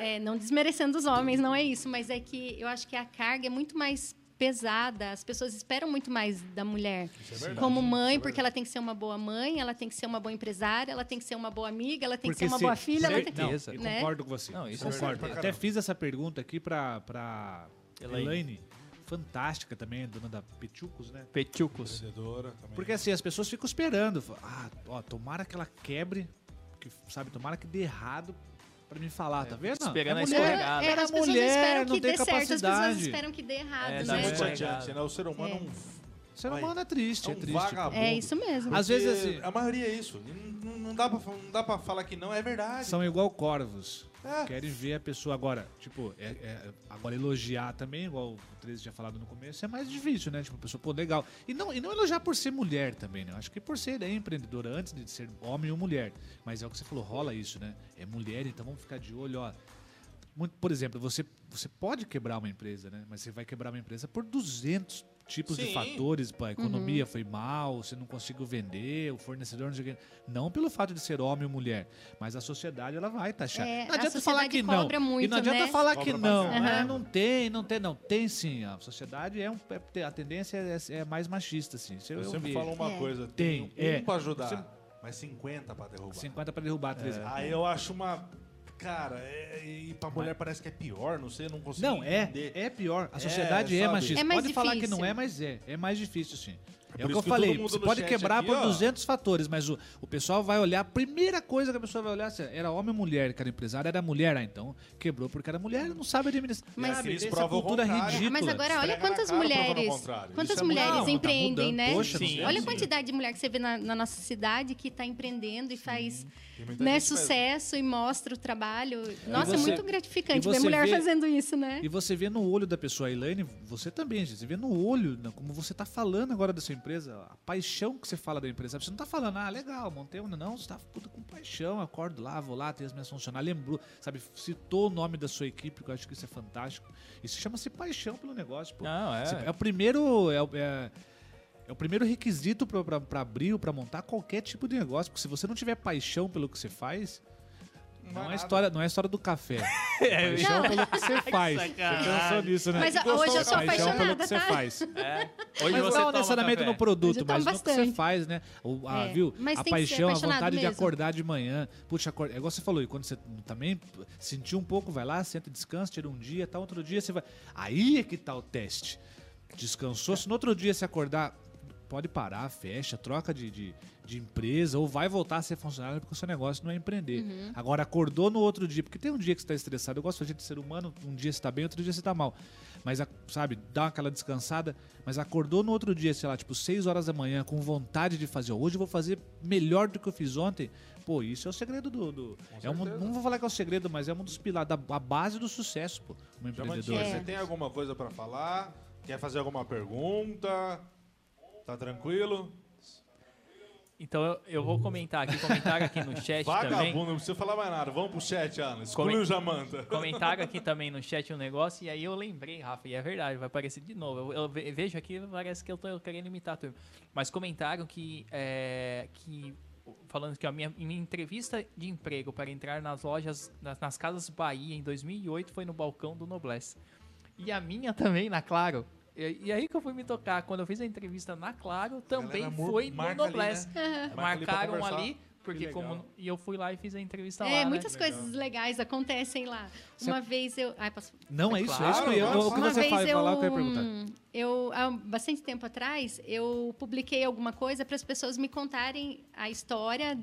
É, não desmerecendo os homens, não é isso, mas é que eu acho que a carga é muito mais pesada, as pessoas esperam muito mais da mulher. Isso é verdade. Como mãe, Isso é porque ela tem que ser uma boa mãe, ela tem que ser uma boa empresária, ela tem que ser uma boa amiga, ela tem que ser uma se- boa filha. Ela tem... Não, Certeza. eu Né? concordo com você. Não, isso é concordo. Até fiz essa pergunta aqui pra, pra Elaine. Elaine. Fantástica também, dona da Pechucos, né? Petucos. Porque assim, as pessoas ficam esperando. Ah, ó, tomara que ela quebre, que, sabe, tomara que dê errado pra me falar, tá vendo? esperando é a mulher, escorregada. É, era as mulher, esperam não que tem dê certo, as pessoas capacidade. esperam que dê errado, É, Isso é né? muito Exato. chateante, né? O ser humano é um, Ser humano é triste, é é um triste. vagabundo. É isso mesmo. Às vezes, assim- A maioria é isso. Não, não dá pra, não dá pra falar que não é verdade. São igual corvos. Querem ver a pessoa agora, tipo, é- é- agora elogiar também, igual o 13 tinha falado no começo, é mais difícil, né? Tipo, a pessoa, pô, legal. E não, e não elogiar por ser mulher também, né? Acho que por ser né, empreendedora antes de ser homem ou mulher. Mas é o que você falou, rola isso, né? É mulher, então vamos ficar de olho, ó. Por exemplo, você, você pode quebrar uma empresa, né? Mas você vai quebrar uma empresa por 200 tipos de Sim. fatores. pô, A economia foi mal, você não conseguiu vender, o fornecedor não sei o quê. Não pelo fato de ser homem ou mulher, mas a sociedade ela vai taxar. É, não adianta falar que não. cobra e muito, não adianta né? falar que não. Aham. não tem, não tem, não. Tem sim. A sociedade é um. é- a tendência é, é mais machista, assim. Isso eu, Eu sempre vejo. falo uma É. coisa, Tem, tem um é. pra ajudar, Você- mas 50 pra derrubar. 50 pra derrubar 13. Aí eu acho uma... Cara, é, e pra mulher parece que é pior, não sei, não consigo Não, é, entender. é pior. A É, sociedade é, sabe? machista. É mais pode falar que difícil. não é, mas é. É mais difícil, sim. É, por o que isso eu que falei. mundo Você no pode chat quebrar aqui, por ó. 200 fatores, mas o, o pessoal vai olhar. A primeira coisa que a pessoa vai olhar se era homem ou mulher, que era empresário, era mulher. Ah, então quebrou porque era mulher, não sabe administrar. Mas- sabe, Eles essa provam o cultura contrário. ridícula. Mas agora, olha Esfrega na quantas cara, prova mulheres. ao contrário. Quantas Isso é mulheres muito- Não, tá empreendem, mudando. né? Poxa, Sim. Olha a quantidade de mulher que você vê na, na nossa cidade que está empreendendo e faz né, mesmo. sucesso e mostra o trabalho. Nossa, é você- muito gratificante e ver você mulher vê- fazendo isso, né? E você vê no olho da pessoa, a Elaine, você também, gente, você vê no olho, né, como você tá falando agora da sua empresa, a paixão que você fala da empresa. Você não tá falando, ah, legal, montei uma. Não, você tá puta, com paixão, acordo lá, vou lá, tenho as minhas funcionárias, lembrou, sabe, citou o nome da sua equipe, que eu acho que isso é fantástico. Isso chama-se paixão pelo negócio, pô. Não, é. Você- é o primeiro. É, é- é o primeiro requisito pra abrir ou pra montar qualquer tipo de negócio. Porque se você não tiver paixão pelo que você faz, Não não, é é, história, não é história do café. É paixão pelo que você faz. Você pensou nisso, né? Mas a- hoje eu sou paixão pelo apaixonada, que você tá? faz. É. Mas Hoje você não necessariamente café. no produto, mas no que você bastante. faz, né? O, a, É, viu? mas a paixão, a vontade de mesmo. acordar de manhã. Puxa, acorda, é igual você falou, e quando você também sentiu um pouco, vai lá, senta, descansa, tira um dia, tá outro dia você vai. Aí é que tá o teste. Descansou, se no outro dia você acordar, pode parar, fecha, troca de, de, de empresa ou vai voltar a ser funcionário porque o seu negócio não é empreender. Uhum. Agora, acordou no outro dia, porque tem um dia que você está estressado. Eu gosto de gente ser humano, um dia você tá bem, outro dia você tá mal. Mas, sabe, dá aquela descansada, mas acordou no outro dia, sei lá, tipo 6 horas da manhã, com vontade de fazer. Hoje eu vou fazer melhor do que eu fiz ontem. Pô, isso é o segredo do. do- é um, não vou falar que é o segredo, mas é um dos pilares, da, a base do sucesso, pô, Diamantino, empreendedor. É. você tem alguma coisa pra falar? Quer fazer alguma pergunta? Tá tranquilo? Então eu, eu vou comentar aqui, comentário aqui no chat também. Vagabundo, não precisa falar mais nada. Vamos pro chat, Alan. Exclui o Jamanta. Comentaram aqui também no chat um negócio, e aí eu lembrei, Rafa, e é verdade, vai aparecer de novo. Eu, eu ve- vejo aqui, parece que eu tô querendo imitar a turma. Mas comentaram que, é, que falando que a minha, minha entrevista de emprego para entrar nas lojas, nas, nas casas Bahia em 2008 foi no balcão do Noblesse. E a minha também na Claro. E, e aí que eu fui me tocar, quando eu fiz a entrevista na Claro, também foi no ali, Noblesse. né? Ali pra Marcaram ali, porque Que como. legal. E eu fui lá e fiz a entrevista É, lá. né? muitas coisas legais acontecem lá. Uma vez eu. Ai, posso. Não, é isso, é isso Claro, que eu, claro. o que Uma você vez fala, eu, falar, eu quero perguntar. eu, há bastante tempo atrás, eu publiquei alguma coisa para as pessoas me contarem a história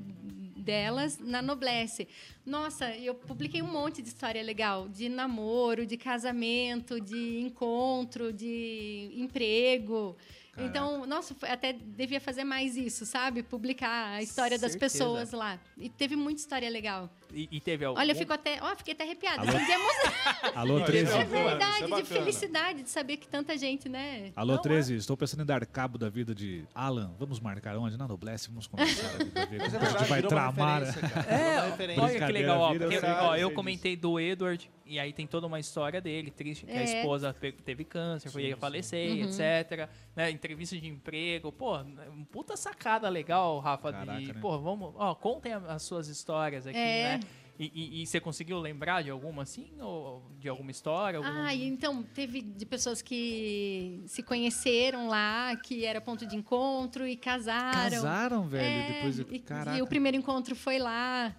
delas na Noblesse. Nossa, eu publiquei um monte de história legal, de namoro, de casamento, de encontro, de emprego. Então, nossa, até devia fazer mais isso, sabe? Publicar a história das Certeza. pessoas lá. E teve muita história legal. E, e teve algum... Olha, eu fico até, ó, fiquei até arrepiada. Alô? Assim, de emoção. Alô, Não, 13. isso É é verdade, é de felicidade de saber que tanta gente, né? Alô, 13, estou pensando em dar cabo da vida de Alan. Vamos marcar onde? Na Noblesse, vamos conversar ver como a gente vai tramar. né? É, olha que legal, ó, porque, ó, eu sei comentei do Edward, e aí tem toda uma história dele, triste, que a É. esposa pe- teve câncer, foi a falecer, Uhum. etc. Né, entrevista de emprego, pô, um puta sacada legal, Rafa, Caraca, de, né? pô, vamos, ó, contem a- as suas histórias aqui, É. né? E, e- e você conseguiu lembrar de alguma, assim, ou de alguma história? algum- Ah, e então teve de pessoas que se conheceram lá, que era ponto de encontro e casaram. Casaram, velho, É, depois de... e, Caraca. e o primeiro encontro foi lá.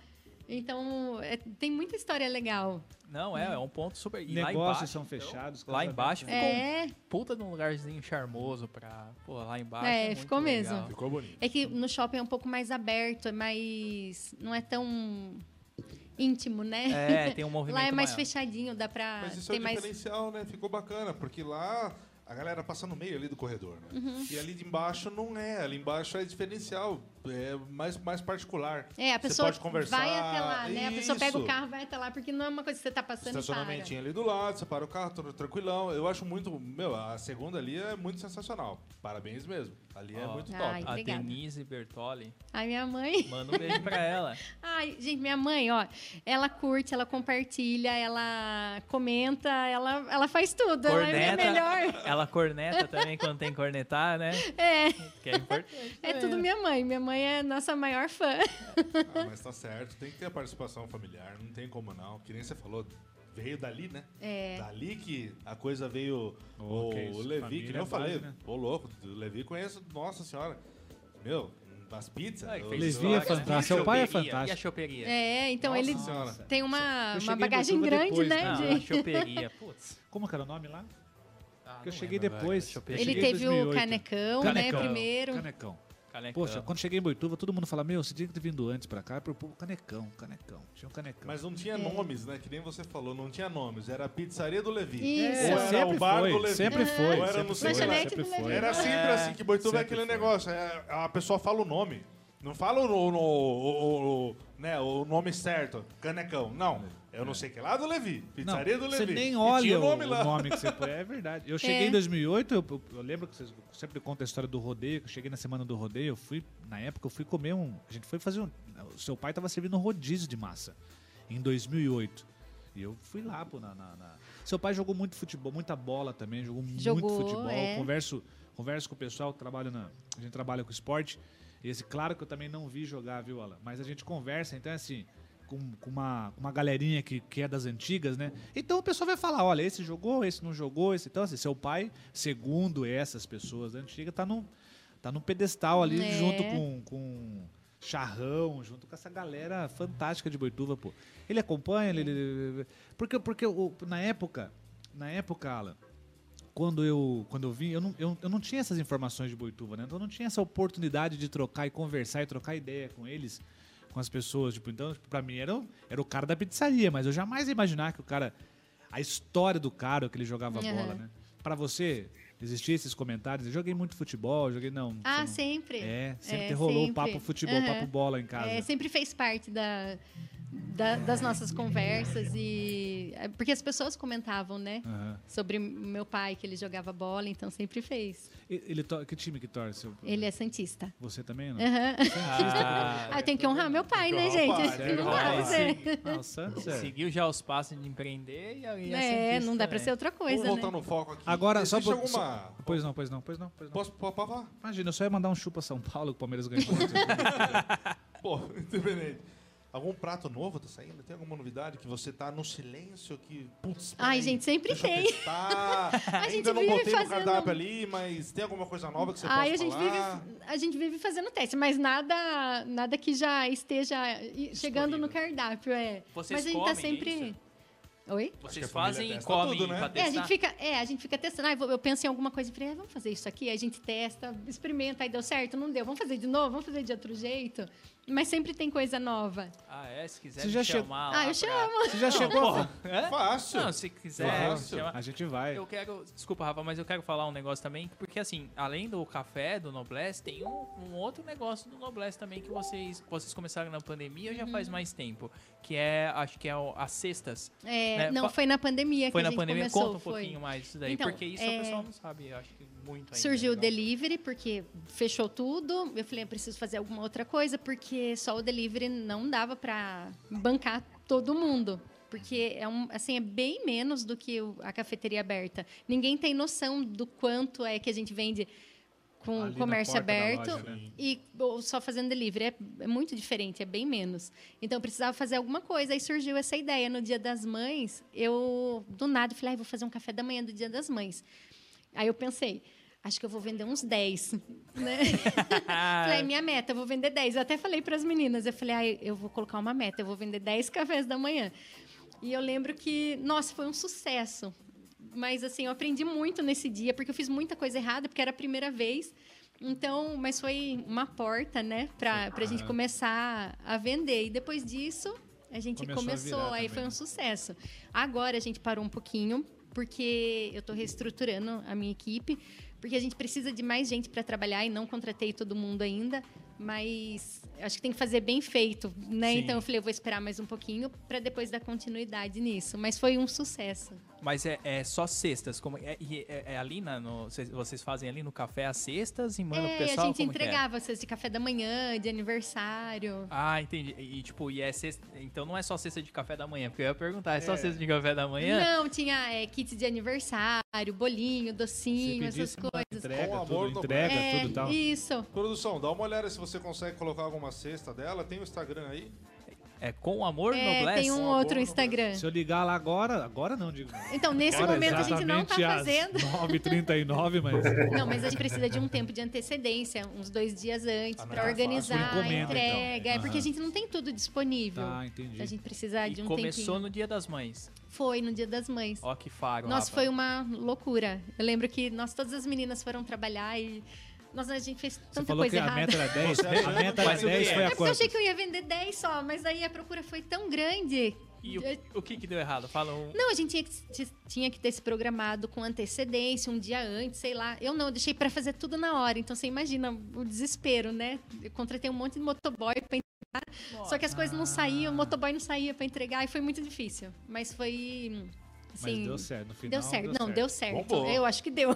Então, é, tem muita história legal. Não, é, é um ponto super... E lá Negócios embaixo, são então, fechados. Lá casamentos- embaixo ficou É, um puta de um lugarzinho charmoso pra... Pô, lá embaixo É, muito ficou mesmo. legal. Ficou bonito. é que no shopping é um pouco mais aberto, é mais. não é tão íntimo, né? É, tem um movimento Lá é mais maior. fechadinho, dá pra Mas isso é mais. diferencial, né? Ficou bacana, porque lá a galera passa no meio ali do corredor, né? Uhum. E ali de embaixo não é, ali embaixo é diferencial. É mais, mais particular. É, a Você pessoa pode conversar. vai até lá, né? A pessoa pega o carro, vai até lá, porque não é uma coisa que você tá passando. Estacionamentinho ali do lado, você para o carro, tran- tranquilão. Eu acho muito. Meu, a segunda ali é muito sensacional. Parabéns mesmo. Ali é Ó. muito Ai, top. A Obrigada. Denise Bertoli. Ai, minha mãe. Manda um beijo pra ela. Ai, gente, minha mãe, ó, ela curte, ela compartilha, ela comenta, ela, ela faz tudo. Ela é Corneta. melhor. Ela corneta também quando tem que cornetar, né? É, Que é importante. é tudo minha mãe. Minha mãe é nossa maior fã. Ah, mas tá certo, tem que ter a participação familiar, não tem como não. Que nem você falou, veio dali, né? É. Dali que a coisa veio. Oh, o isso, Levi, família que nem eu é falei, né? ô louco, o Levi conheço, nossa senhora. Meu, as pizzas. Eu- fez Levi é fantástico, seu pai é fantástico. E a choperia? É, então Nossa ele Senhora. tem uma, Eu uma bagagem grande, depois, né? Não, de- a choperia. Putz. Como que era o nome lá? Ah, Porque eu cheguei lembro, depois. Ele cheguei em teve o 2008. canecão, Canecão. né? Primeiro. Canecão. Canecão. Poxa, quando cheguei em Boituva, todo mundo fala, meu, você tinha que ter vindo antes pra cá, pro povo, canecão, canecão. Tinha um canecão. Mas não É. tinha nomes, né? Que nem você falou, não tinha nomes. Era a pizzaria do Levi. Isso. É, Ou era sempre o bar foi, do Levi. sempre foi, Ou era sempre foi, sei lá. Sempre do foi. Era sempre É, assim que Boituva é aquele foi. negócio. é, a pessoa fala o nome. Não fala o, o- o- o- né, o nome certo, canecão. Não. Eu não sei que lá do Levi. Pizzaria do Você Levi. nem E olha o nome o lá. nome que você põe. É verdade. Eu cheguei É. em 2008, eu, eu- lembro que vocês sempre contam a história do rodeio, que eu cheguei na semana do rodeio, eu fui, na época, eu fui comer um... A gente foi fazer um... O seu pai tava servindo um rodízio de massa, em 2008. E eu fui lá, pô, na, na- na- Seu pai jogou muito futebol, muita bola também, jogou, Jogou, muito futebol. é. Converso, converso com o pessoal, trabalho na... A gente trabalha com esporte. Esse, claro que eu também não vi jogar, viu, Alan? Mas a gente conversa, então é assim com, com uma, uma galerinha que, que é das antigas, né? então o pessoal vai falar, olha, esse jogou, esse não jogou, esse então assim, seu pai, segundo essas pessoas antigas, tá num, tá num pedestal ali É. junto com, com Charrão, junto com essa galera fantástica de Boituva, pô. Ele acompanha, ele, ele- porque porque o- na época, na época, Alan, quando eu, quando eu vim, eu não, eu, eu não tinha essas informações de Boituva, né? Então eu não tinha essa oportunidade de trocar e conversar e trocar ideia com eles, com as pessoas. Tipo, então, tipo, pra mim era, o- era o cara da pizzaria, mas eu jamais ia imaginar que o cara. A história do cara, que ele jogava Aham. bola, né? Pra você, existiam esses comentários? Eu joguei muito futebol, joguei. Não. Ah, não- sempre. É, sempre É, rolou o sempre. papo futebol, Aham. papo bola em casa. É, sempre fez parte da, da- das nossas conversas e é, porque as pessoas comentavam, né, Aham. sobre meu pai que ele jogava bola, então sempre fez. Ele to- Que time que torce? Ele é santista. Você também, não? Aham. Ah, Ah, eu tenho que honrar meu pai, né, Tem gente? pai, não né? dá pra ser. Ah, Santos é. Seguiu já os passos de empreender e, e a É, cientista não dá pra também. ser outra coisa, Vamos voltar né? no foco aqui. Agora, só Existe por- alguma... só- Pois não, pois não, pois não, pois não. Posso, falar? Imagina, eu só ia mandar um chupa São Paulo que o Palmeiras ganhou. Pô, independente. Algum prato novo tá saindo? Tem alguma novidade que você tá no silêncio que... Putz, Ai, peraí, gente, sempre tem. A gente Ainda não vive botei no fazendo- cardápio ali, mas tem alguma coisa nova que você Ai, a gente, falar? vive, a gente vive fazendo teste, mas nada, nada que já esteja chegando no cardápio, é. Vocês mas a gente tá comem sempre. isso? Oi? Vocês família fazem e testa comem tudo, né? pra É, a gente fica, é, a gente fica testando. Ah, eu penso em alguma coisa e falei, ah, vamos fazer isso aqui. Aí a gente testa, experimenta, aí deu certo, não deu. Vamos fazer de novo, vamos fazer de outro jeito. Mas sempre tem coisa nova. Ah, é? Se quiser Você me já chegou- chamar Ah, eu pra- chamo. Você já chegou a... É? Fácil. Não, se quiser Fácil. A gente vai. Eu quero. Desculpa, Rafa, mas eu quero falar um negócio também, porque assim, além do café do Noblesse, tem um, um outro negócio do Noblesse também que vocês, vocês começaram na pandemia ou já Uhum. faz mais tempo. Que é, acho que é o- as cestas. É, Né, não, foi na pandemia Foi que na a gente pandemia. começou. Conta um foi. pouquinho mais disso daí, Então, porque isso é, o pessoal não sabe, eu acho que muito ainda. Surgiu o delivery, porque fechou tudo. Eu falei, eu preciso fazer alguma outra coisa, porque só o delivery não dava pra bancar todo mundo. Porque é, um, assim, é bem menos do que a cafeteria aberta. Ninguém tem noção do quanto é que a gente vende com Ali comércio aberto loja, né? e ou só fazendo delivery. É, é muito diferente, é bem menos. Então eu precisava fazer alguma coisa. Aí surgiu essa ideia. No Dia das Mães, eu, do nada, falei, ah, vou fazer um café da manhã do Dia das Mães. Aí eu pensei, acho que eu vou vender uns 10. Né? falei, minha meta, eu vou vender 10. Eu até falei para as meninas, eu falei, ah, eu vou colocar uma meta, eu vou vender 10 cafés da manhã. E eu lembro que, nossa, foi um sucesso. Mas assim, eu aprendi muito nesse dia, porque eu fiz muita coisa errada, porque era a primeira vez. Então, mas foi uma porta, né, pra, pra gente começar a vender. E depois disso, a gente Começou a começou, virar aí também, foi um sucesso. Agora a gente parou um pouquinho, porque eu estou reestruturando a minha equipe, porque a gente precisa de mais gente para trabalhar e não contratei todo mundo ainda. mas acho que tem que fazer bem feito, né? Sim. Então eu falei, eu vou esperar mais um pouquinho para depois dar continuidade nisso. Mas foi um sucesso. Mas é, é só cestas. Como, é, é, é ali na, no, cês- vocês fazem ali no café as cestas e mandam é, pro pessoal? a gente é? entregava cestas de café da manhã, de aniversário. Ah, entendi. E tipo, e é cesta. Então não é só cesta de café da manhã, porque eu ia perguntar, é só cesta de café da manhã? Não, tinha é, kit de aniversário, bolinho, docinho, essas coisas. Entrega, Com amor tudo, no entrega, É, tudo e tal. Isso. Produção, dá uma olhada se você consegue colocar alguma cesta dela. Tem o Instagram aí? É com amor É, noblesse? tem um amor, outro Instagram. Se eu ligar lá agora, agora não, digo. Então, nesse Agora, momento a gente não tá fazendo. às 9h39, mas. Não, mas a gente precisa de um tempo de antecedência, uns dois dias antes, Ah, para é organizar a encomenda, entrega. então. É porque Aham. a gente não tem tudo disponível. Tá, entendi. A gente precisa de E um começou tempinho. no dia das mães. Foi no Dia das Mães. Ó que faro, Nossa, Rafa. foi uma loucura. Eu lembro que nós, todas as meninas foram trabalhar e. Nossa, a gente fez tanta falou coisa que a errada. meta era 10, Você a meta era vai ser 10 o foi É a porque eu quanto? achei que eu ia vender 10 só, mas aí a procura foi tão grande. E o, o que que deu errado? Fala um... Não, a gente tinha que, tinha que ter se programado com antecedência, um dia antes, sei lá. Eu não, eu deixei pra fazer tudo na hora. Então você imagina o desespero, né? Eu contratei um monte de motoboy pra entregar. Só que as coisas não saíam, o motoboy não saía pra entregar e foi muito difícil. Mas foi. Mas Assim, deu certo, no final. Deu certo. não, deu certo. Bombou. Eu acho que deu.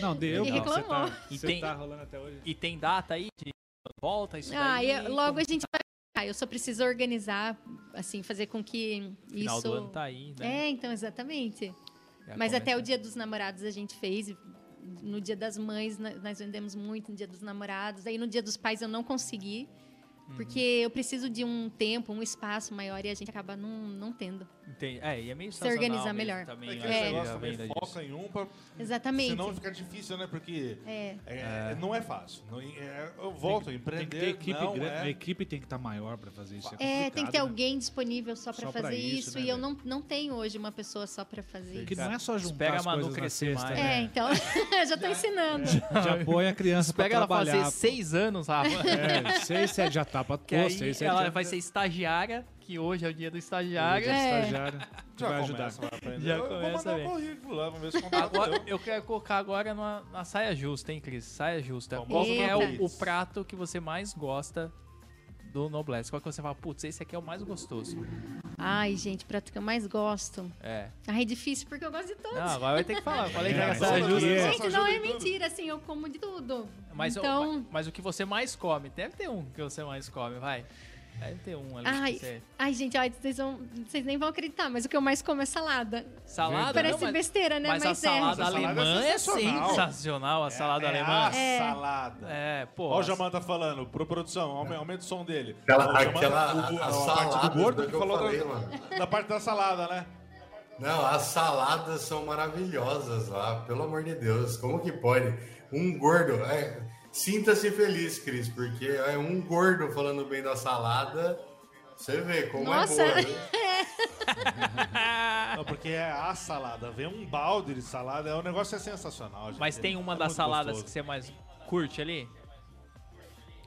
Não, deu. Ninguém não, Você reclamou. tá, E você tem- tá rolando até hoje. E tem data aí de volta isso Ah, daí? e logo Como a gente vai. Ah, eu só preciso organizar, assim, fazer com que Final isso. do ano tá aí, né? É, então, exatamente. Já Mas até começa. o dia dos namorados a gente fez. No dia das mães nós vendemos muito, no dia dos namorados. Aí no dia dos pais eu não consegui. Uhum. Porque eu preciso de um tempo, um espaço maior e a gente acaba não, não tendo. Entendi. É, e é meio Se organizar mesmo melhor. Também, É que É. negócio a também disso. foca em um pra... Exatamente. Senão fica difícil, né? Porque É. é, não é fácil. Não- é- eu volto, Tem empreender que ter equipe não grande. A é... equipe tem que estar maior pra fazer isso. É, É, tem que ter né? alguém disponível só pra Só pra fazer isso, isso. né, e eu não, não tenho hoje uma pessoa só pra fazer Que isso. não é só juntar Espera a as Manu coisas na crescer mais. É, né? então, eu já tô ensinando. Já põe a criança pra Pega ela trabalhar. fazer seis anos, Rafa. É, seis, sete já tá pra Que aí sete ela já- vai ser estagiária, que hoje é o dia do estagiário. já É. estagiário, que Já vai ajudar. Já eu começa vou um currículo lá, vamos ver se Agora, eu. quero colocar agora numa, na saia justa, hein, Cris? Saia justa. Qual que é o, o prato que você mais gosta do Noblesse? Qual que você fala, putz, esse aqui é o mais gostoso? Ai, gente, prato que eu mais gosto. É. Ai, é difícil porque eu gosto de todos. Não, agora vai ter que falar. Eu falei que É, era aqui justa. é- Gente, não é mentira, assim, eu como de tudo. Mas, o- então, mas o que você mais come? Deve ter um que você mais come, vai. Deve ter um ali. ai, que você... ai, gente, ai, vocês, vão- vocês nem vão acreditar, mas o que eu mais como é salada. Salada? Parece não, mas, besteira, né? mas a é. salada Essa salada alemã é é sensacional. sensacional. A salada é alemã. A É. salada. É, pô. Ó, o Jaman tá falando, pro produção, aume- aumenta o som dele. Aquela, aquela o- a, a, a parte salada do gordo do que falou falei, da, mano. da parte da salada, né? Não, as saladas são maravilhosas lá, pelo amor de Deus. Como que pode? Um gordo. é, Sinta-se feliz, Cris, porque é um gordo falando bem da salada. Você vê como Nossa. é boa. Não, porque é a salada. Vem um balde de salada, é, o negócio é sensacional. gente. Mas tem uma É das saladas gostoso. que você mais curte ali?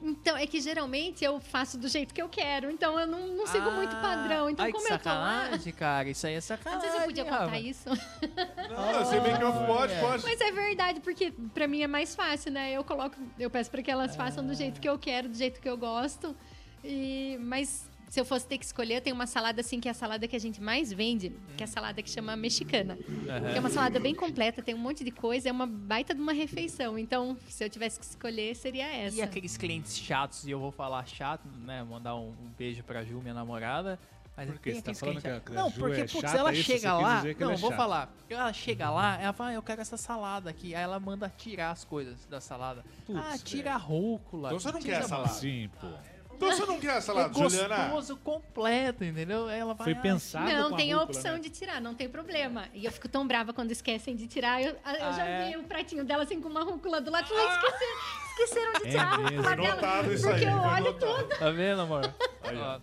Então, é que geralmente eu faço do jeito que eu quero, então eu não, não sigo muito padrão. Então, Ah, Ai, como que eu tô lá. sacanagem, cara. Isso aí é Não sacanagem. sei se eu podia contar isso. Não, você vem que eu pode, pode. Mas é verdade, porque pra mim é mais fácil, né? Eu coloco, eu peço pra que elas façam do jeito que eu quero, do jeito que eu gosto. E mas se eu fosse ter que escolher, tem uma salada assim que é a salada que a gente mais vende, que é a salada que chama mexicana. Que é uma salada bem completa, tem um monte de coisa, é uma baita de uma refeição. Então, se eu tivesse que escolher, seria essa. E aqueles clientes chatos, e eu vou falar chato, né? Mandar um, um beijo pra Ju, minha namorada. Mas Por quê? tem Você tá falando clientes que a- que a Não, Ju porque, é putz, chata, ela isso? chega lá. Não, é vou chata. falar. Ela chega lá, ela fala, ah, eu quero essa salada aqui. Aí ela manda tirar as coisas da salada. Putz, ah, tira a rúcula. Então você não quer salada. Sim, pô. Então você não quer É salada, Juliana? gostoso completo, entendeu? Aí Ela vai, Foi ah, pensado Não, com tem a rúcula, opção né? de tirar, não tem problema. E eu fico tão brava quando esquecem de tirar. Eu, eu Ah, já é? vi o pratinho dela assim com uma rúcula do lado. Falei, esqueci, esqueceram de É tirar a mesmo. rúcula dela. notado isso porque aí, eu olho notado. tudo. Tá vendo, amor? Ó,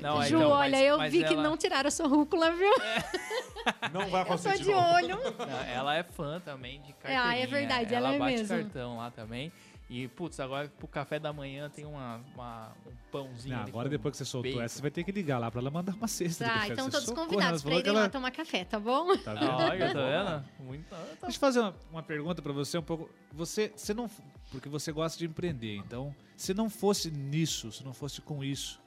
Não, aí, Ju, então, olha, mas- eu mas vi que ela- não tiraram a sua rúcula, viu? Não vai Eu tô acontecer de de novo. olho. Não, ela é fã também de carteirinha. ah, é verdade, ela ela é bate mesmo. cartão lá também. E, putz, agora pro café da manhã tem uma, uma- um pãozinho. Não, agora depois que você soltou bacon. essa, você vai ter que ligar lá pra ela mandar uma cesta de Tá, café. então todos socorro, convidados pra irem ela- lá tomar café, tá bom? Tá vendo? Ah, Olha, tá vendo? Muito. tá- Deixa eu fazer uma, uma pergunta pra você um pouco. Você, você não. porque você gosta de empreender. Então, se não fosse nisso, se não fosse com isso,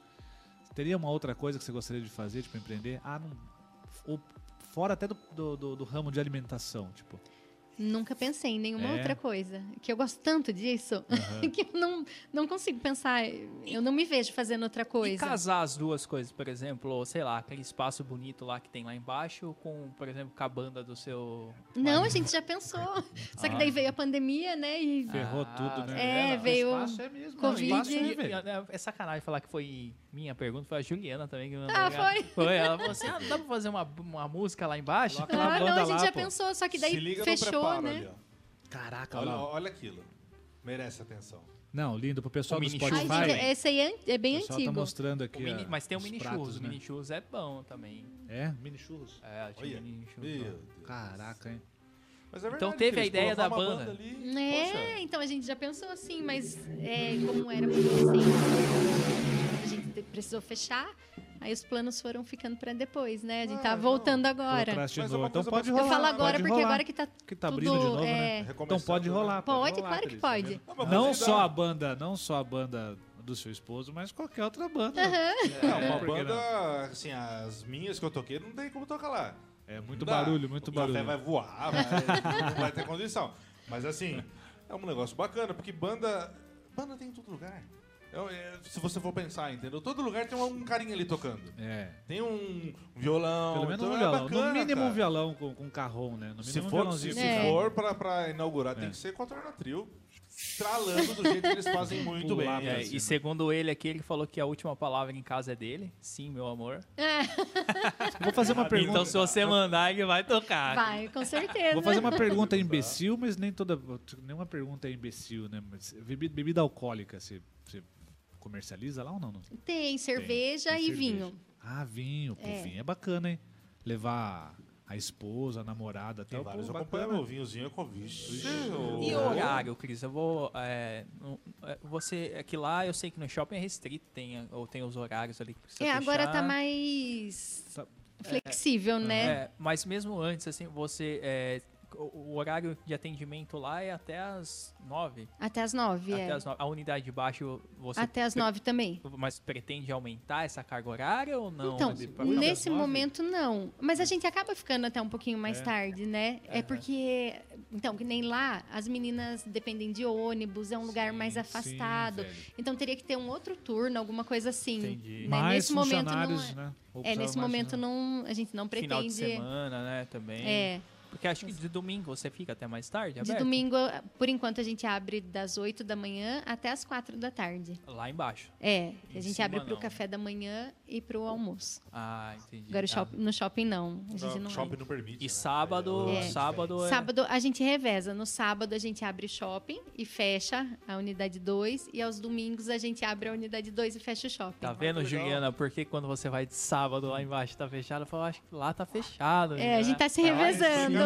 teria uma outra coisa que você gostaria de fazer, tipo, empreender? Ah, não. Ou fora até do, do, do- do ramo de alimentação, tipo. Nunca pensei em nenhuma É? outra coisa. Que eu gosto tanto disso que eu não, não consigo pensar. Eu não me vejo fazendo outra E coisa. casar as duas coisas, por exemplo, sei lá, aquele espaço bonito lá que tem lá embaixo com, por exemplo, com a banda do seu. Não, a gente já pensou. Só que daí veio a pandemia, né? E Ferrou Ah, tudo, né? É, Ela, veio o espaço é mesmo, Covid. o espaço é, E- e- é sacanagem falar que foi minha pergunta, foi a Juliana também que mandou. Ah, foi? Foi, ela falou assim: ah, não dá pra fazer uma, uma música lá embaixo? Ah, não, banda a gente lá, já pô. pensou, só que Se daí fechou, né? ali, ó. Caraca, Olha, olha aquilo. Merece atenção. Não, lindo. Pro pessoal O do Spotify. Ai, gente, esse aí é, é o bem pessoal antigo. tá mostrando O aqui. mini- a- mas tem o mini pratos, churros. O né? mini churros é bom também. É, mini churros. É, tinha Olha. mini churros. Caraca, hein? Mas é Então teve a ideia da banda. ali. É, Poxa. então a gente já pensou assim, mas é, como era muito recente, a gente te- precisou fechar, aí os planos foram ficando para depois, né? A gente Ah, tá não. voltando agora. É uma Então coisa pode pra- Eu rolar. falo agora pode porque rolar. agora que tá Que tá tudo, abrindo de novo, é, né? Então pode né? rolar. Pode, rolar, claro que pode. Ah, Não pode só a banda, não só a banda do seu esposo, mas qualquer outra banda. Não, uma por que banda, assim, as minhas que eu toquei, não tem como tocar lá. É muito dá. barulho, muito o café barulho. vai voar, vai- não vai ter condição. Mas assim, é um negócio bacana, porque banda. Banda tem em todo lugar. Eu- é, se você for pensar, entendeu? Todo lugar tem um carinha ali tocando. É. Tem um violão. Pelo menos então um é violão. bacana, no mínimo cara. um violão com, com carrom, né? No mínimo Se um for, violãozinho se É. for pra, pra inaugurar, tem É. que ser com a Torna Trio. Estralando do jeito que eles fazem muito Pular bem. É, cima. e segundo ele aqui, ele falou que a última palavra em casa é dele. Sim, meu amor. Vou fazer uma pergunta. Então, se você mandar, ele vai tocar. Vai, com certeza. Vou fazer uma pergunta imbecil, mas nem toda. Nenhuma pergunta é imbecil, né? Mas bebida, bebida alcoólica, você, você comercializa lá ou não? Tem cerveja Tem e cerveja. vinho. Ah, vinho. Pô, É. vinho é bacana, hein? Levar a esposa, a namorada até Tem o vários acompanham meu vinhozinho com vixe. E o horário, Cris? Eu vou. é, é, você. É que lá eu sei que no shopping é restrito, tem, ou tem os horários ali que precisa É, agora fechar. tá mais Tá- flexível, né? É, mas mesmo antes, assim, você. É, o, horário de atendimento lá é até as nove. Até as nove, Até é. as nove. A unidade de baixo você. Até as nove também. Mas pretende aumentar essa carga horária ou não? Então, nesse momento não. Mas a gente acaba ficando até um pouquinho mais É. tarde, né? É porque, então, que nem lá, as meninas dependem de ônibus, é um lugar mais Sim, afastado. velho. então teria que ter um outro turno, alguma coisa assim. Entendi. né? Mais Nesse momento não é. né? É, nesse mais momento não, a gente não Final de pretende. semana, né? Também. É. Porque acho que de domingo você fica até mais tarde, De aberto? domingo, por enquanto, a gente abre das 8 da manhã até as 4 da tarde. Lá embaixo. É, Em a gente abre para o café da manhã e para o almoço. Ah, entendi. Agora Ah. shopping- no shopping não. A gente O não shopping não permite. E né? sábado, É. sábado é... Sábado a gente reveza. No sábado a gente abre o shopping e fecha a unidade 2. E aos domingos a gente abre a unidade 2 e fecha o shopping. Tá vendo, legal. Juliana? Porque quando você vai de sábado lá embaixo tá fechado, eu falo, acho que lá tá fechado. É, a gente tá se Tá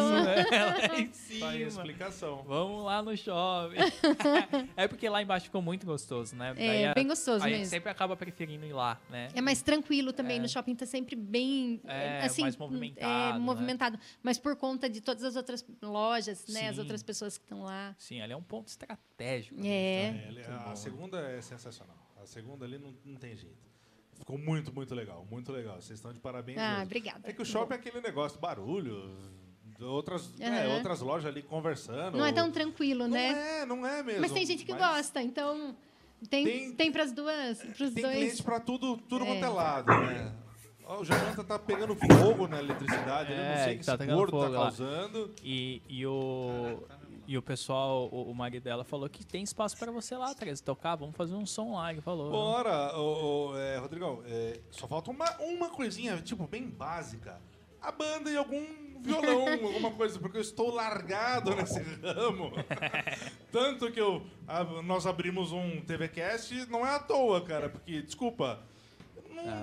em revezando. lá em Tá aí a cima. explicação. Vamos lá no shopping. é porque lá embaixo ficou muito gostoso, né? É, a- bem gostoso a gente mesmo. sempre acaba preferindo ir lá, né? É mais tranquilo também. No shopping tá sempre bem, É, assim, mais movimentado, é, né? movimentado. Mas por conta de todas as outras lojas, né? As Sim. outras pessoas que estão lá. Sim, ali é um ponto estratégico. É. É, ele- a segunda é sensacional. A segunda ali não, não tem jeito. Ficou muito, muito legal. Muito legal. Vocês estão de parabéns. Ah, mesmo. obrigada. É que o shopping é aquele negócio, barulho, outras, é, Aham. outras lojas ali conversando. Não é tão tranquilo, Não né? é, não é mesmo. Mas tem gente que Mas gosta, então tem, Tem- tem, para as duas, pros Tem dois. cliente pra tudo, tudo É. quanto é lado, né? O Jamanta tá pegando fogo na eletricidade, eu não É, sei o que tá esse tá fogo lá. causando. E, e o. E o pessoal, o, o marido dela falou que tem espaço pra você lá, Teresa, tocar, vamos fazer um som lá, ele falou. Bora, ô, ô, é, Rodrigão, é, só falta uma, uma coisinha, tipo, bem básica. A banda e algum violão, alguma coisa, porque eu estou largado nesse ramo. Tanto que eu, a- nós abrimos um TVcast, não é à toa, cara, porque, desculpa,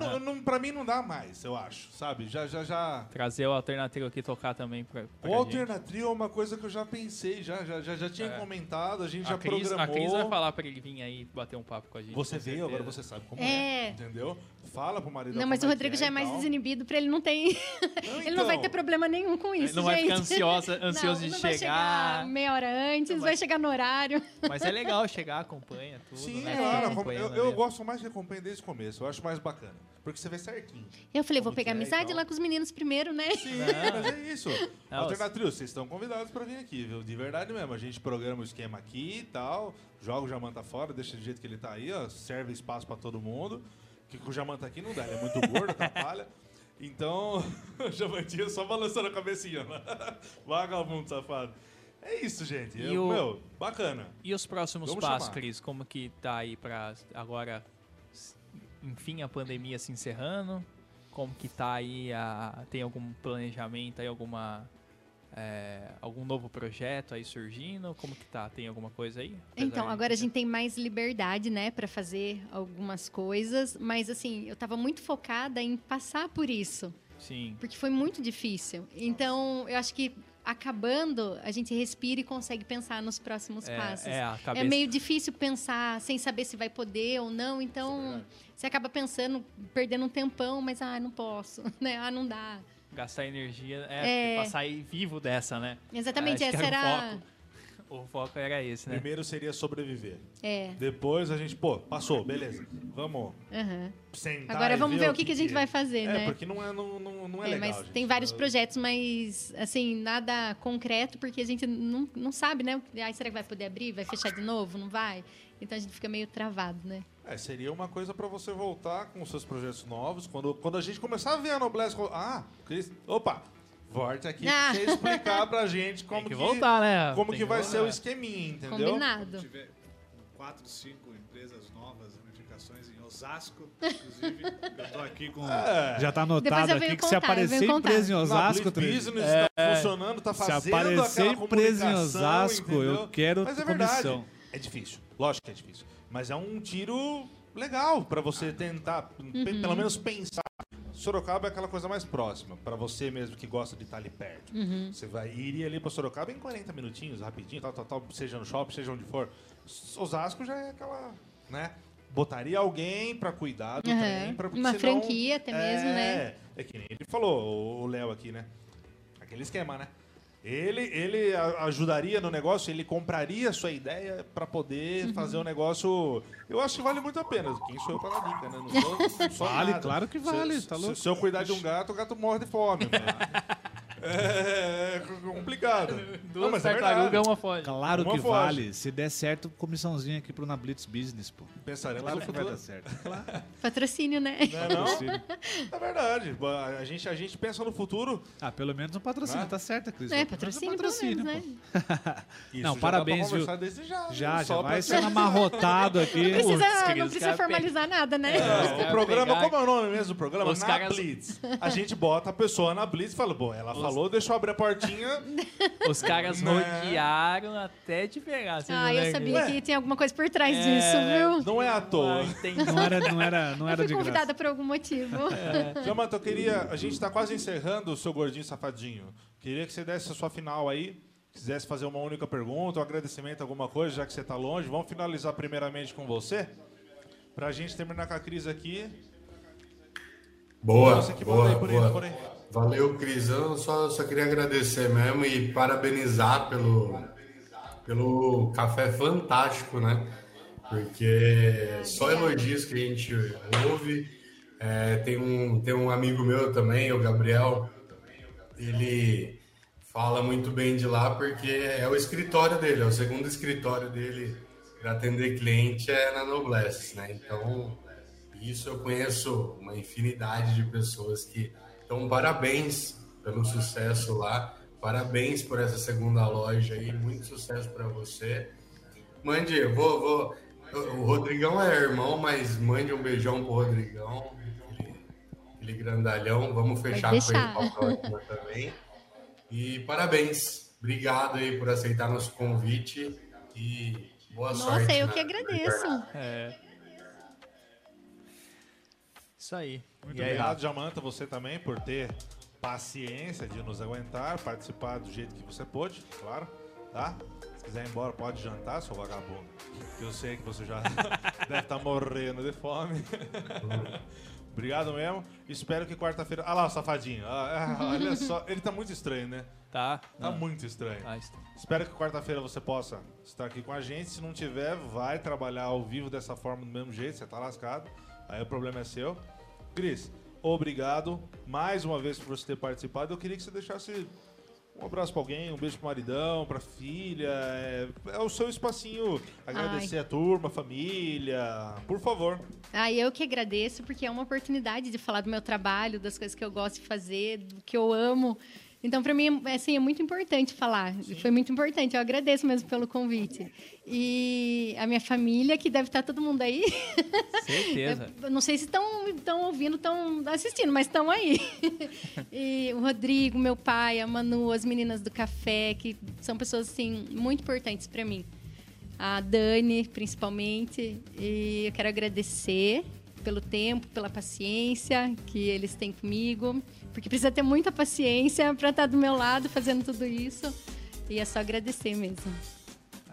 Não, não, pra mim não dá mais, eu acho, sabe? Já, já, já... Trazer o Alternativo aqui tocar também pra, pra O gente. Alternatrio é uma coisa que eu já pensei, já, já, já, já tinha É. comentado, a gente já A Cris, programou. a Cris vai falar pra ele vir aí bater um papo com a gente. Você veio, certeza. agora você sabe como É. é, entendeu? Fala pro marido Não, mas o Rodrigo que já é mais desinibido, pra ele não tem. ele não vai então. ter problema nenhum com isso, não vai gente. ficar ansiosa- ansioso não, de não vai chegar. meia hora antes, Não vai vai- chegar no horário. Mas é legal chegar, acompanha tudo. Sim, né? claro, acompanhando eu, eu ali. gosto mais que acompanha desde o começo, eu acho mais bacana. Porque você vê certinho. Eu falei, vou pegar é amizade tal. lá com os meninos primeiro, né? Sim, mas é isso. Não, Alternatrio, vocês estão convidados pra vir aqui, viu? De verdade mesmo. A gente programa o esquema aqui e tal, joga o Jamanta fora, deixa do jeito que ele tá aí, ó, serve espaço pra todo mundo. Que o Jamanta aqui não dá, ele é muito gordo, atrapalha. Então, o Jamantinho só balançando a cabecinha, né? Vagabundo safado. É isso, gente. E Eu- o- Meu, bacana. E os próximos Vamos passos, chamar. Cris? Como que tá aí pra agora, s- enfim, a pandemia se encerrando? Como que tá aí? A, tem algum planejamento aí, alguma... é, algum novo projeto aí surgindo? Como que tá? Tem alguma coisa aí? Apesar Então, de- agora a gente tem mais liberdade, né, pra fazer algumas coisas, mas assim, eu tava muito focada em passar por isso, Sim. porque foi muito difícil. Então, eu acho que acabando, a gente respira e consegue pensar nos próximos É, passos. é, a É cabeça- meio difícil pensar sem saber se vai poder ou não, então você acaba pensando, perdendo um tempão, mas ah, não posso, né? Ah, não dá. Gastar energia é, É. pra sair vivo dessa, né? Exatamente, Acho que essa era o foco. O foco era esse, né? Primeiro seria sobreviver. É. Depois a gente, pô, passou, beleza. Vamos aham. sentar Agora vamos ver o que, que a gente vai fazer, é, né? porque não é, não, não, não é, É, legal, mas gente. tem vários projetos, mas assim, nada concreto, porque a gente não, não sabe, né? Ai, será que vai poder abrir? Vai fechar de novo? Não vai? Então a gente fica meio travado, né? É, seria uma coisa pra você voltar com os seus projetos novos. Quando, quando a gente começar a ver a Noblesse... Ah, Cris, opa, volte aqui Ah. pra você explicar pra gente como que que, voltar, né? Como Tem que que vai voltar. ser o esqueminha, entendeu? Combinado. tiver quatro, cinco empresas novas, ramificações em Osasco, inclusive. eu tô aqui com. É. Já tá anotado eu aqui que se contar, eu aparecer empresa em Osasco, Três- Business tá funcionando, tá se fazendo aparecer aquela empresa em Osasco, eu entendeu? quero Mas é comissão. verdade. É difícil, lógico que é difícil. Mas é um tiro legal pra você tentar, Uhum. pelo menos pensar. Sorocaba é aquela coisa mais próxima, pra você mesmo que gosta de estar ali perto. Uhum. Você vai ir ali pra Sorocaba em 40 minutinhos, rapidinho, tal, tal, tal, seja no shopping, seja onde for. Osasco já é aquela, né? Botaria alguém pra cuidar do Aham. trem. Pra, Uma senão- franquia até mesmo, é, né? É que nem ele falou, o Léo aqui, né? Aquele esquema, né? Ele, ele ajudaria no negócio, ele compraria a sua ideia pra poder Uhum. fazer o negócio. Eu acho que vale muito a pena. Quem sou eu pra dar dica, né? Não sou, não sou Vale, nada. claro que vale, Se, tá se- louco? Se eu cuidar de um gato, o gato morre de fome. é, é complicado. Duas Não, mas é tartarugas, verdade. uma foge. Claro Uma que foge. vale. Se der certo, comissãozinha aqui pro Na Blitz Business, pô. Pensarei lá Claro no que vai futuro. dar certo. Patrocínio, né? Não é, não? É verdade. A gente, a gente pensa no futuro. Ah, pelo menos um patrocínio, Ah. tá certo, Cris. É, menos um patrocínio, pelo menos, né? Isso Não, já parabéns, viu? já. Já, Só já vai sendo amarrotado aqui. Não precisa, Putz, não precisa formalizar nada, né? É, o programa, pegaram- como é o nome mesmo do programa? Os na caras- Blitz. A gente bota a pessoa na Blitz e fala, bom, ela falou, deixa eu abrir a portinha. Os caras Né? rodearam até te pegar. você Ah, eu sabia que tinha alguma coisa por trás É, disso, viu? Não é à toa. Ah, entendi. Não era, não era, não Eu era fui de graça. convidada por algum motivo. Jamanta, eu queria. A gente tá quase encerrando o seu gordinho safadinho. Queria que você desse a sua final aí. Quisesse fazer uma única pergunta, um agradecimento, alguma coisa, já que você tá longe. Vamos finalizar primeiramente com você. Pra gente terminar com a crise aqui. Boa, Você que manda boa, aí por aí, boa. por aí. Valeu, Cris. Eu só, só queria agradecer mesmo e parabenizar pelo, pelo café fantástico, né? Porque só elogios que a gente ouve. É, tem, um, tem um amigo meu também, o Gabriel, ele fala muito bem de lá porque é o escritório dele, é o segundo escritório dele para atender cliente é na Noblesse, né? Então, isso eu conheço uma infinidade de pessoas que. Então, parabéns pelo sucesso lá, parabéns por essa segunda loja aí, muito sucesso para você. Mande, eu vou, vou. O Rodrigão é irmão, mas mande um beijão pro Rodrigão, aquele, grandalhão. Vamos fechar com ele próxima também. E parabéns, obrigado aí por aceitar nosso convite e boa sorte. Nossa, eu na- que agradeço. É. Isso aí. Muito e aí, obrigado? Jamanta, você também, por ter paciência de nos aguentar, participar do jeito que você pôde, claro, tá? Se quiser ir embora, pode jantar, seu vagabundo. Que eu sei que você já deve estar morrendo de fome. Obrigado mesmo. Espero que quarta-feira. Ah lá, o safadinho. Ah, ah, olha só. Ele tá muito estranho, né? Tá. Tá Não. muito estranho. Ah, está. Espero que quarta-feira você possa estar aqui com a gente. Se não tiver, vai trabalhar ao vivo dessa forma do mesmo jeito, você tá lascado. Aí o problema é seu. Cris, obrigado mais uma vez por você ter participado. Eu queria que você deixasse um abraço pra alguém, um beijo pro maridão, pra filha. É, é o seu espacinho. Agradecer a turma, a família. Por favor. Ah, eu que agradeço, porque é uma oportunidade de falar do meu trabalho, das coisas que eu gosto de fazer, do que eu amo. Então, para mim, é, assim, é muito importante falar. Foi muito importante. Eu agradeço mesmo pelo convite. E a minha família, que deve estar todo mundo aí. Certeza. Eu não sei se estão ouvindo, estão assistindo, mas estão aí. e o Rodrigo, meu pai, a Manu, as meninas do café, que são pessoas assim muito importantes para mim. A Dani, principalmente. E eu quero agradecer pelo tempo, pela paciência que eles têm comigo, porque precisa ter muita paciência para estar do meu lado fazendo tudo isso. E é só agradecer mesmo.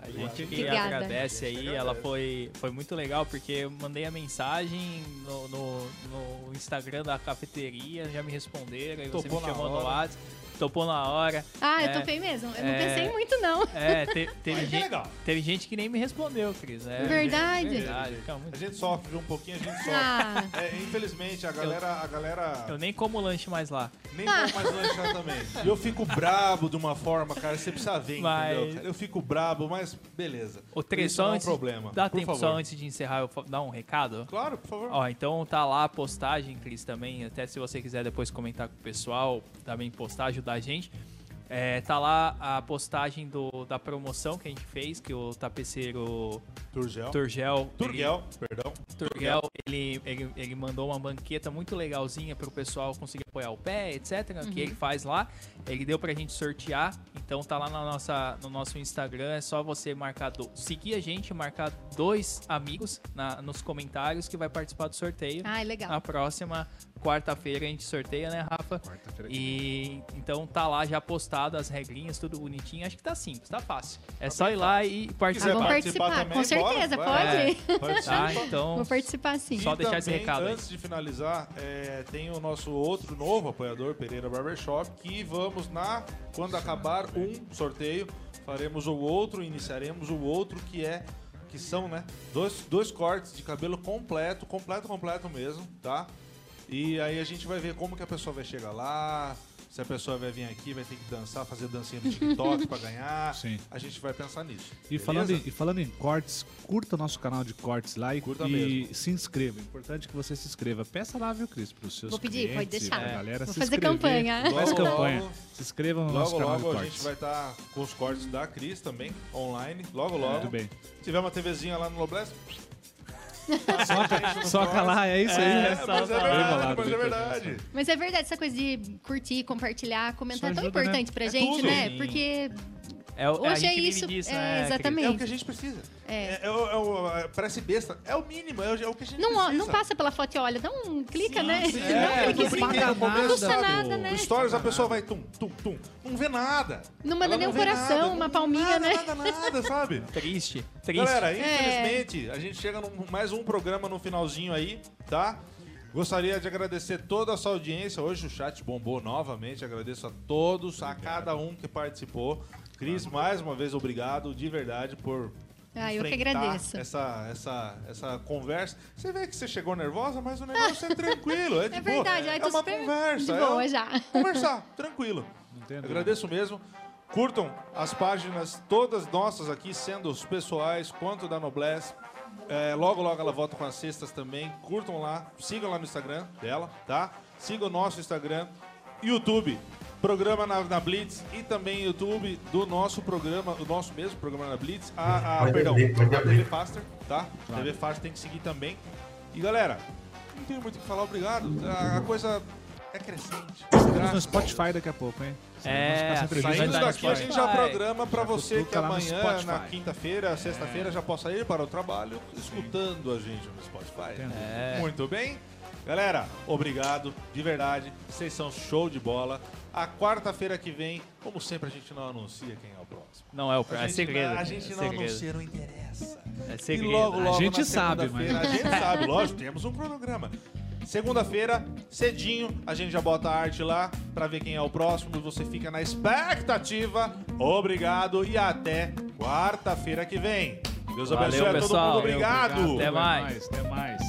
A gente que Obrigada. agradece aí, ela foi, foi muito legal porque eu mandei a mensagem no, no, no Instagram da cafeteria, já me responderam, aí você Topou me na chamou no hora. WhatsApp, topou na hora. Ah, É, eu topei mesmo. Eu não é, pensei muito, não. É, te- teve, é gente, legal. teve gente que nem me respondeu, Cris. É, Verdade. verdade. Fica A muito- gente sofre um pouquinho, a gente sofre. Ah. É, infelizmente, a galera. A galera Eu nem como lanche mais lá. Nem vou mais lanchar também. E eu fico brabo de uma forma, cara, você precisa ver, Mas- entendeu? cara? Eu fico brabo, mas beleza. O Três, Isso só não é um antes, problema. Dá Por tempo favor. só antes de encerrar eu dar um recado? Claro, por favor. Ó, então tá lá a postagem, Cris, também. Até se você quiser depois comentar com o pessoal, também postar, ajudar a gente. É, tá lá a postagem do, da promoção que a gente fez, que o tapeceiro Turgel. Turgel. Turgel, perdão. Ele, Turgel, ele, ele, ele mandou uma banqueta muito legalzinha pro pessoal conseguir apoiar o pé, etc. Que ele faz lá. Ele deu pra gente sortear. Então tá lá na nossa, no nosso Instagram. É só você marcar do, seguir a gente, marcar dois amigos na- nos comentários que vai participar do sorteio. Ah, legal. Na próxima quarta-feira a gente sorteia, né, Rafa? Quarta-feira. E então tá lá já postado as regrinhas, tudo bonitinho. Acho que tá simples, tá fácil. É só ir lá e participar. vamos participar também, com certeza, bora, vai. pode? Participa. Tá, então. Vou participar sim. Só E deixar esse também, recado aí. Antes de finalizar, é, tem o nosso outro novo apoiador, Pereira Barbershop, que vamos na quando acabar um sorteio, faremos o outro, iniciaremos o outro que é que são, né, dois, dois cortes de cabelo completo, completo, completo mesmo, tá? E aí a gente vai ver como que a pessoa vai chegar lá, se a pessoa vai vir aqui, vai ter que dançar, fazer dancinha no TikTok pra ganhar. Sim. A gente vai pensar nisso. E beleza? falando, em, e falando em cortes, curta o nosso canal de cortes lá e, Curta e mesmo. se inscreva. É importante que você se inscreva. Peça lá, viu, Cris, pros seus Vou pedir, clientes pode e deixar. pra galera Vou se fazer inscrever. campanha. Faz Logo, campanha. logo. Se inscrevam no nosso Logo, canal de logo a cortes. gente vai estar com os cortes da Cris também, online. Logo, logo. Muito bem. Se tiver uma TVzinha lá no Noblesse. Soca, soca lá, é isso aí. É, né? só- mas é verdade, mas é verdade. Mas é verdade, essa coisa de curtir, compartilhar, comentar é tão ajuda, né? importante pra É gente, né? Porque É, o- a hoje é isso. disso, é, né, exatamente. É o que a gente precisa. É. É, o- é o- é- parece besta. É o mínimo, é o, é o que a gente Não, precisa. não passa pela foto e olha, dá um clica, né? sim, é, clique, brinquei no não começo, custa sabe? nada, né? No Stories a pessoa vai tum, tum, tum. Não vê nada. Não manda Ela nem um coração, nada, uma não- palminha, nada, né? Nada, nada, sabe? Triste, triste. Galera, É. infelizmente, a gente chega num mais um programa no finalzinho aí, tá? Gostaria de agradecer toda a sua audiência. Hoje o chat bombou novamente. Agradeço a todos, a cada um que participou. Cris, mais uma vez, obrigado de verdade por. Ah, eu que enfrentar agradeço. Essa, essa, essa conversa. Você vê que você chegou nervosa, mas o negócio é tranquilo. É, de É boa. verdade, ai, é uma conversa. de é boa um- já. Conversar, tranquilo. Entendo. Agradeço mesmo. Curtam as páginas todas nossas aqui, sendo os pessoais quanto da Noblesse. É, logo, logo ela volta com as cestas também. Curtam lá, sigam lá no Instagram dela, tá? Sigam o nosso Instagram, YouTube, programa na, na Blitz e também YouTube do nosso programa, do nosso mesmo programa na Blitz. A, a Pode perdão, abrir, pode a abrir. TV Faster, tá? TV Faster tem que seguir também. E galera, não tenho muito o que falar, obrigado. A, a coisa é crescente. Estamos no Spotify daqui a pouco, hein? É, Saindo daqui, a gente já programa pra Já você que amanhã, na quinta-feira, sexta-feira, já possa ir para o trabalho escutando a gente no Spotify. É. Muito bem. Galera, obrigado, de verdade. Vocês são show de bola. A quarta-feira que vem, como sempre, a gente não anuncia quem é o próximo. Não é o A é segredo. a gente é não segredo. anuncia, não interessa. É E segredo. logo, logo, A gente sabe, mas- A gente sabe, lógico, temos um cronograma. Segunda-feira, cedinho, a gente já bota a arte lá pra ver quem é o próximo. Você fica na expectativa. Obrigado e até quarta-feira que vem. Deus Valeu, abençoe a todo pessoal. mundo. Obrigado. Até mais. Até mais.